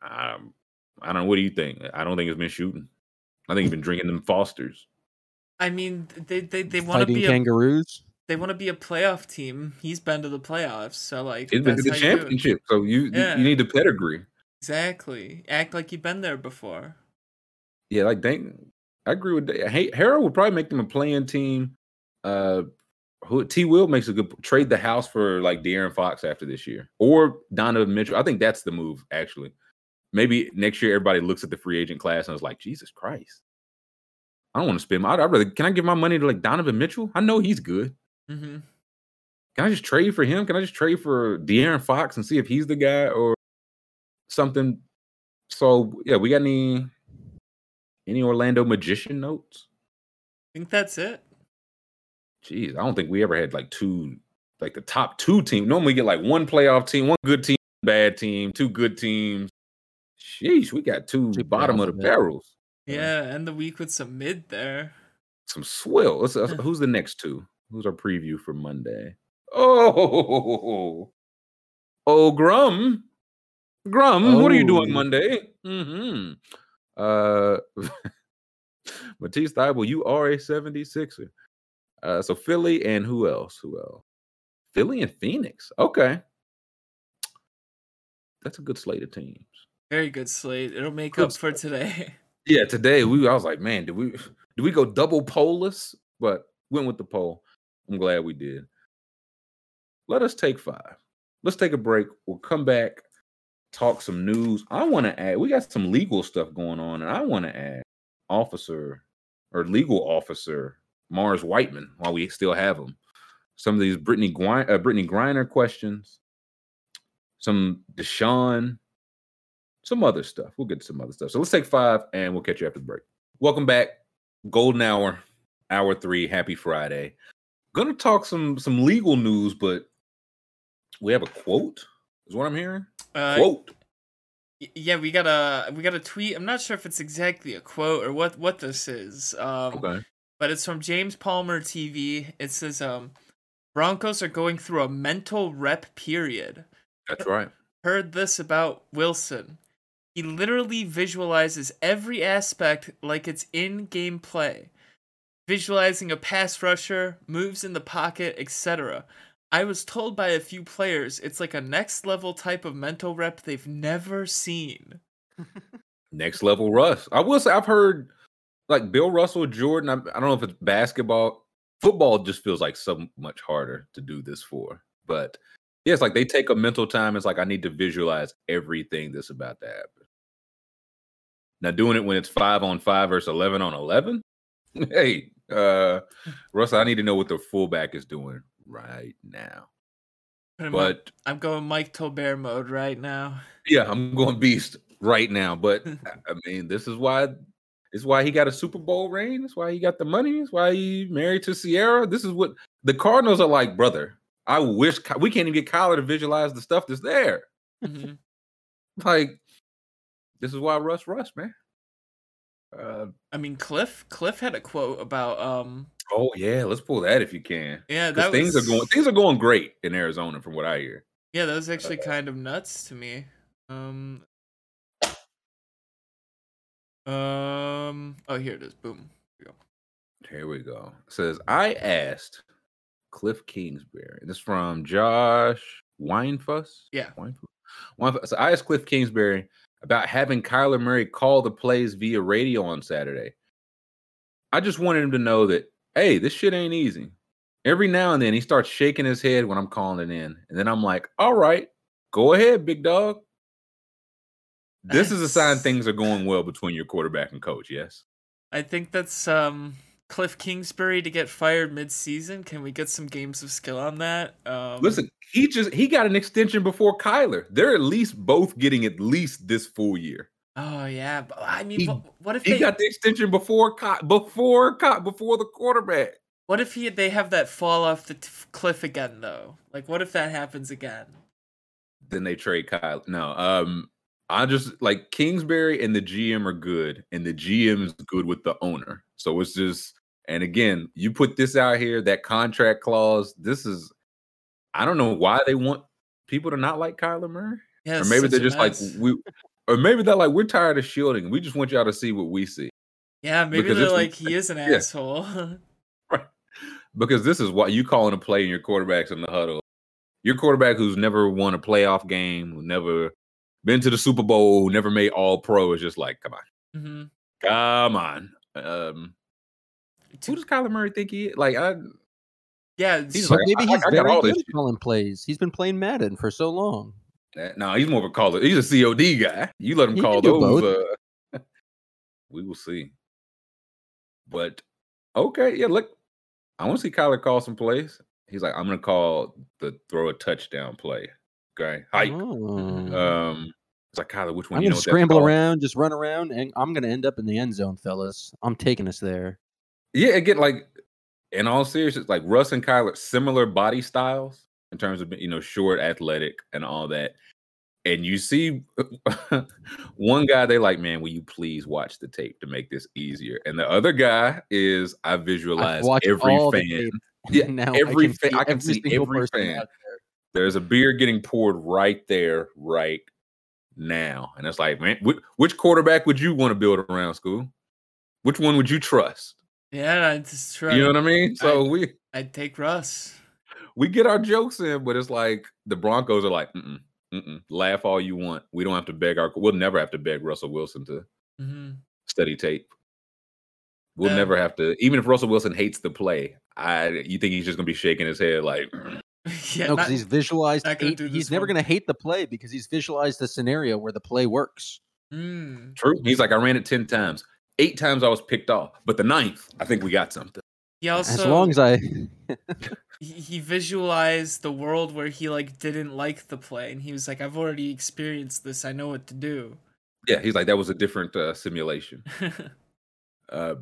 um, I don't know. What do you think? I don't think he's been shooting. I think he's been drinking them Fosters. I mean, they they, they want to Fighting be a, kangaroos? they want to be a playoff team. He's been to the playoffs, so like He's been to the how you championship. So you, you- Yeah. you need the pedigree. Exactly. Act like you've been there before. Yeah, like they, I agree with that. Hey, Harold would probably make them a playing team. Uh, who T Will makes a good trade the house for like De'Aaron Fox after this year or Donovan Mitchell. I think that's the move actually. Maybe next year everybody looks at the free agent class and is like, Jesus Christ, I don't want to spend my. I'd rather can I give my money to like Donovan Mitchell? I know he's good. hmm Can I just trade for him? Can I just trade for De'Aaron Fox and see if he's the guy or something? So yeah, we got any any Orlando magician notes? I think that's it. Jeez, I don't think we ever had like two, like the top two team. Normally get like one playoff team, one good team, bad team, two good teams. Sheesh, we got two, Two bottom of the it. barrels. Yeah, end the week with some mid there. Some swill. Who's the next two? Who's our preview for Monday? Oh, oh, Grum, Grum. What are you doing Oh. Monday? Mm-hmm. Uh, Matisse Thybulle, you are a 76er. Uh, so Philly and who else? Who else? Philly and Phoenix. Okay. That's a good slate of teams. Very good slate. It'll make Good up for today. Yeah, today we I was like, man, did we did we go double poleless? But went with the poll. I'm glad we did. Let us take five. Let's take a break. We'll come back, talk some news. I want to add, we got some legal stuff going on, and I want to add officer or legal officer Mars Whiteman while we still have him. Some of these Brittany Gwine, uh, Brittney Griner questions, some Deshaun, some other stuff. We'll get to some other stuff. So let's take five and we'll catch you after the break. Welcome back. Golden hour, hour three. Happy Friday. Gonna talk some some legal news, but we have a quote, is what I'm hearing. Uh, quote. yeah, we got a we got a tweet. I'm not sure if it's exactly a quote or what what this is. Um, Okay. But it's from James Palmer TV. It says, um, Broncos are going through a mental rep period. That's right. Heard this about Wilson. He literally visualizes every aspect like it's in game play. Visualizing a pass rusher, moves in the pocket, etc. I was told by a few players it's like a next level type of mental rep they've never seen. Next level Russ. I will say I've heard like Bill Russell, Jordan. I, I don't know if it's basketball. Football just feels like so much harder to do this for. But yeah, it's like they take a mental time. It's like I need to visualize everything that's about to happen. Now doing it when it's five on five versus eleven on eleven. Hey, uh Russ, I need to know what the fullback is doing right now. Up- But I'm going Mike Tolbert mode right now. Yeah, I'm going beast right now. But I mean, this is why is why he got a Super Bowl ring. That's why he got the money. That's why he married to Ciara. This is what the Cardinals are like, brother. I wish we can't even get Kyler to visualize the stuff that's there. Mhm. Like, this is why Russ Russ, man. Uh, I mean, Kliff Kliff had a quote about um oh yeah, let's pull that if you can. Yeah, that things are going things are going great in Arizona from what I hear. Yeah, that was actually kind of nuts to me. Um. Um. Oh, here it is. Boom. Here we go. It says I asked Kliff Kingsbury. This is from Josh Weinfuss. Yeah. Weinfuss. Weinfuss. So I asked Kliff Kingsbury about having Kyler Murray call the plays via radio on Saturday. I just wanted him to know that, hey, this shit ain't easy. Every now and then he starts shaking his head when I'm calling it in. And then I'm like, all right, go ahead, big dog. This is a sign things are going well between your quarterback and coach, yes? I think that's um Kliff Kingsbury to get fired mid-season. Can we get some games of skill on that? Um, Listen, he just he got an extension before Kyler. They're at least both getting at least this full year. Oh yeah, but I mean, He- what, if He they? got the extension before before before the quarterback. What if he they have that fall off the t- cliff again though? Like, what if that happens again? Then they trade Kyler. No, um, I just like Kingsbury and the GM are good, and the GM is good with the owner. So it's just, and again, you put this out here, that contract clause. This is, I don't know why they want people to not like Kyler Murray. Yeah, or maybe they're just like we, or maybe they're like we're tired of shielding. We just want y'all to see what we see yeah, maybe because they're like he is an yeah. asshole. because this is what you calling a play and your quarterbacks in the huddle. Your quarterback who's never won a playoff game, who never been to the Super Bowl, who never made All Pro is just like, come on, hmm come on. Um, who does Kyler Murray think he is? Like, I, Yeah, He's like, maybe I- he's I got very good at calling plays. He's been playing Madden for so long. no, he's more of a caller. He's a COD guy. You let him He call those. Uh, we will see. But okay, yeah. Look, I want to see Kyler call some plays. He's like, I'm gonna call the throw a touchdown play. Okay, hike. Oh. Um, it's like Kyler, which one? I'm you know gonna scramble around, just run around, and I'm gonna end up in the end zone, fellas. I'm taking us there. Yeah, again, like in all seriousness, like Russ and Kyler, similar body styles in terms of you know short, athletic, and all that. And you see one guy, they like, man, will you please watch the tape to make this easier? And the other guy is I visualize every fan. Yeah, now every I can fa- see I can every see every fan. out. There's a beer getting poured right there, right now. And it's like, man, which, which quarterback would you want to build around, school? Which one would you trust? yeah, that's true. You know what I mean? So we I'd take Russ. we get our jokes in, but it's like the Broncos are like, mm-mm, mm-mm, laugh all you want. We don't have to beg our. We'll never have to beg Russell Wilson to hmm study tape. We'll Yeah. never have to. Even if Russell Wilson hates the play, I you think he's just gonna be shaking his head like, yeah, No, because he's visualized. gonna eight- do this he's never gonna hate the play because he's visualized the scenario where the play works. Mm. true. He's like, I ran it ten times. Eight times I was picked off, but the ninth, I think we got something. He also as long as I, he, he visualized the world where he like didn't like the play, and he was like, "I've already experienced this. I know what to do." Yeah, he's like that was a different uh, simulation. Uh,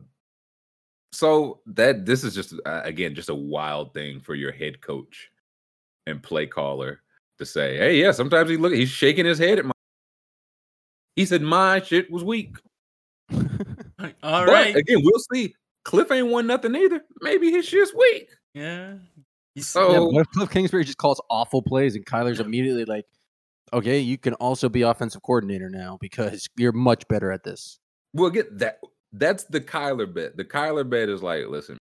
so that this is just uh, again just a wild thing for your head coach and play caller to say, "Hey, yeah, sometimes he look he's shaking his head at my." He said my shit was weak. All but right. again, we'll see. Kliff ain't won nothing either. Maybe his shit's weak. Yeah. He's, So- yeah, what if Kliff Kingsbury just calls awful plays and Kyler's immediately like, okay, you can also be offensive coordinator now because you're much better at this. We'll get that. That's the Kyler bet. The Kyler bet is like, listen,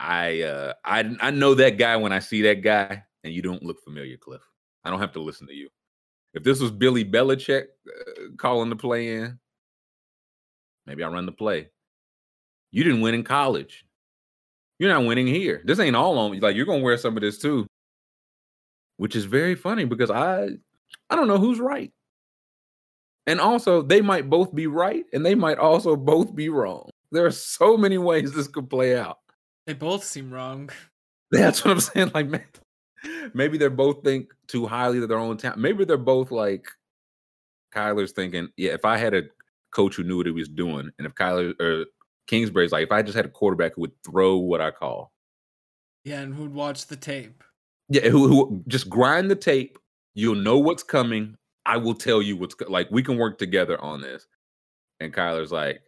I uh I I know that guy when I see that guy, and you don't look familiar, Kliff. I don't have to listen to you. If this was Billy Belichick uh, calling the play in, maybe I run the play. You didn't win in college. You're not winning here. This ain't all on you. like you're gonna wear some of this too. Which is very funny because I I don't know who's right. And also, they might both be right and they might also both be wrong. There are so many ways this could play out. They both seem wrong. That's what I'm saying. Like, man, maybe they're both think too highly of their own talent. Maybe they're both like Kyler's thinking, yeah, if I had a coach who knew what he was doing, and if Kyler or Kingsbury's like, if I just had a quarterback who would throw what I call, Yeah, and who'd watch the tape? yeah, who, who just grind the tape, you'll know what's coming. I will tell you what's like. We can work together on this. And Kyler's like,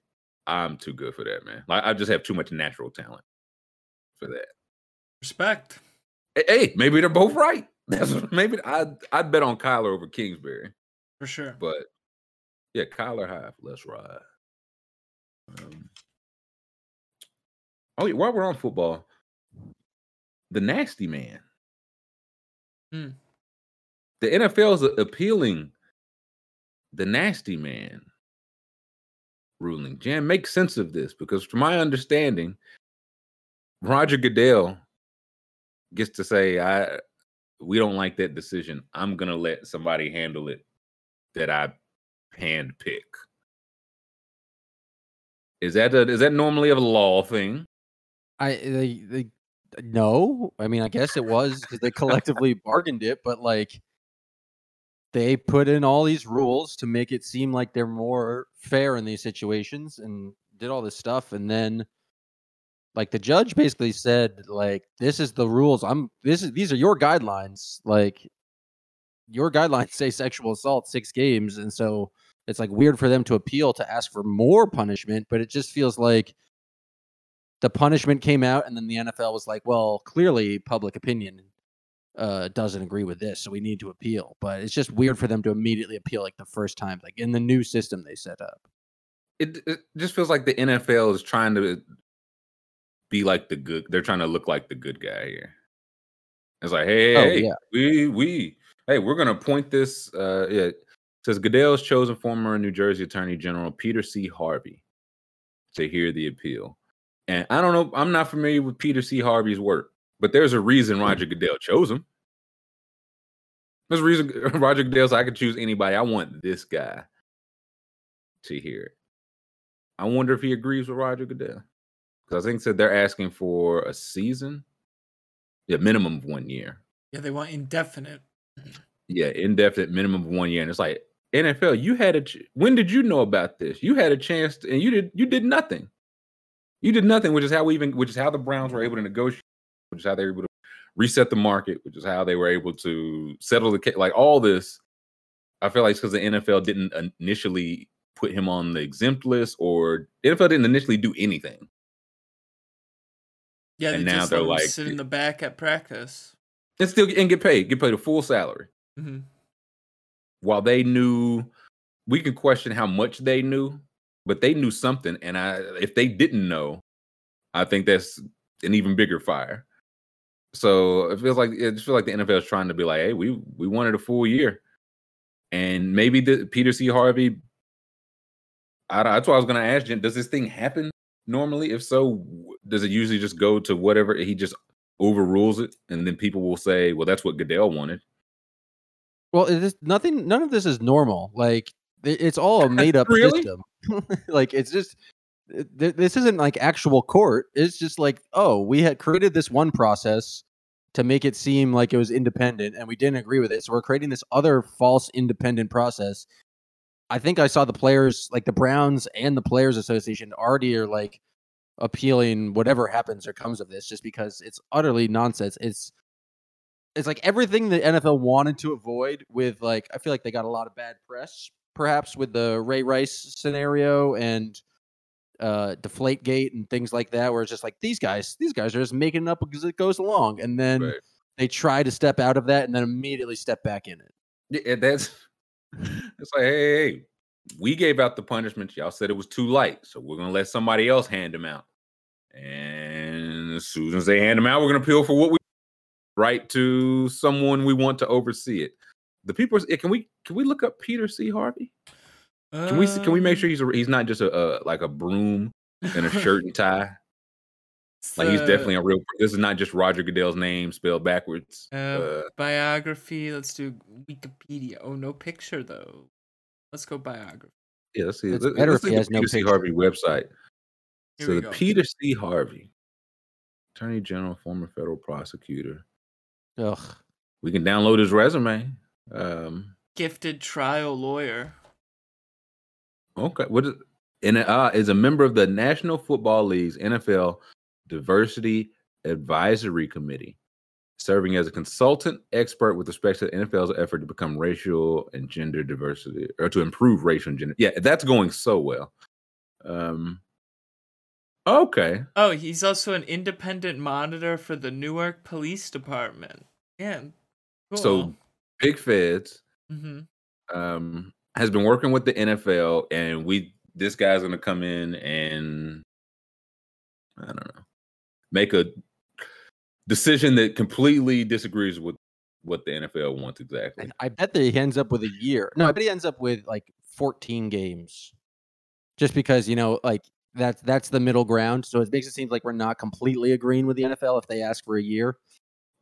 I'm too good for that, man. Like, I just have too much natural talent for that. Respect. Hey, maybe they're both right. That's maybe I'd I'd bet on Kyler over Kingsbury, For sure. but yeah, Kyler high. Let's ride. Um, oh, yeah, while we're on football, the nasty man. Hmm. The NFL is appealing the nasty man ruling. Jan, make sense of this because, from my understanding, Roger Goodell gets to say, "I we don't like that decision. I'm gonna let somebody handle it that I hand pick." Is that a, is that normally a law thing? I they, they no. I mean, I guess it was because they collectively bargained it, but like they put in all these rules to make it seem like they're more fair in these situations and did all this stuff and then like the judge basically said like this is the rules i'm this is these are your guidelines like your guidelines say sexual assault six games and so it's like weird for them to appeal to ask for more punishment but it just feels like the punishment came out and then the nfl was like well clearly public opinion uh, doesn't agree with this, so we need to appeal. But it's just weird for them to immediately appeal like the first time, like in the new system they set up. It, it just feels like the NFL is trying to be like the good. They're trying to look like the good guy here. It's like, hey, Oh, hey, yeah. we we hey, we're gonna appoint this. Uh, yeah, it says Goodell's chosen former New Jersey Attorney General Peter C. Harvey to hear the appeal. And I don't know, I'm not familiar with Peter C. Harvey's work, but there's a reason Roger Goodell chose him. There's a reason Roger Goodell said I could choose anybody. I want this guy to hear it. I wonder if he agrees with Roger Goodell. I think said they're asking for a season. Yeah, minimum of one year. Yeah, they want indefinite. Yeah, indefinite minimum of one year. And it's like NFL, you had a ch- when did you know about this? You had a chance to, and you did you did nothing. You did nothing, which is how we even which is how the Browns were able to negotiate, which is how they were able to reset the market, which is how they were able to settle the case. Like all this, I feel like it's because the NFL didn't initially put him on the exempt list, or the NFL didn't initially do anything. Yeah, And now just they're like- sit in the back at practice. And still and get paid, get paid a full salary. hmm while they knew we can question how much they knew but they knew something and i if they didn't know i think that's an even bigger fire. So it feels like it just feels like the nfl is trying to be like hey we we wanted a full year. And maybe the peter c. Harvey I, don't- that's what i was going to ask Jen, does this thing happen normally if so does it usually just go to whatever he just overrules it and then people will say well that's what goodell wanted Well, it is nothing. None of this is normal. Like it's all a made up Really? system. like it's just th- this isn't like actual court. It's just like oh, we had created this one process to make it seem like it was independent, and we didn't agree with it. So we're creating this other false independent process. I think I saw the players, like the Browns and the Players Association, already are like appealing whatever happens or comes of this, just because it's utterly nonsense. It's it's like everything the NFL wanted to avoid with like I feel like they got a lot of bad press perhaps with the Ray Rice scenario and uh deflate gate and things like that where it's just like these guys these guys are just making it up because it goes along and then Right. they try to step out of that and then immediately step back in it. Yeah, that's it's like, hey, hey, we gave out the punishment. Y'all said it was too light, so we're gonna let somebody else hand them out. And as soon as they hand them out, we're gonna appeal for what we right to someone we want to oversee it. The people, eh, can we can we look up Peter C. Harvey? Can we can we make sure Um, he's a, he's not just a, a like a broom and a shirt and tie? Like he's definitely a real. This is not just Roger Goodell's name spelled backwards. uh, Uh, biography. Let's do Wikipedia. Oh, no picture though. Let's go biography. yeah, let's see. It's Let- better let's if he look at has no Peter C. Harvey website. Here so we the go. Peter C. Harvey, Attorney General, former federal prosecutor. Ugh. We can download his resume. Um, Gifted trial lawyer. okay, what is and uh, is a member of the National Football League's NFL Diversity Advisory Committee, serving as a consultant expert with respect to the NFL's effort to become racial and gender diversity or to improve racial and gender. Yeah, that's going so well. Um, okay, Oh, he's also an independent monitor for the Newark Police Department. Yeah. Cool. so Big Feds. hmm um, has been working with the NFL, and we this guy's going to come in and I don't know make a decision that completely disagrees with what the NFL wants exactly. And I bet that he ends up with a year. No, I bet he ends up with like 14 games. Just because, you know, like that's that's the middle ground. So it makes it seem like we're not completely agreeing with the NFL if they ask for a year.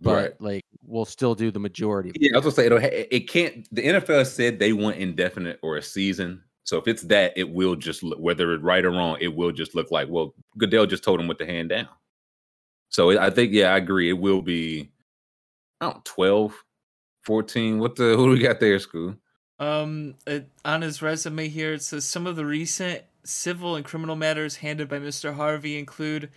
But Right. like we'll still do the majority. Yeah, I was gonna say it'll, it can't. The NFL said they want indefinite or a season. So if it's that, it will just look, whether it's right or wrong, it will just look like well, Goodell just told him with the hand down. So I think yeah, I agree. It will be, I don't know, 12, 14. What the who do we got there, school? Um, it, on his resume here, it says some of the recent civil and criminal matters handled by Mr. Harvey include. And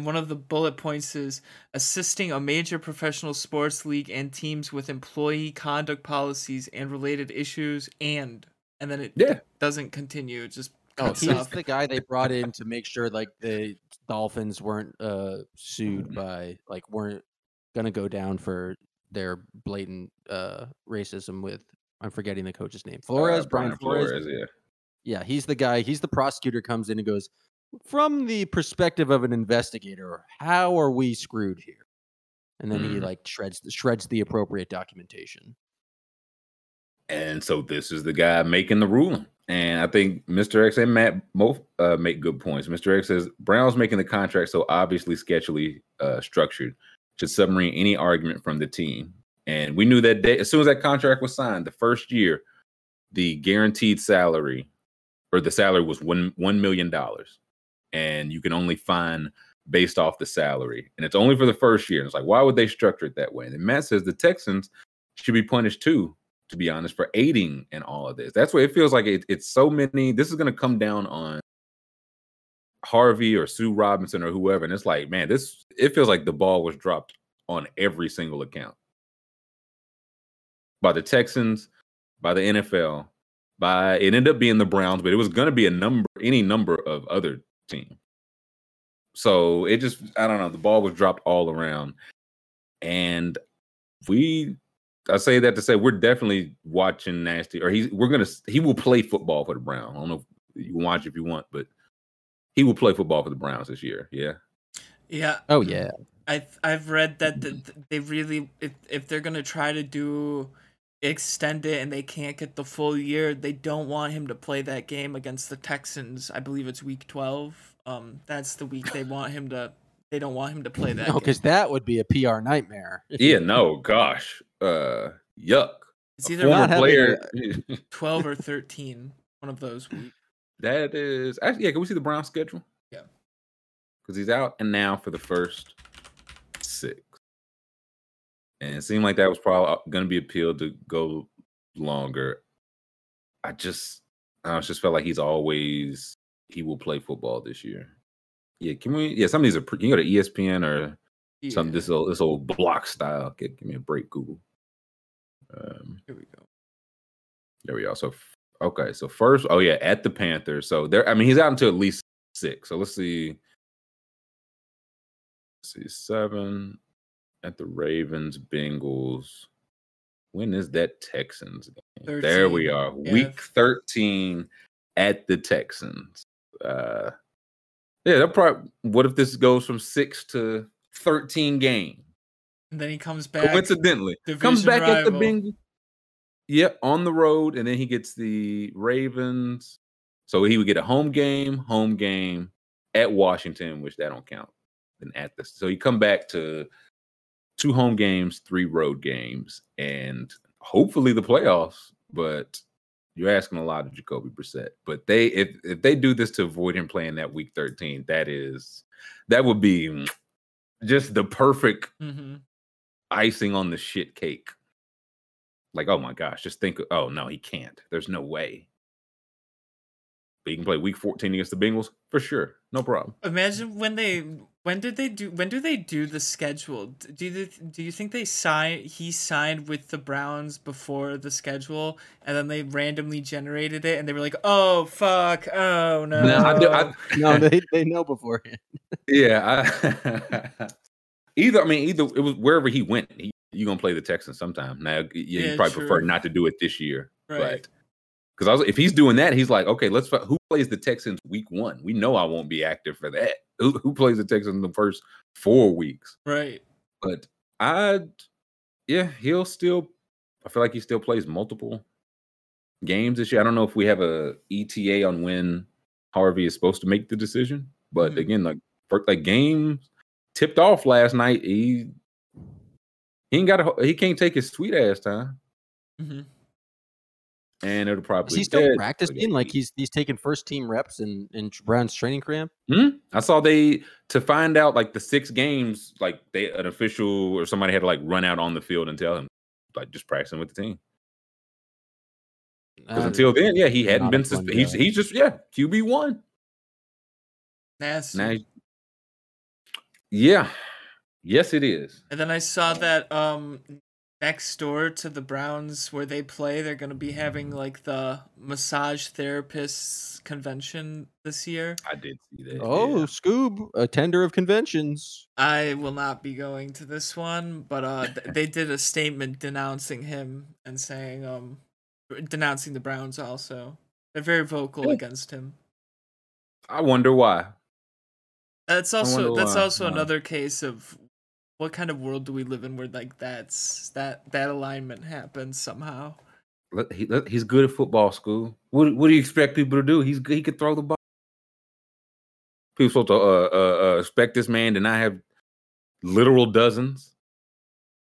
then one of the bullet points is assisting a major professional sports league and teams with employee conduct policies and related issues, and and then it Yeah. doesn't continue. It just Oh, cuts he's off. the guy they brought in to make sure like the Dolphins weren't uh sued by like weren't gonna go down for their blatant uh racism with I'm forgetting the coach's name. Flores, Uh, Brian, Flores. yeah. Yeah, he's the guy. He's the prosecutor. Comes in and goes, from the perspective of an investigator, how are we screwed here? And then he Mhm. like shreds shreds the appropriate documentation. And so this is the guy making the ruling. And I think Mr. X and Matt both uh, make good points. Mr. X says Brown's making the contract so obviously sketchily uh, structured to submarine any argument from the team. And we knew that day, as soon as that contract was signed, the first year, the guaranteed salary or the salary was one one million dollars, and you can only find based off the salary, and it's only for the first year. And it's like, why would they structure it that way? And Matt says the Texans should be punished too to be honest, for aiding in all of this. That's what it feels like. It, it's so many. This is going to come down on Harvey or Sue Robinson or whoever, and it's like, man, this. It feels like the ball was dropped on every single account by the Texans, by the NFL, by it ended up being the Browns, but it was going to be a number, any number of other teams. So it just, I don't know, the ball was dropped all around, and we I say that to say we're definitely watching nasty, or he's we're gonna he will play football for the Browns. I don't know if you can watch if you want, but he will play football for the Browns this year. Yeah, Yeah, Oh yeah. I I've read that the, they really if if they're gonna try to do extend it and they can't get the full year, they don't want him to play that game against the Texans. I believe it's week twelve. Um, that's the week they want him to. They don't want him to play that. No, because that would be a PR nightmare. yeah. No, gosh, uh, yuck. it's either not former player. twelve or thirteen. One of those weeks. that is actually yeah. Can we see the Browns schedule? Yeah. because he's out and now for the first six, and it seemed like that was probably going to be appealed to go longer. I just, I just felt like he's always he will play football this year. Yeah, can we? Yeah, some of these are. Pre, can you go to ESPN or some this old this old block style? Give, give me a break, Google. Um, Here we go. there we go. So okay, so first, oh yeah, at the Panthers. So there, I mean, he's out until at least six. So let's see. Let's see seven at the Ravens, Bengals. When is that Texans? Game? There we are. yeah. Week thirteen at the Texans. Uh, yeah, that probably. What if this goes from six to thirteen games? And then he comes back. Coincidentally, comes back at the. Bengals. Yep, on the road, and then he gets the Ravens. So he would get a home game, home game at Washington, which that don't count. Then at this, so he come back to two home games, three road games, and hopefully the playoffs. But you're asking a lot of Jacoby Brissett. But they, if if they do this to avoid him playing that Week 13, that is that would be just the perfect Mhm. Icing on the shit cake. Like, oh my gosh, just think, oh no, he can't. There's no way. But he can play week 14 against the Bengals for sure. No problem. Imagine when they when did they do when do they do the schedule? Do you do you think they sign he signed with the Browns before the schedule and then they randomly generated it and they were like, "Oh fuck. Oh no." No, I do, I, no, they, they know beforehand. yeah. I, either, I mean, either it was wherever he went, he, you're to play the Texans sometime. Now, yeah, you Yeah, probably prefer not to do it this year. right. Because I was, if he's doing that, he's like, okay, let's. Who plays the Texans week one? We know I won't be active for that. Who, who plays the Texans in the first four weeks? right. But I, yeah, he'll still. I feel like he still plays multiple games this year. I don't know if we have a ETA on when Harvey is supposed to make the decision, but Mhm. again, like for like games tipped off last night. He he ain't got a, he can't take his sweet ass time, hmm and it'll probably Is he still dead before practicing? Like he's he's taking first team reps in in Brown's training camp. Hmm? I saw they to find out like the six games, like they an official or somebody had to like run out on the field and tell him like just practicing with the team. Because Uh, until then, yeah, he hadn't been. fun Suspe- he's he's just yeah QB one. Nasty. Now, he- yeah, yes, it is. And then I saw that um next door to the Browns where they play, they're gonna be having like the massage therapists convention this year. I did see that. Oh, yeah. Scoob, a tender of conventions. I will not be going to this one, but uh th- they did a statement denouncing him and saying um denouncing the Browns also. They're very vocal Yeah. against him. I wonder why. That's also that's also uh, another case of what kind of world do we live in where like that's that that alignment happens somehow. He, he's good at football school. What, what do you expect people to do? He's he could throw the ball. People supposed to uh, uh, uh, expect this man to not have literal dozens.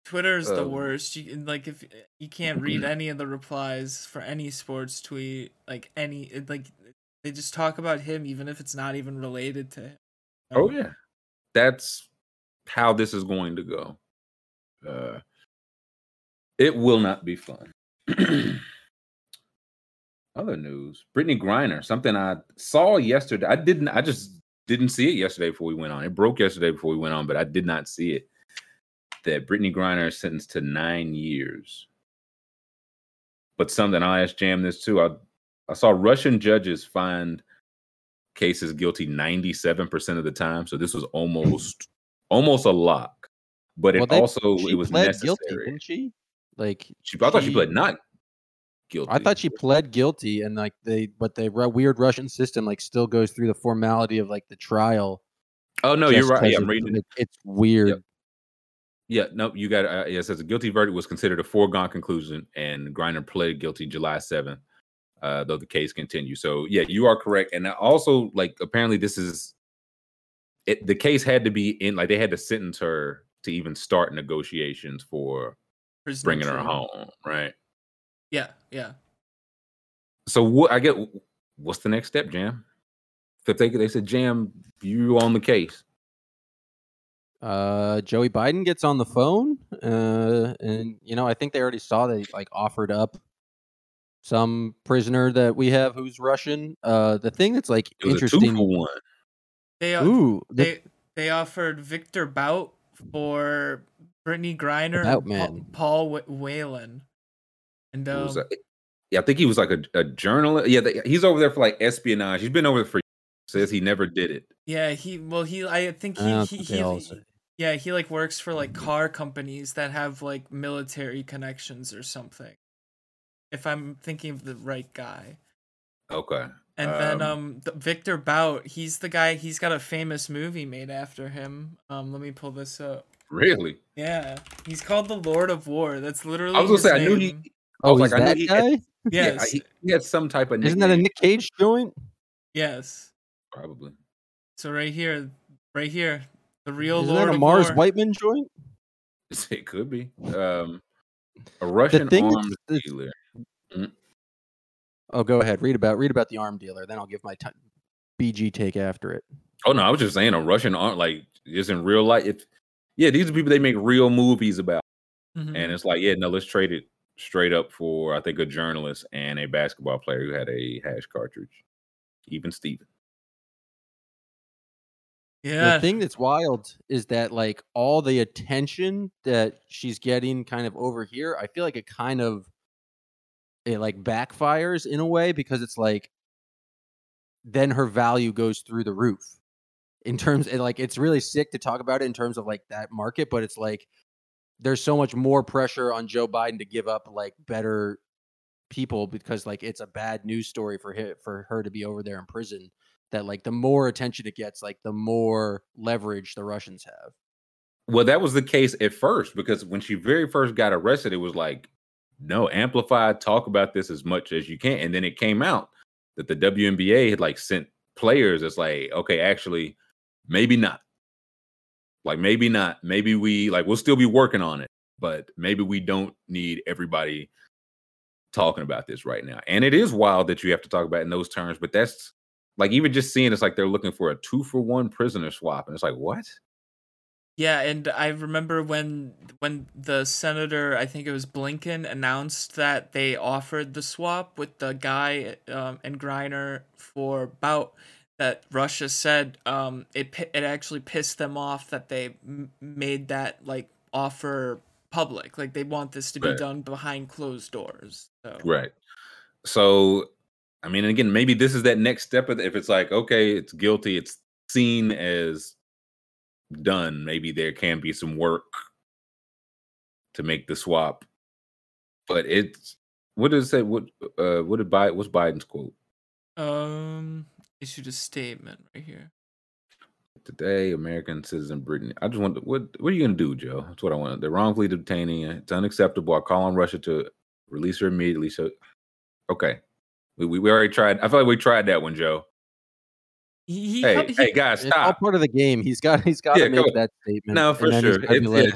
Twitter is the Um, worst. You like if you can't read any of the replies for any sports tweet, like any like they just talk about him even if it's not even related to him. Oh yeah, that's how this is going to go. Uh, it will not be fun. Other news: Brittney Griner. Something I saw yesterday. I didn't. I just didn't see it yesterday before we went on. It broke yesterday before we went on, but I did not see it. That Brittney Griner is sentenced to nine years. But something I asked Jam this too. I I saw Russian judges find cases guilty 97% of the time. So this was almost almost a lock. But it Well, they- also it was necessary. guilty, didn't she? Like She, I thought she she- pled not guilty. I thought she pled guilty, and like they, but the weird Russian system like still goes through the formality of like the trial. Oh no, you're right. Yeah, I'm reading. it- It's weird. Yep. Yeah, no, you got uh, yeah. It says a guilty verdict was considered a foregone conclusion, and Griner pled guilty July 7th, uh, though the case continues. So yeah, you are correct. And also, like, apparently, this is it. The case had to be in, like, they had to sentence her to even start negotiations for Prisoner bringing her home, right? Yeah, yeah. So what? I get what's the next step, Jam? If they they said, Jam, you on the case. Uh, Joey Biden gets on the phone, uh, and you know I think they already saw they like offered up some prisoner that we have who's Russian. Uh, the thing that's like It was a two interesting. for one. They uh, Ooh, the- they they offered Victor Bout for Brittney Griner Bout and Pa- man. Paul Wh- Whelan. And um, was a- yeah, I think he was like a, a journalist. Yeah, they, he's over there for like espionage. He's been over there for says he never did it. yeah, he well he I think he That's he, what he, they all yeah, he like works for like car companies that have like military connections or something. If I'm thinking of the right guy. Okay. And then Um, um the Victor Bout, he's the guy he's got a famous movie made after him. Um let me pull this up. Really? Yeah. He's called the Lord of War. That's literally I was gonna his say I knew he I Oh, was he's like, I knew that he had- guy? Yes. Yeah, he, he had some type of Isn't that a Nick Cage joint? yes. probably. So right here, right here, the real Lord. Isn't Lord that a of Mars War. Whiteman joint? It could be. Um a Russian thing arms that's- dealer. Oh, go ahead. Read about read about the arm dealer. Then I'll give my t- BG take after it. Oh no, I was just saying a Russian arm like is in real life. If yeah, these are people they make real movies about. Mhm. And it's like, yeah, no, let's trade it straight up for I think a journalist and a basketball player who had a hash cartridge. Even Steven. yeah. The thing that's wild is that like all the attention that she's getting kind of over here, I feel like it kind of it like backfires in a way because it's like then her value goes through the roof. In terms and like it's really sick to talk about it in terms of like that market, but it's like there's so much more pressure on Joe Biden to give up like better people because like it's a bad news story for her, for her to be over there in prison that like the more attention it gets, like the more leverage the Russians have. Well, that was the case at first because when she very first got arrested, it was like, no, amplify, talk about this as much as you can. And then it came out that the WNBA had like sent players It's like, okay, actually, maybe not. Like maybe not. Maybe we like we'll still be working on it, but maybe we don't need everybody talking about this right now. And it is wild that you have to talk about in those terms, but that's like even just seeing it's like they're looking for a two for one prisoner swap. And it's like, what? Yeah, and I remember when when the senator, I think it was Blinken, announced that they offered the swap with the guy um, and Griner for bout that Russia said um, it it actually pissed them off that they m- made that like offer public. Like they want this to be Right. done behind closed doors. So Right. So, I mean, again, maybe this is that next step. Of, if it's like, okay, it's guilty, it's seen as done. Maybe there can be some work to make the swap. But it's what does it say? What uh, what did Biden? What's Biden's quote um issued a statement right here. today? American citizen Brittney. I just want. What what are you gonna do, Joe? That's what I want. They're wrongfully detaining. It's unacceptable. I call on Russia to release her immediately. So, okay, we we, we already tried. I feel like we tried that one, Joe. He, he, Hey, he- hey, guys, stop. It's all part of the game. He's got he's got Yeah, to make that statement. No, for sure. gotta be yeah,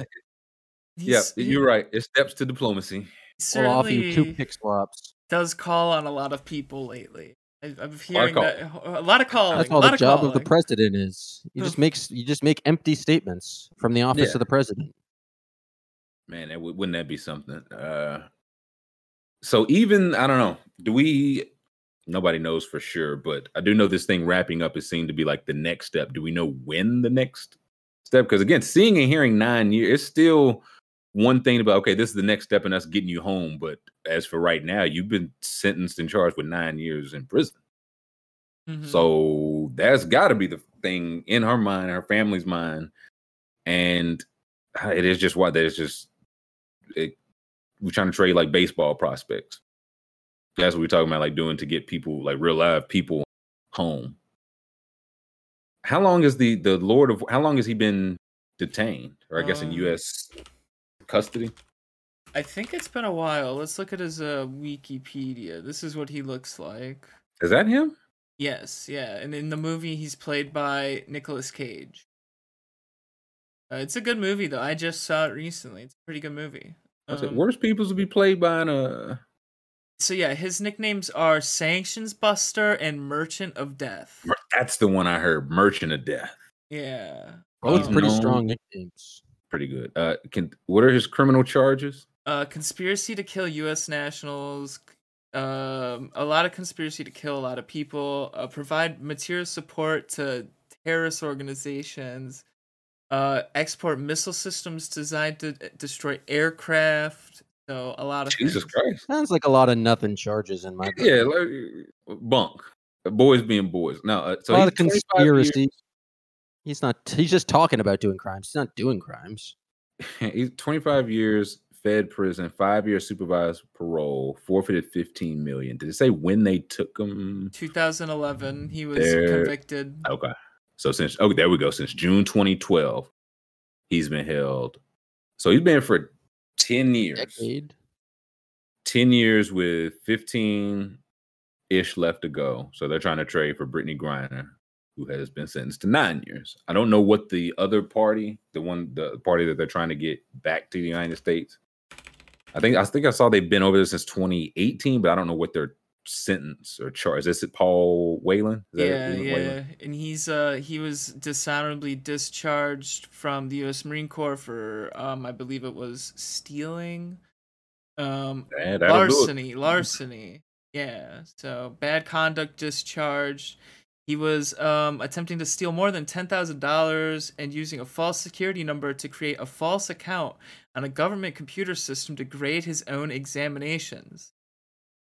yeah, he you're right. It steps to diplomacy. We'll offer you two pick swaps. does call on a lot of people lately. I, I'm hearing call. that a lot of calling. That's all the of job of the president is. You just makes you just make empty statements from the office Yeah. of the president. Man, that would, wouldn't that be something? Uh, so even I don't know. Do we? Nobody knows for sure, but I do know this thing wrapping up is seen to be like the next step. Do we know when the next step? Because again, seeing and hearing nine years, it's still one thing about okay, this is the next step and us getting you home. But as for right now, you've been sentenced and charged with nine years in prison. Mhm. So that's got to be the thing in her mind, her family's mind, and it is just what that is just it, we're trying to trade like baseball prospects. That's what we're talking about, like doing to get people, like real live people, home. How long is the the Lord of? How long has he been detained, or I guess in Um, U.S. custody? I think it's been a while. Let's look at his uh, Wikipedia. This is what he looks like. Is that him? Yes, yeah, and in the movie he's played by Nicolas Cage. Uh, it's a good movie though. I just saw it recently. It's a pretty good movie. I said, Um, worst people to be played by in a. so yeah, his nicknames are Sanctions Buster and Merchant of Death. That's the one I heard. Merchant of Death. Yeah. Both Um, pretty strong nicknames. Pretty good. Uh, can what are his criminal charges? uh, conspiracy to kill U.S. nationals, um, a lot of conspiracy to kill a lot of people, uh, provide material support to terrorist organizations, uh, export missile systems designed to uh, destroy aircraft. So a lot of Jesus things. Christ. Sounds like a lot of nothing charges in my book. Yeah, like, bunk. Boys being boys. No, uh, so a lot of he's 25 years- conspiracy. He's not. He's just talking about doing crimes. He's not doing crimes. he's 25 years fed prison, five years supervised parole, forfeited 15 million. Did it say when they took him? 2011, he was There- convicted. Okay. So since oh there we go. Since June 2012, he's been held. So he's been for 10 years. Decade. 10 years with 15 ish left to go. So they're trying to trade for Brittney Griner, who has been sentenced to nine years. I don't know what the other party, the one, the party that they're trying to get back to the United States. I think I think I saw they've been over there since 2018, but I don't know what their sentence or charge. Is this Paul Whelan? Is that? Yeah, yeah, Whelan? and he's uh he was dishonorably discharged from the U.S. Marine Corps for um I believe it was stealing, um Yeah, that'll do it. larceny, larceny. Yeah, so bad conduct discharged. He was um attempting to steal more than ten thousand dollars and using a false security number to create a false account on a government computer system to grade his own examinations.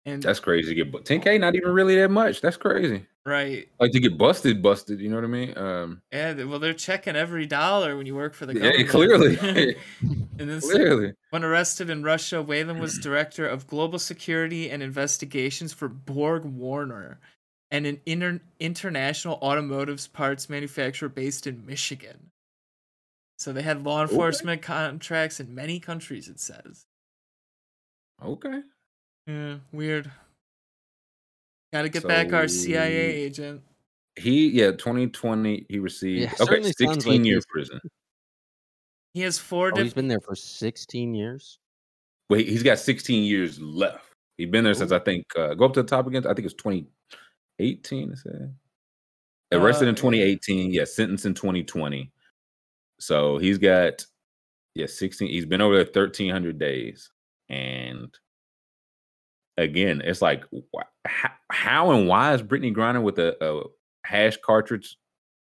And That's crazy to get bu- 10K, not even really that much. That's crazy. right, Like to get busted, busted, you know what I mean? Um Yeah, well, they're checking every dollar when you work for the yeah, government. clearly. and this, clearly. when arrested in Russia, Whelan was director of global security and investigations for BorgWarner, and an inter- international automotive parts manufacturer based in Michigan. So they had law enforcement contracts in many countries. It says. Okay. Yeah, weird. Got to get back our CIA agent. He yeah, 2020 he received Yeah, okay, certainly 16 like year prison. He has four Oh, he's been there for 16 years. Wait, he's got 16 years left. He's been there since I think uh, go up to the top again. I think it's 2018. It arrested Uh, in 2018. Yeah, sentenced in 2020. So he's got yeah 16. He's been over there 1300 days, and again, it's like how, how and why is Brittney Griner with a, a hash cartridge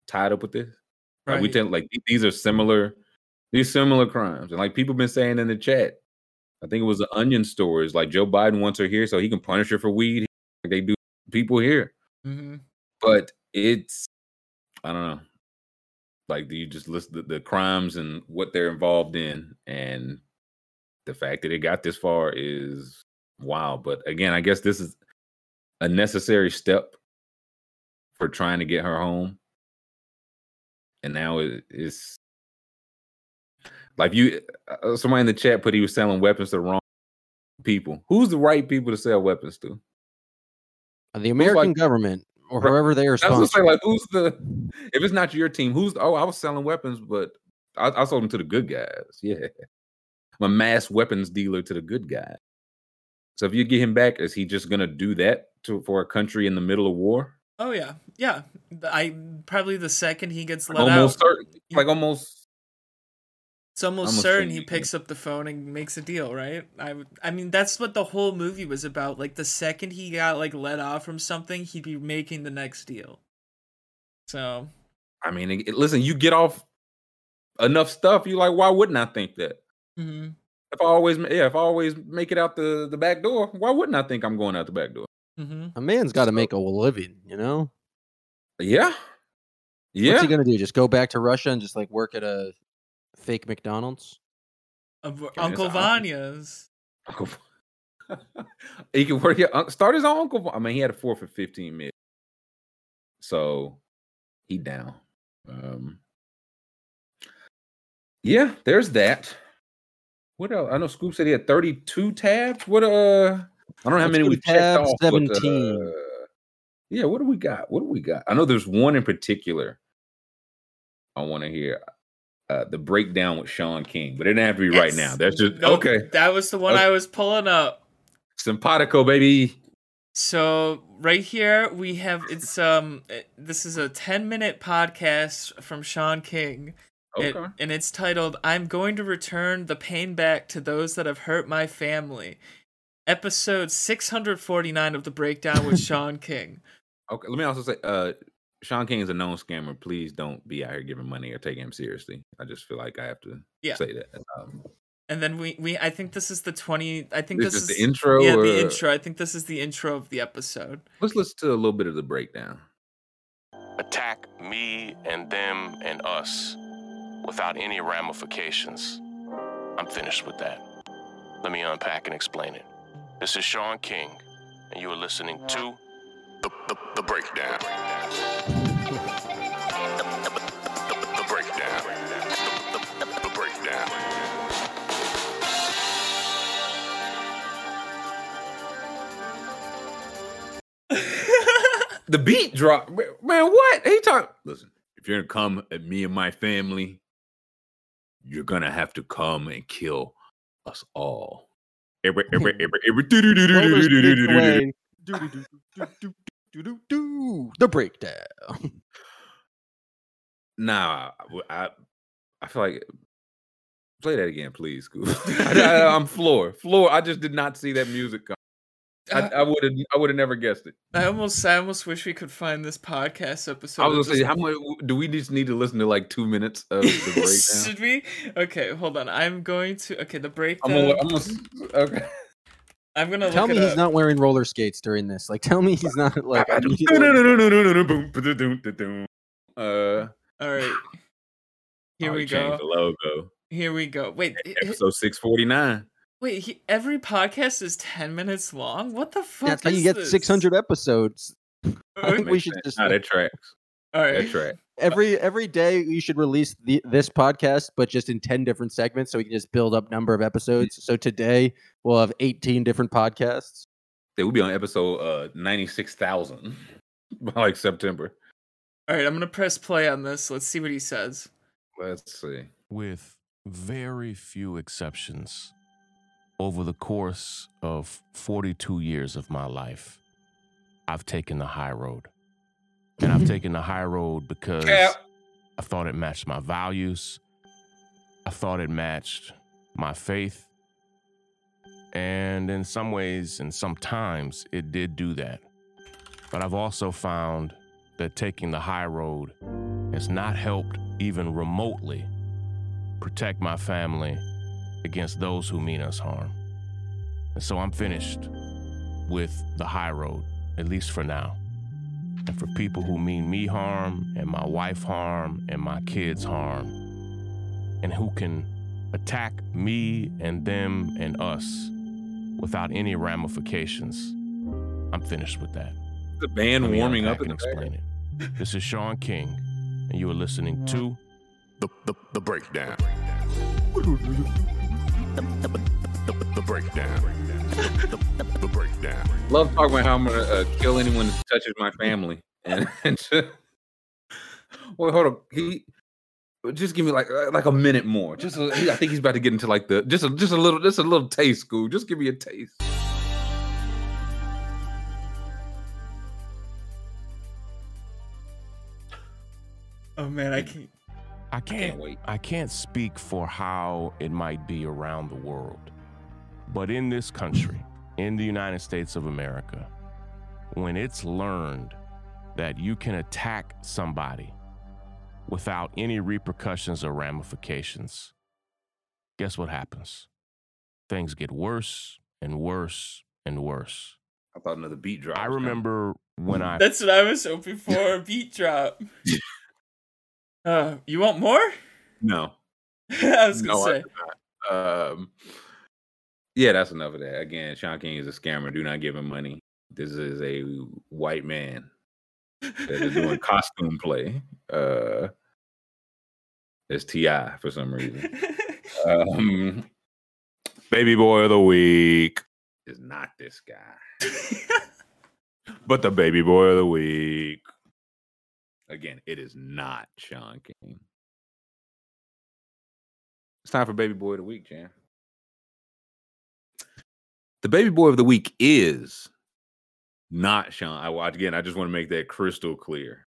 tied up with this? Like we Right. tell like these are similar, these similar crimes, and like people been saying in the chat. I think it was the onion stories. Like Joe Biden wants her here so he can punish her for weed. Like they do people here, hmm but it's I don't know. Like do you just list the, the crimes and what they're involved in, and the fact that it got this far is wow. But again, I guess this is a necessary step for trying to get her home. And now it is like you, uh, somebody in the chat put he was selling weapons to the wrong people. Who's the right people to sell weapons to? Uh, The American like- government or whoever they are gonna say, like, who's the? If it's not your team, who's? Oh, I was selling weapons, but I, I sold them to the good guys. Yeah, I'm a mass weapons dealer to the good guy. So if you get him back, is he just gonna do that to for a country in the middle of war? Oh yeah, yeah. I probably the second he gets let almost out, certain, like almost. it's almost almost certain he picks up the phone and makes a deal, right? I. I mean, that's what the whole movie was about. Like the second he got like let off from something, he'd be making the next deal. So I mean, it- listen, you get off enough stuff, you like, why wouldn't I think that? mhm. If I always, yeah, if I always make it out the the back door, why wouldn't I think I'm going out the back door? Mhm. A man's got to So- make a living, you know? Yeah, yeah. What's he going to do? Just go back to Russia and just like work at a fake McDonald's? Of Uncle. Vanya's. Uncle he can work here. Start his own Uncle. I mean, he had a four for fifteen mid, so he down. Um, yeah, there's that. What else? I know Scoop said he had thirty-two tabs. What uh? I don't know how many we to checked tab off. but, 17. uh, yeah, what do we got? What do we got? I know there's one in particular. I want to hear uh, the breakdown with Shaun King, but it didn't have to be right now. Yes. That's just Nope, okay. That was the one Okay. I was pulling up. Simpatico, baby. So right here we have it's um this is a 10 minute podcast from Shaun King. It- and it's titled I'm going to return the pain back to those that have hurt my family. Episode 649 of the breakdown with Shaun King. Okay, let me also say, uh, Shaun King is a known scammer. Please don't be out here giving money or taking him seriously. I just feel like I have to Yeah. say that. Um, And then we we I think this is the 20 I think this this is is the intro. Yeah, or- the intro. I think this is the intro of the episode. Let's listen to a little bit of the breakdown. attack me and them and us without any ramifications. I'm finished with that. Let me unpack and explain it. This is Shaun King, and you are listening to the, the, the breakdown. The, breakdown. The, breakdown. The beat drop, man. What he talk? Listen, if you're gonna come at me and my family, you're gonna have to come and kill us all. The breakdown. Now, I, I feel like play that again, please, Scoop. I, am floor, floor. I just did not see that music. Come. I, I would have, I would have never guessed it. I almost I almost wish we could find this podcast episode. I was gonna say, how much do we just need to listen to? Like two minutes of the breakdown. Should we? Okay, hold on. I'm going to. Okay, the I'm gonna, I'm I'm gonna, gonna. Tell look me he's up. not wearing roller skates during this. Like, tell me he's not like. uh, All right. Here oh, we go. The logo. Here we go. Wait, i- i- Episode six forty nine. Wait. He, every podcast is ten minutes long. What the fuck? That's how you get 600 episodes. I think we Okay. should just. Nah, that tracks. All right. That's right. Every every day you should release the, this podcast, but just in ten different segments, so we can just build up number of episodes. So today we'll have eighteen different podcasts. They will be on episode uh ninety six thousand by like September. All right, I'm gonna press play on this. Let's see what he says. Let's see. with very few exceptions, over the course of 42 years of my life, I've taken the high road. And I've mm-hmm. taken the high road because Cap. I thought it matched my values. I thought it matched my faith. And in some ways, and sometimes, it did do that. But I've also found that taking the high road has not helped even remotely protect my family against those who mean us harm. And so I'm finished with the high road, at least for now. And for people who mean me harm, and my wife harm, and my kids harm, and who can attack me and them and us without any ramifications, I'm finished with that. The band Let me warming up in and the back. explain it. This is Shaun King, and you are listening to the the, the breakdown. The, the, the breakdown. The, the breakdown. Love talking about how I'm gonna uh, kill anyone that touches my family. And, and well, hold on. He just give me like uh, like a minute more. Just a, he- I think he's about to get into like the just a just a little just a little taste, school. Just give me a taste. Oh man, I can't. I Can't can't wait. I can't speak for how it might be around the world. But in this country, in the United States of America, when it's learned that you can attack somebody without any repercussions or ramifications, guess what happens? Things get worse and worse and worse. I thought another beat drop. I remember when I That's what I was hoping for. A beat drop. Uh, you want more? No, I was gonna No, say. um, yeah, that's enough of that. Again, Shaun King is a scammer. Do not give him money. This is a white man that is doing costume play. Uh, it's Ti for some reason. Um, baby boy of the week is not this guy, but the baby boy of the week. Again, it is not Shaun King. It's time for baby boy of the week, Jan. The baby boy of the week is not Shaun. I again. I just want to make that crystal clear.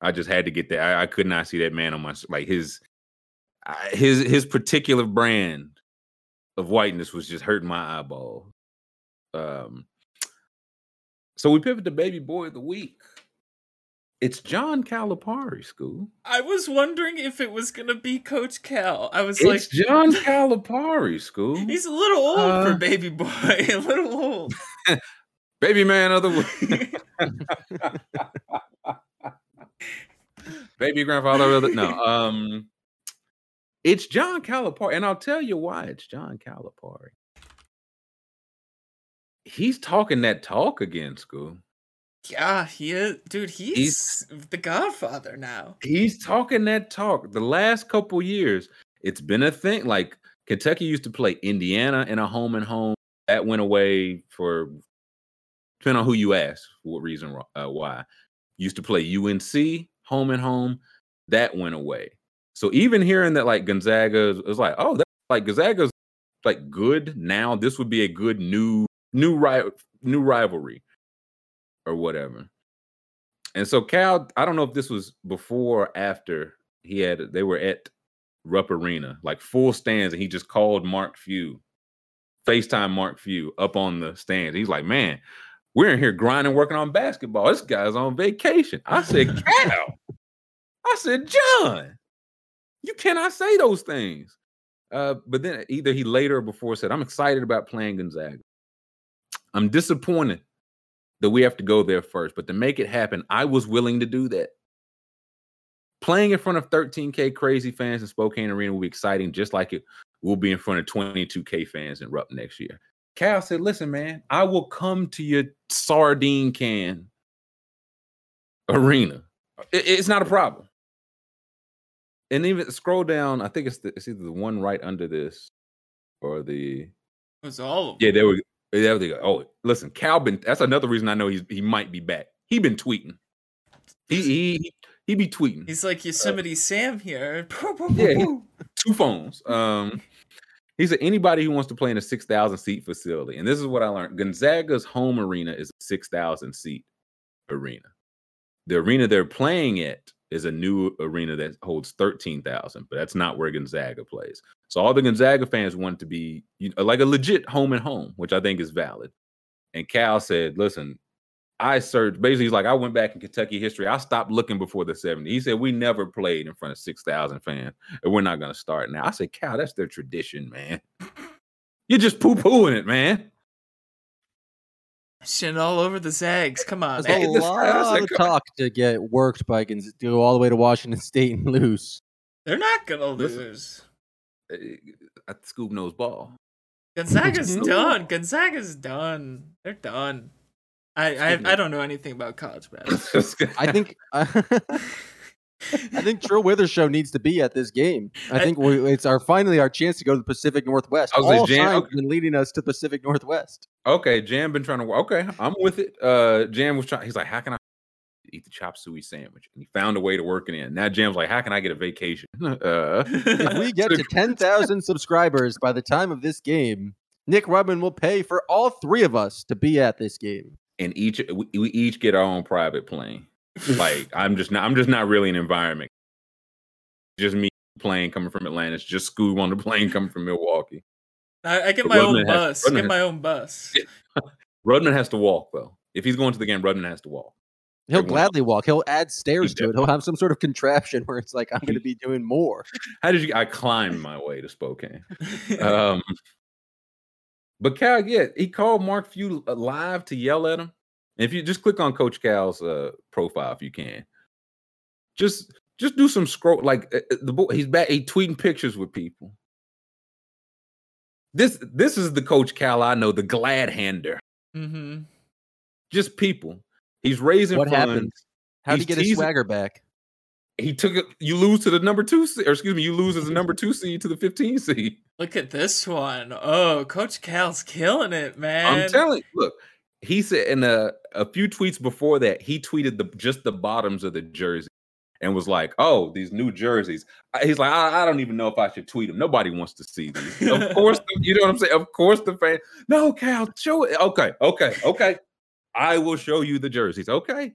I just had to get that. I, I could not see that man on my like his his his particular brand of whiteness was just hurting my eyeball. Um, so we pivot to baby boy of the week. It's John Calipari, school. I was wondering if it was gonna be Coach Cal. I was like It's like, John Calipari, school. he's a little old Uh, for baby boy. A little old. Baby man of the week. Baby grandfather of the no. Um it's John Calipari, and I'll tell you why it's John Calipari. He's talking that talk again, school. Yeah, he is, dude. He's, He's- the Godfather now. He's talking that talk. The last couple years, it's been a thing. Like Kentucky used to play Indiana in a home and home. That went away for depending on who you ask, for what reason, uh, why. Used to play UNC home and home. That went away. So even hearing that like Gonzaga is- like, oh, that like Gonzaga's like good now. This would be a good new new ri- new rivalry or whatever. And so Cal, I don't know if this was before or after he had they were at Rupp Arena, like full stands, and he just called Mark Few, FaceTime Mark Few up on the stands. He's like, Man, we're in here grinding, working on basketball. This guy's on vacation. I said, Cal. I said, John, you cannot say those things. Uh, but then either he later or before said, I'm excited about playing Gonzaga. I'm disappointed that we have to go there first. But to make it happen, I was willing to do that. Playing in front of 13K crazy fans in Spokane Arena will be exciting, just like it will be in front of 22K fans in Rupp next year. Cal said, Listen, man, I will come to your sardine can arena. It- it's not a problem. And even scroll down, I think it's the, it's either the one right under this or the It was all of yeah. There we go. Oh, listen, Calvin. That's another reason I know he's he might be back. He been tweeting. He he he be tweeting. He's like Yosemite Sam here. Yeah, he- two phones. Um, he said anybody who wants to play in a six thousand seat facility, and this is what I learned: Gonzaga's home arena is a six thousand seat arena. The arena they're playing at is a new arena that holds thirteen thousand, but that's not where Gonzaga plays. So all the Gonzaga fans want to be you know, like a legit home and home, which I think is valid. And Cal said, "Listen." I searched basically he's like I went back in Kentucky history. I stopped looking before the 70s. He said we never played in front of 6,000 fans and we're not going to start now. I said, Cal, that's their tradition, man. You're just poo pooing it, man. Shit all over the Zags. Come on. There's a I was lot like, of come on. talk to get worked by Gonz- to go all the way to Washington State and lose. They're not gonna Listen. lose. Uh, At Scoop knows ball. Gonzaga's No. done. Gonzaga's done. They're done. I I, I don't know anything about college basketball. I think I think Trill Withershow needs to be at this game. I I- think we, it's our finally our chance to go to the Pacific Northwest. I was like, All Jan- signs okay. been leading us to Pacific Northwest. okay, Jam been trying to. Okay, I'm with it. Uh Jam was trying, he's like, How can I eat the chop suey sandwich? And he found a way to work it in. Now Jam's like, How can I get a vacation? Uh If we get to ten thousand subscribers by the time of this game, Nick Rubin will pay for all three of us to be at this game. and each we, we each get our own private plane. Like I'm just not I'm just not really an environment. Just me plane coming from Atlanta. It's just Scoob on the plane coming from Milwaukee. I, I get my own Rudman has- bus. Rudman Get my own bus. Rudman has to walk though. If he's going to the game, Rudman has to walk. He'll gladly walk. He'll add stairs to it. He'll have some sort of contraption where it's like I'm going to be doing more. How did you? I climbed my way to Spokane. Um, but Cal, yeah, he called Mark Few uh, live to yell at him. And if you just click on Coach Cal's uh, profile, if you can, just just do some scroll. Like uh, uh, the boy, he's back. He tweeting pictures with people. This this is the Coach Cal I know, the glad hander. Mm-hmm. Just people. He's raising What funds. happened? How did he get his swagger back? He took it. You lose to the number two, seed, or excuse me, you lose as a number two seed to the 15 seed. Look at this one. Oh, Coach Cal's killing it, man. I'm telling you, look, he said in a, a few tweets before that, he tweeted the just the bottoms of the jersey and was like, "Oh, these new jerseys." He's like, I, I don't even know if I should tweet them. Nobody wants to see these. of course, the- you know what I'm saying. Of course, the fan. No, Cal, show it. Okay, okay, okay. I will show you the jerseys. Okay.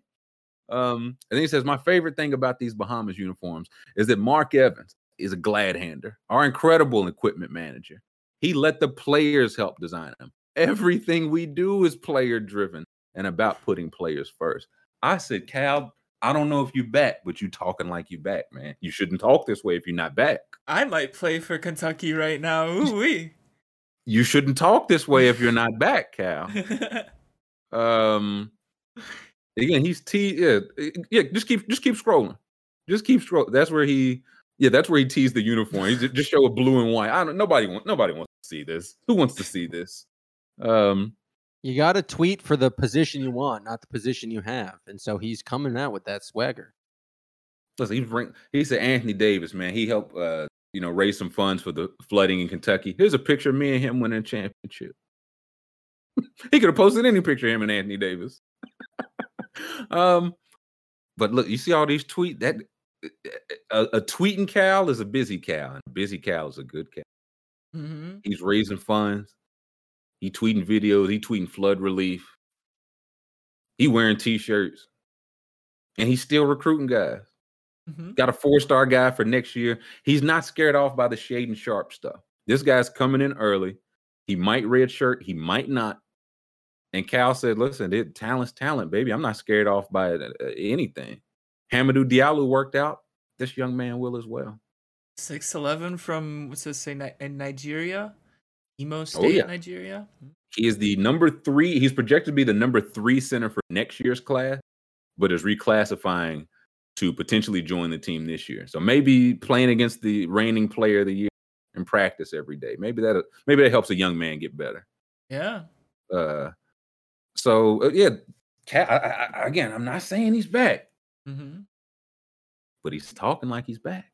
Um, and then he says, My favorite thing about these Bahamas uniforms is that Mark Evans is a glad hander, our incredible equipment manager. He let the players help design them. Everything we do is player driven and about putting players first. I said, Cal, I don't know if you back, but you talking like you back, man. You shouldn't talk this way if you're not back. I might play for Kentucky right now. Ooh wee. You shouldn't talk this way if you're not back, Cal. Um, again, he's te- yeah, eh, yeah. Just keep, just keep scrolling. Just keep scrolling. That's where he, yeah, that's where he teased the uniform. He just show a blue and white. I don't. Nobody wants. Nobody wants to see this. Who wants to see this? Um, You got to tweet for the position you want, not the position you have. And so he's coming out with that swagger. listen, he's bring. He said Anthony Davis, man. He helped, uh, you know, raise some funds for the flooding in Kentucky. Here's a picture of me and him winning a championship. he could have posted any picture of him and Anthony Davis. um, but look, you see all these tweets. That a, a tweeting cow is a busy cow, and a busy cow is a good cow. hmm He's raising funds. He tweeting videos. He tweeting flood relief. He wearing t-shirts, and he's still recruiting guys. hmm Got a four-star guy for next year. He's not scared off by the Shaedon Sharpe stuff. This guy's coming in early. He might red shirt. He might not. And Cal said, "Listen, it, talent's talent, baby. I'm not scared off by uh, anything." Hamidou Diallo worked out. This young man will as well. Six eleven from what's this say in Nigeria, Imo State, Oh, yeah. Nigeria. He is the number three. He's projected to be the number three center for next year's class, but is reclassifying to potentially join the team this year. So maybe playing against the reigning player of the year in practice every day. Maybe that maybe that helps a young man get better. Yeah. Uh, so uh, yeah, Cat. I, I, I- again, I'm not saying he's back, hmm but he's talking like he's back.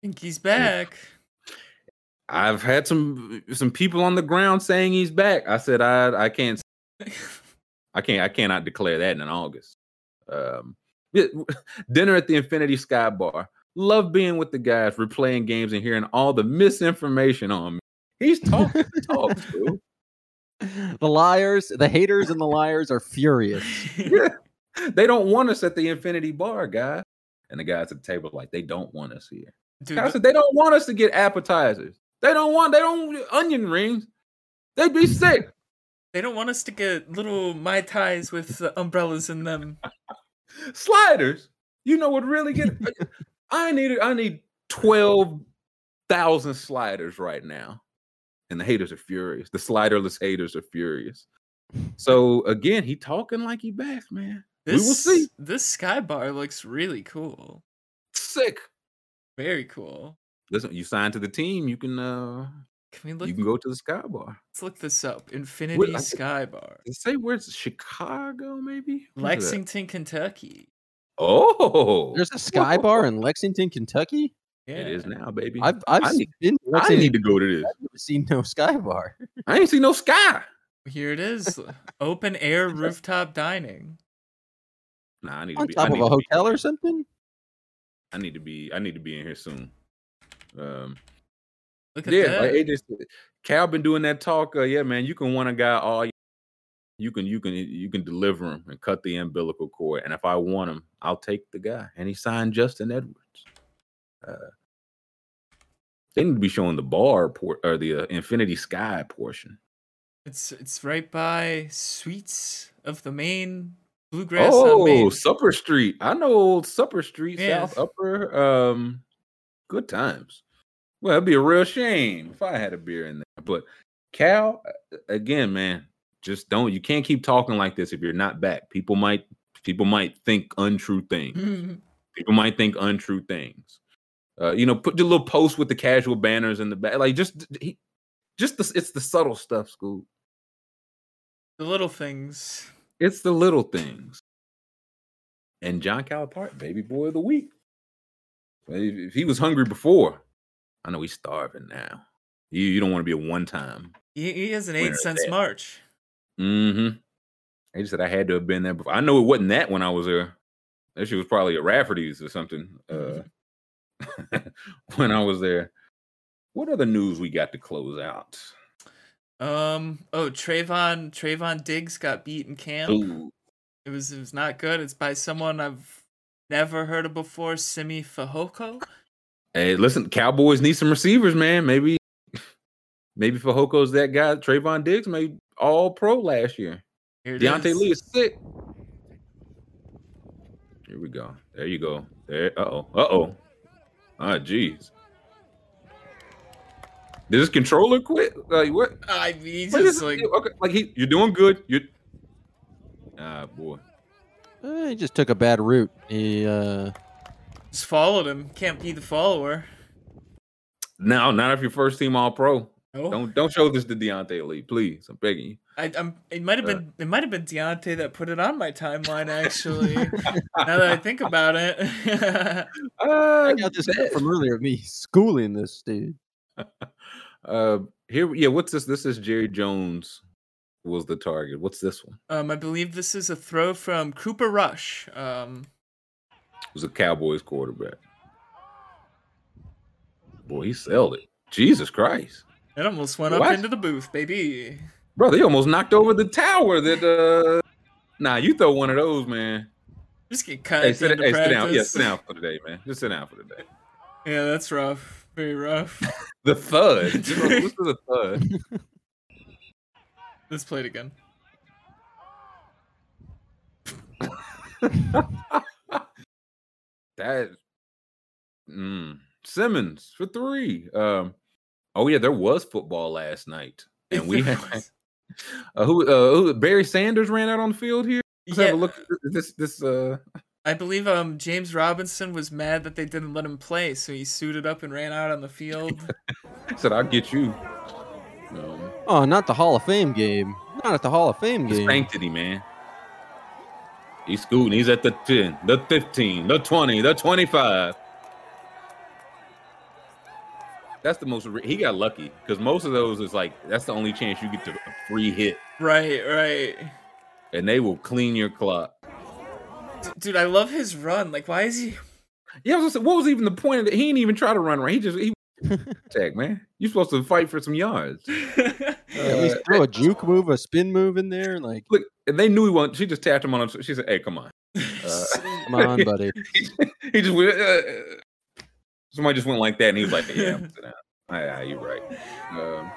think he's back. I've had some some people on the ground saying he's back. I said I I can't I can't I cannot declare that in August. Um, dinner at the Infinity Sky Bar. Love being with the guys, replaying games and hearing all the misinformation on me. He's talking the talk, dude. The liars, the haters, and the liars are furious. Yeah. They don't want us at the Infinity Bar, guy. And the guys at the table like, they don't want us here. Dude, I said, they don't want us to get appetizers. They don't want they don't want onion rings. They'd be sick. they don't want us to get little mai tais with uh, umbrellas in them. Sliders. You know what really get I need I need twelve thousand sliders right now. And the haters are furious. The sliderless haters are furious. So again, he talking like he back, man. This, we will see. This sky bar looks really cool. Sick. Very cool. Listen, you signed to the team, you can uh Can we look? you can go to the sky bar. Let's look this up. Infinity I- Sky Bar, Does it say where it's Chicago, maybe? Where's that? Lexington, Kentucky. Oh, There's a sky bar in Lexington, Kentucky. Yeah, it is now, baby. I've I've I need- been to I need to go to this. I've never seen no sky bar. I ain't seen no sky. Here it is. Open air rooftop dining. Nah, I need to On be I top of a to be- hotel or something. I need to be I need to be in here soon. Um Look at yeah, that. like AJ said, Cal been doing that talk. Uh, yeah, man, you can want a guy all you can you can you can deliver him and cut the umbilical cord. And if I want him, I'll take the guy. And he signed Justin Edwards. Uh, they need to be showing the bar port or the uh, Infinity Sky portion. It's it's right by Suites of the Main Bluegrass Oh, Main. Supper Street. I know old Supper Street, Yeah. South Upper. Um, good times. Well, it'd be a real shame if I had a beer in there. But Cal, again, man, just don't. You can't keep talking like this if you're not back. People might, people might think untrue things. People might think untrue things. Uh, you know, put your little post with the casual banners in the back. Like just, he, just the, it's the subtle stuff, school. the little things. It's the little things. And John Calipari, baby boy of the week. If he was hungry before, I know he's starving now. You you don't want to be a one time. He, he has an eight cents march. Mm-hmm. They just said I had to have been there before. I know it wasn't that when I was there. That shit was probably at Rafferty's or something. Uh, when I was there. What other news we got to close out? Um. Oh, Trevon Trevon Diggs got beat in camp. Ooh, It was it was not good. It's by someone I've never heard of before, Simi Fehoko. Hey, listen, Cowboys need some receivers, man. Maybe, maybe Fehoko's that guy. Trevon Diggs made all pro last year. Here Deontay is. Lee is sick. Here we go. There you go. There. Uh oh. Uh oh. Ah, jeez. Did his controller quit? Like what? I mean, he what is just it? like okay, like he, you're doing good. You. Ah, boy. Eh, he just took a bad route. He uh, just followed him. Can't be the follower. No, not if you're first team All Pro. Oh, Don't don't show this to Deontay Lee, please. I'm begging you. I, I'm. It might have Uh. been. It might have been Deontay that put it on my timeline. Actually, now that I think about it, Uh, I got this clip from earlier of me schooling this dude. Uh, here, yeah. What's this? This is Jerry Jones was the target. What's this one? um, I believe this is a throw from Cooper Rush. Um, It was a Cowboys quarterback. Boy, he sold it. Jesus Christ, it almost went up into the booth, baby. Brother! He almost knocked over the tower. That uh, nah, you throw one of those, man. Just get cut Hey, the sit, hey, sit down. Yeah, sit down for today, man. Just sit down for today. Yeah, that's rough. Very rough. The thud. Listen the thud. Let's play it again. That mm, Simmons for three. Um, oh yeah, there was football last night, and we had uh, who, uh, who Barry Sanders ran out on the field here. Let's have Yeah, a look. at This this uh I believe um James Robinson was mad that they didn't let him play, so he suited up and ran out on the field. said I'll get you. Um, Oh, not the Hall of Fame game. Not at the Hall of Fame the game. sanctity, man. He's scooting. He's at the 10, the 15, the 20, the 25. That's the most. He got lucky because most of those is like that's the only chance you get to a free hit, Right, right. and they will clean your clock. Dude, I love his run. Like, why is he? Yeah, I was gonna say, what was even the point of it? He didn't even try to run right. He just he attack man. You're supposed to fight for some yards. At least throw a juke move, a spin move in there. Like, Look, and they knew he wasn't. She just tapped him on. Him. She said, "Hey, come on." Uh, come on, buddy. he just went. Uh, somebody just went like that, and he was like, "Yeah, sit down." Ah, yeah, you're right. Um,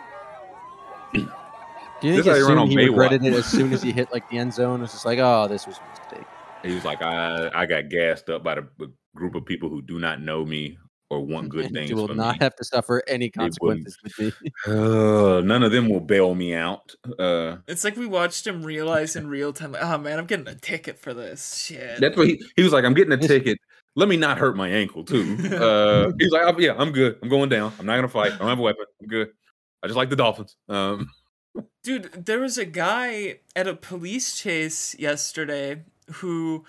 Do you think how as run soon on he Baywatch. regretted it as soon as he hit like the end zone? It's just like, oh, this was a mistake. he was like, "I I got gassed up by the a group of people who do not know me or want good And things you will for not me. have to suffer any consequences with me. Uh, none of them will bail me out." Uh, It's like we watched him realize in real time, like, oh man, I'm getting a ticket for this shit. That's what he, he was like. I'm getting a ticket. Let me not hurt my ankle too. Uh, he's like, "Oh, yeah, I'm good. I'm going down. I'm not gonna fight. I don't have a weapon. I'm good. I just like the Dolphins. Um, Dude, there was a guy at a police chase yesterday who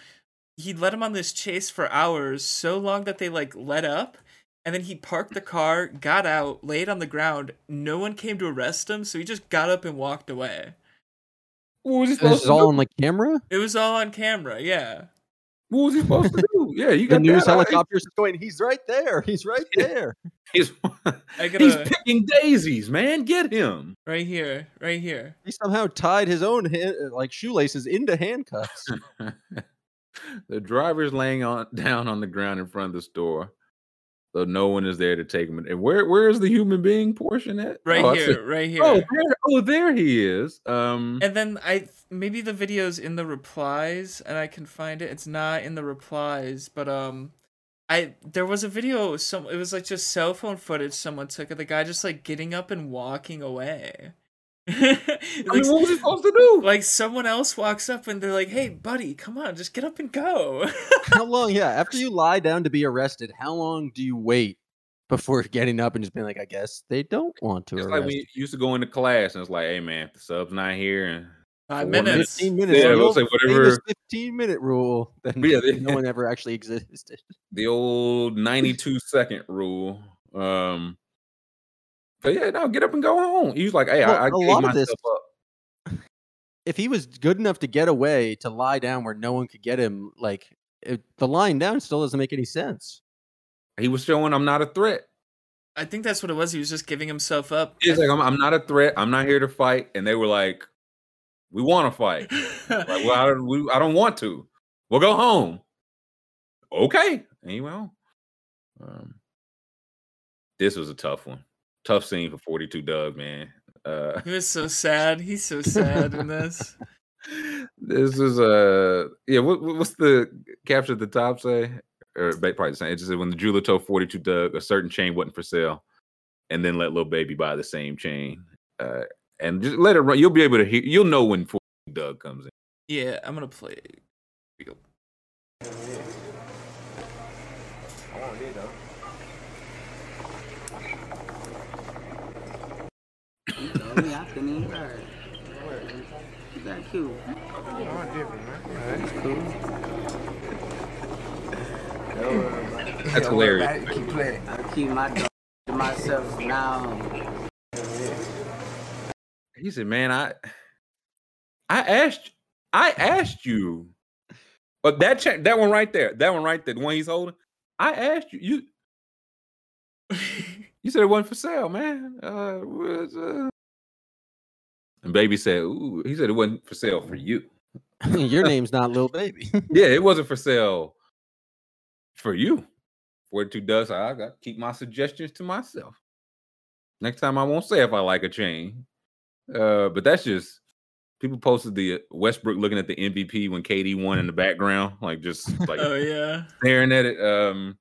he led him on this chase for hours, so long that they like let up, and then he parked the car, got out, laid on the ground. No one came to arrest him, so he just got up and walked away. what was he This is to all do? on like camera. It was all on camera, yeah. What was he supposed to do? Yeah, you The got news that. I- helicopter's going. He's right there. He's right there. He's, I he's gotta picking daisies, man. Get him. right here, right here. He somehow tied his own hand, like shoelaces into handcuffs. the driver's laying on down on the ground in front of the store, so no one is there to take him. And where where is the human being portion at? Right Oh, here, right here. Oh, there, oh, there he is. Um, And then I maybe the video's in the replies and I can find it. It's not in the replies, but um I there was a video some it was like just cell phone footage someone took of the guy just like getting up and walking away. I like, mean, what was he supposed to do? like someone else walks up and they're like, "Hey, buddy, come on, just get up and go." how long? Yeah, after you lie down to be arrested, how long do you wait before getting up and just being like, I guess they don't want to It's arrest? like we used to go into class and it's like, hey man, if the sub's not here and Five minutes. 15 minutes. Yeah, we'll say whatever- 15 minute rule. Then yeah, they- no one ever actually existed. the old 92 second rule. Um, but yeah, no, get up and go home. He was like, hey, Well, I, I a gave lot of this- myself up. If he was good enough to get away to lie down where no one could get him, like it, the lying down still doesn't make any sense. He was showing I'm not a threat. I think that's what it was. He was just giving himself up. He's like, I'm, I'm not a threat. I'm not here to fight. And they were like, we want to fight. like, well, I don't, we, I don't want to. We'll go home. Okay. And he went home. Um, this was a tough one. Tough scene for 42 Doug, man. Uh, he was so sad. He's so sad in this. this is uh yeah. What, what- what's the capture at the top say? Or ba- probably the same. It just said when the jeweler told 42 Doug a certain chain wasn't for sale, and then let little baby buy the same chain. Uh, and just let it run. You'll be able to hear. You'll know when 42 Doug comes in. Yeah, I'm gonna play. Here we go. You told me I couldn't even heard. You got cute. That's cool. That's hilarious. Keep playing. I keep my dog to myself now. He said, "Man, I, I asked, I asked you, but that check, that one right there, that one right there, the one he's holding, I asked you, you, you said it wasn't for sale, man. Uh, was, uh... And baby said, "Ooh," he said it wasn't for sale for you. Your name's not Lil Baby. Yeah, it wasn't for sale for you. Forty-two does. I got to keep my suggestions to myself. Next time, I won't say if I like a chain. Uh, but that's just people posted the Westbrook looking at the MVP when KD won in the background, like just like Oh yeah. staring at it. Um,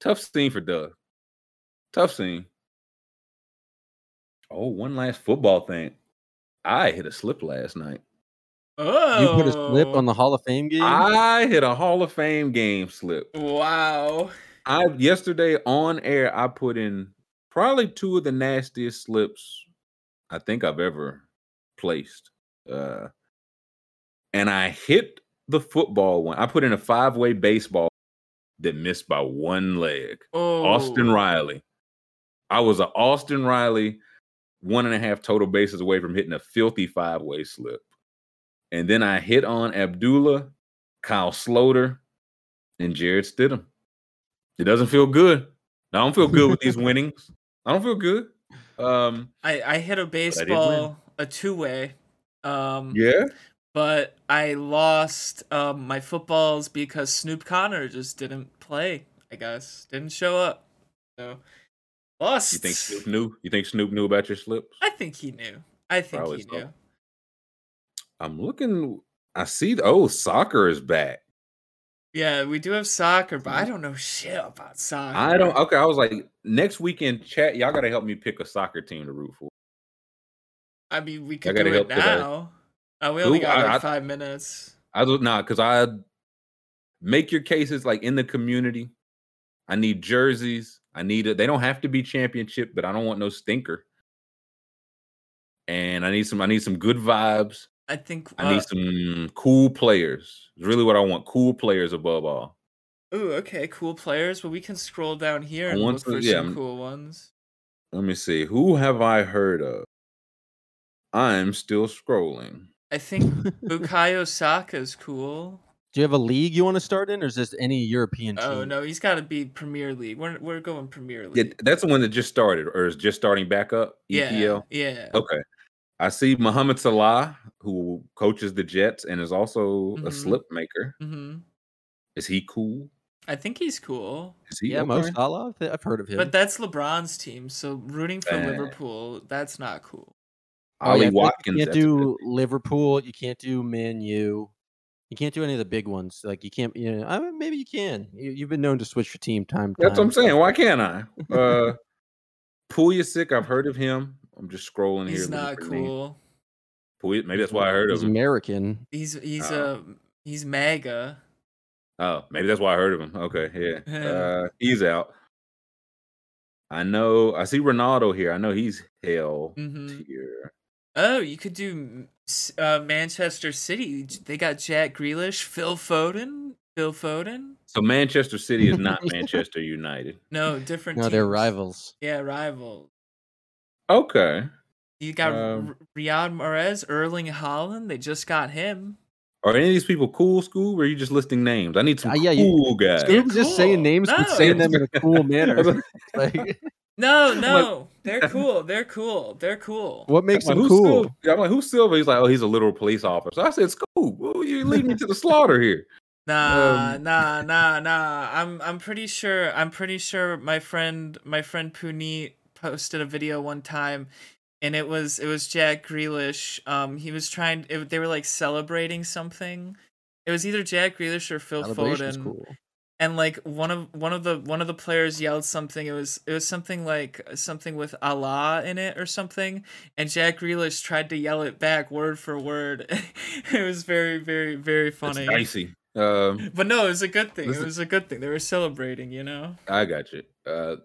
tough scene for Doug. Tough scene. Oh, one last football thing. I hit a slip last night. Oh. You put a slip on the Hall of Fame game. I hit a Hall of Fame game slip. Wow. I yesterday on air I put in probably two of the nastiest slips I think I've ever placed. Uh and I hit the football one. I put in a five way baseball that missed by one leg. Oh, Austin Riley. I was a Austin Riley one and a half total bases away from hitting a filthy five way slip. And then I hit on Abdullah, Kyle Sloter, and Jarrett Stidham. It doesn't feel good. I don't feel good with these winnings. I don't feel good. Um, I I hit a baseball, a two way. Um, yeah. but I lost um my footballs because Snoop Conner just didn't play. I guess didn't show up. So lost. You think Snoop knew? You think Snoop knew about your slips? I think he knew. I think Probably he so. knew. I'm looking. I see. Oh, soccer is back. Yeah, we do have soccer, but I don't know shit about soccer. I don't. Okay, I was like, next weekend, chat. Y'all gotta help me pick a soccer team to root for. I mean, we could do it now. Uh, we only Who- got I- like I- five minutes. I don't know because I make your cases like in the community. I need jerseys. I need it. They don't have to be championship, but I don't want no stinker. And I need some. I need some good vibes. I think. I Uh, need some cool players. It's really what I want. Cool players above all. ooh, okay, cool players. Well, we can scroll down here and look to- for yeah, some cool ones. Let me see. Who have I heard of? I'm still scrolling. I think Bukayo Saka is cool. Do you have a league you want to start in, or is this any European team? Oh no, he's got to be Premier League. We're we're going Premier League. Yeah, League. that's the one that just started or is just starting back up. E yeah, EPL. yeah. Okay. I see Mohamed Salah, who coaches the Jets and is also a Mhm. slip maker. hmm Is he cool? I think he's cool. Is he yeah, Mo okay? Salah. I've- I've heard of him. But that's LeBron's team, so rooting for. Liverpool, that's not cool. Oh, yeah, I like Watkins. You can't do Liverpool. You can't do Man U. You can't do any of the big ones. Like you can't. You know, I mean, maybe you can. You, you've been known to switch your team time. to That's what I'm saying. Why can't I? Uh Pulisic, I've heard of him. I'm just scrolling here. He's looking not cool. Puli- maybe that's why I heard He's of him. American. He's he's Oh. uh he's mega. Oh, maybe that's why I heard of him. Okay, yeah. Uh, he's out. I know. I see Ronaldo here. I know he's hell Mhm. tier. Oh, you could do uh, Manchester City. They got Jack Grealish, Phil Foden, Phil Foden. So Manchester City is not Manchester United. No, different. No, they're rivals. Yeah, rivals. Okay. You got Um, R- Riyad Mahrez, Erling Haaland. They just got him. Are any of these people cool, school? Or are you just listing names? I need some Uh, yeah, you- cool guys. They're Scoob's just saying cool. names, but saying them in a cool manner. like, No, like- no, they're cool. They're cool. They're cool. what makes I'm them like, who's cool? Silva? Yeah, I'm like, who's Silva? He's like, oh, he's a literal police officer. I said, Scoob, well, you leading me to the slaughter here. Nah, Um, nah, nah, nah. I'm I'm pretty sure I'm pretty sure my friend my friend Puneet posted a video one time and it was it was Jack Grealish. Um he was trying it, they were like celebrating something. It was either Jack Grealish or Phil Celebration's Foden. cool. And like one of one of the one of the players yelled something. It was it was something like something with Allah in it or something. And Jack Grealish tried to yell it back word for word. it was very very very It's funny. dicey. Um, But no, it was a good thing. Listen- It was a good thing. They were celebrating, you know. I got you. Uh,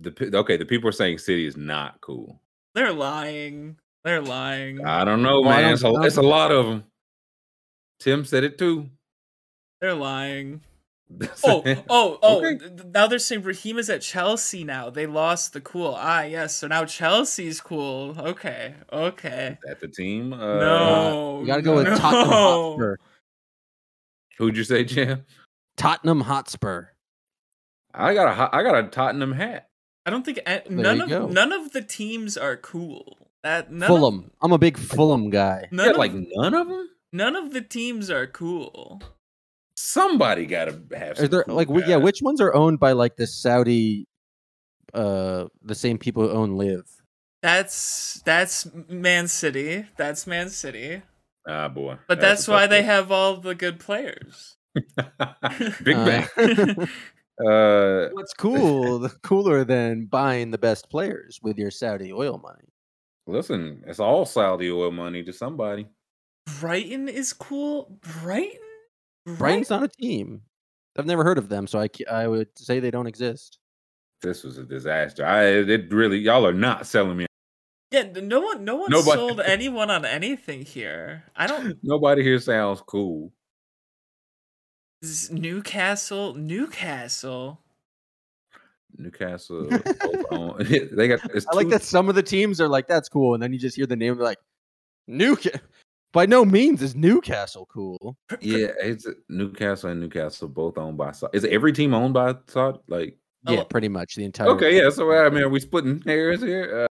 the okay, the people are saying City is not cool. They're lying. They're lying. I don't know, man. don't It's a, it's a lot of them. Tim said it too. They're lying. Oh, oh, oh! Okay. th- th- Now they're saying Raheem is at Chelsea. Now they lost the cool. Ah, yes. So now Chelsea's cool. Okay, okay. at the team. Uh, no, You got to go with no. Tottenham Hotspur. Who'd you say, Jim? Tottenham Hotspur. I got a ho- I got a Tottenham hat. I don't think a- none of go. none of the teams are cool. That none Fulham. Of, I'm a big Fulham guy. none, Yeah, of, like none of them. none of the teams are cool. Somebody got to have. Are Some there cool like wh- yeah? Which ones are owned by like the Saudi, uh, the same people who own LIV? That's that's Man City. That's Man City. Ah, boy. But that's, a why they have all the good players. Big Uh, Bang. Uh, What's cool? cooler than buying the best players with your Saudi oil money. listen, it's all Saudi oil money to somebody. Brighton is cool. Brighton. Brighton's not a team. I've never heard of them, so I I would say they don't exist. This was a disaster. I it really y'all are not selling me. Yeah, no one, no one Nobody- sold anyone on anything here. I don't. Nobody here sounds cool. Newcastle, Newcastle. Newcastle. they got. I like two- that some of the teams are like, that's cool. And then you just hear the name, like, Newcastle. By no means is Newcastle cool. Yeah, it's Newcastle and Newcastle both owned by. Saudi. Is every team owned by Saudi? Like, Oh, Yeah, pretty much the entire. okay, yeah. So I mean, are we splitting hairs here? Uh,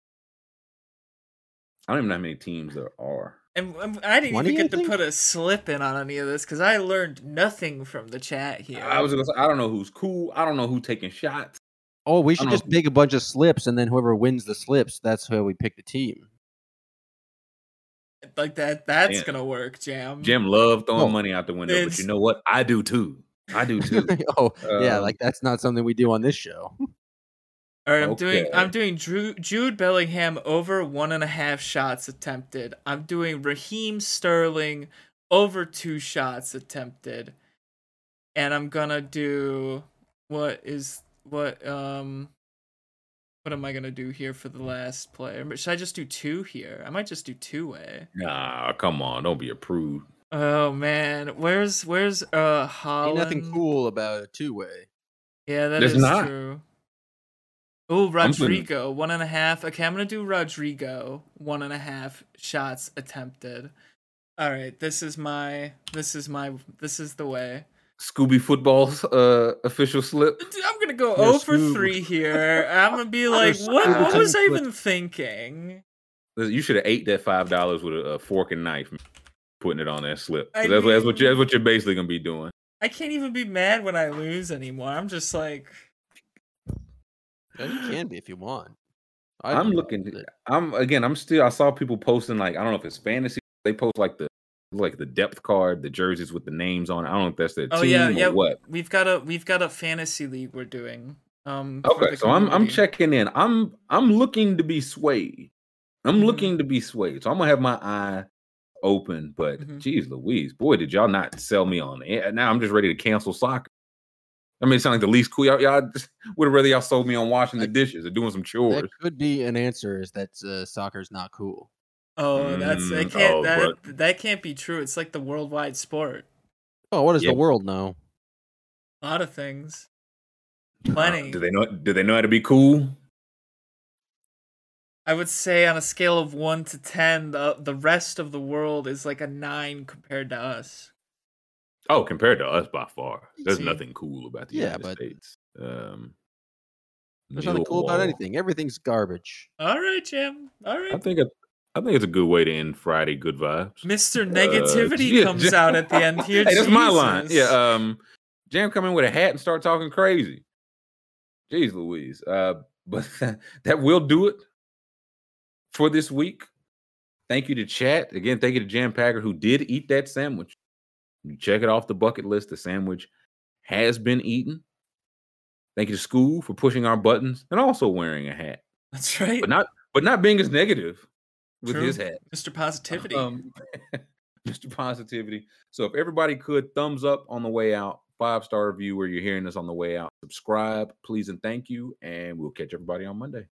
I don't even know how many teams there are. And, and I didn't 20, even get to think? put a slip in on any of this because I learned nothing from the chat here. I was gonna say I don't know who's cool. I don't know who taking shots. Oh, we should just know. make a bunch of slips, and then whoever wins the slips, that's how we pick the team. Like that. That's Yeah. gonna work, Jam. Jim love throwing Oh, money out the window, but you know what? I do too. I do too. oh, yeah, Um, like that's not something we do on this show. All right, I'm doing. I'm doing Drew, Jude Bellingham over one and a half shots attempted. I'm doing Raheem Sterling over two shots attempted, and I'm gonna do what is what um. What am I gonna do here for the last play? Or Should I just do two here? I might just do two way. nah, come on, don't be a prude. Oh man, where's where's uh Ain't Haaland? nothing cool about a two way. Yeah, that There's is not. true. Oh, Rodrigo, one and a half. Okay, I'm gonna do Rodrigo, one and a half shots attempted. All right, this is my, this is my, this is the way. Scooby football's uh official slip. Dude, I'm gonna go You're 0 for Scoob. 3 here. I'm gonna be like, what, what was I even thinking? You should have ate that five dollars with a, a fork and knife, putting it on that slip. That's, what- that's what you, that's what you're basically gonna be doing. I can't even be mad when I lose anymore. I'm just like, Yeah, you can be if you want. I I'm looking. I'm again. I'm still. I saw people posting like I don't know if it's fantasy. They post like the like the depth card, the jerseys with the names on. I don't know if that's their oh team yeah, or what. We've got a, we've got a fantasy league we're doing. Um. Okay, so I'm I'm checking in. I'm I'm looking to be swayed. I'm Mhm. looking to be swayed. So I'm gonna have my eye open. But Mhm. geez, Louise, boy, did y'all not sell me on it? Now I'm just ready to cancel soccer. I mean, it sounds like the least cool. Y'all, y'all would have rather y'all sold me on washing the dishes or doing some chores. That could be an answer. Is that uh, soccer's not cool? Oh, that's that Mm, can't oh, that that can't be true. It's like the worldwide sport. Oh, what does Yeah. the world know? A lot of things. Uh, Plenty. do they know? Do they know how to be cool? I would say on a scale of one to ten, the the rest of the world is like a nine compared to us. Oh, compared to us, by far, there's See? nothing cool about the Yeah, United but- States. Um, There's nothing cool about anything. Everything's garbage. All right, Jim. All right. I think it, I think it's a good way to end Friday. Good vibes. Mr. Uh, Negativity yeah, comes out at the end here. hey, that's my line. Yeah. Um, Jam come in with a hat and start talking crazy. Jeez, Louise. Uh, but that will do it for this week. Thank you to chat again. Thank you to Jam Packer who did eat that sandwich. You check it off the bucket list. The sandwich has been eaten. Thank you to school for pushing our buttons and also wearing a hat, That's right. but not but not being as negative with his True. hat. Mr. Positivity. Um, Mr. Positivity. So if everybody could thumbs up on the way out, five star review where you're hearing this on the way out, subscribe, please and thank you, and we'll catch everybody on Monday.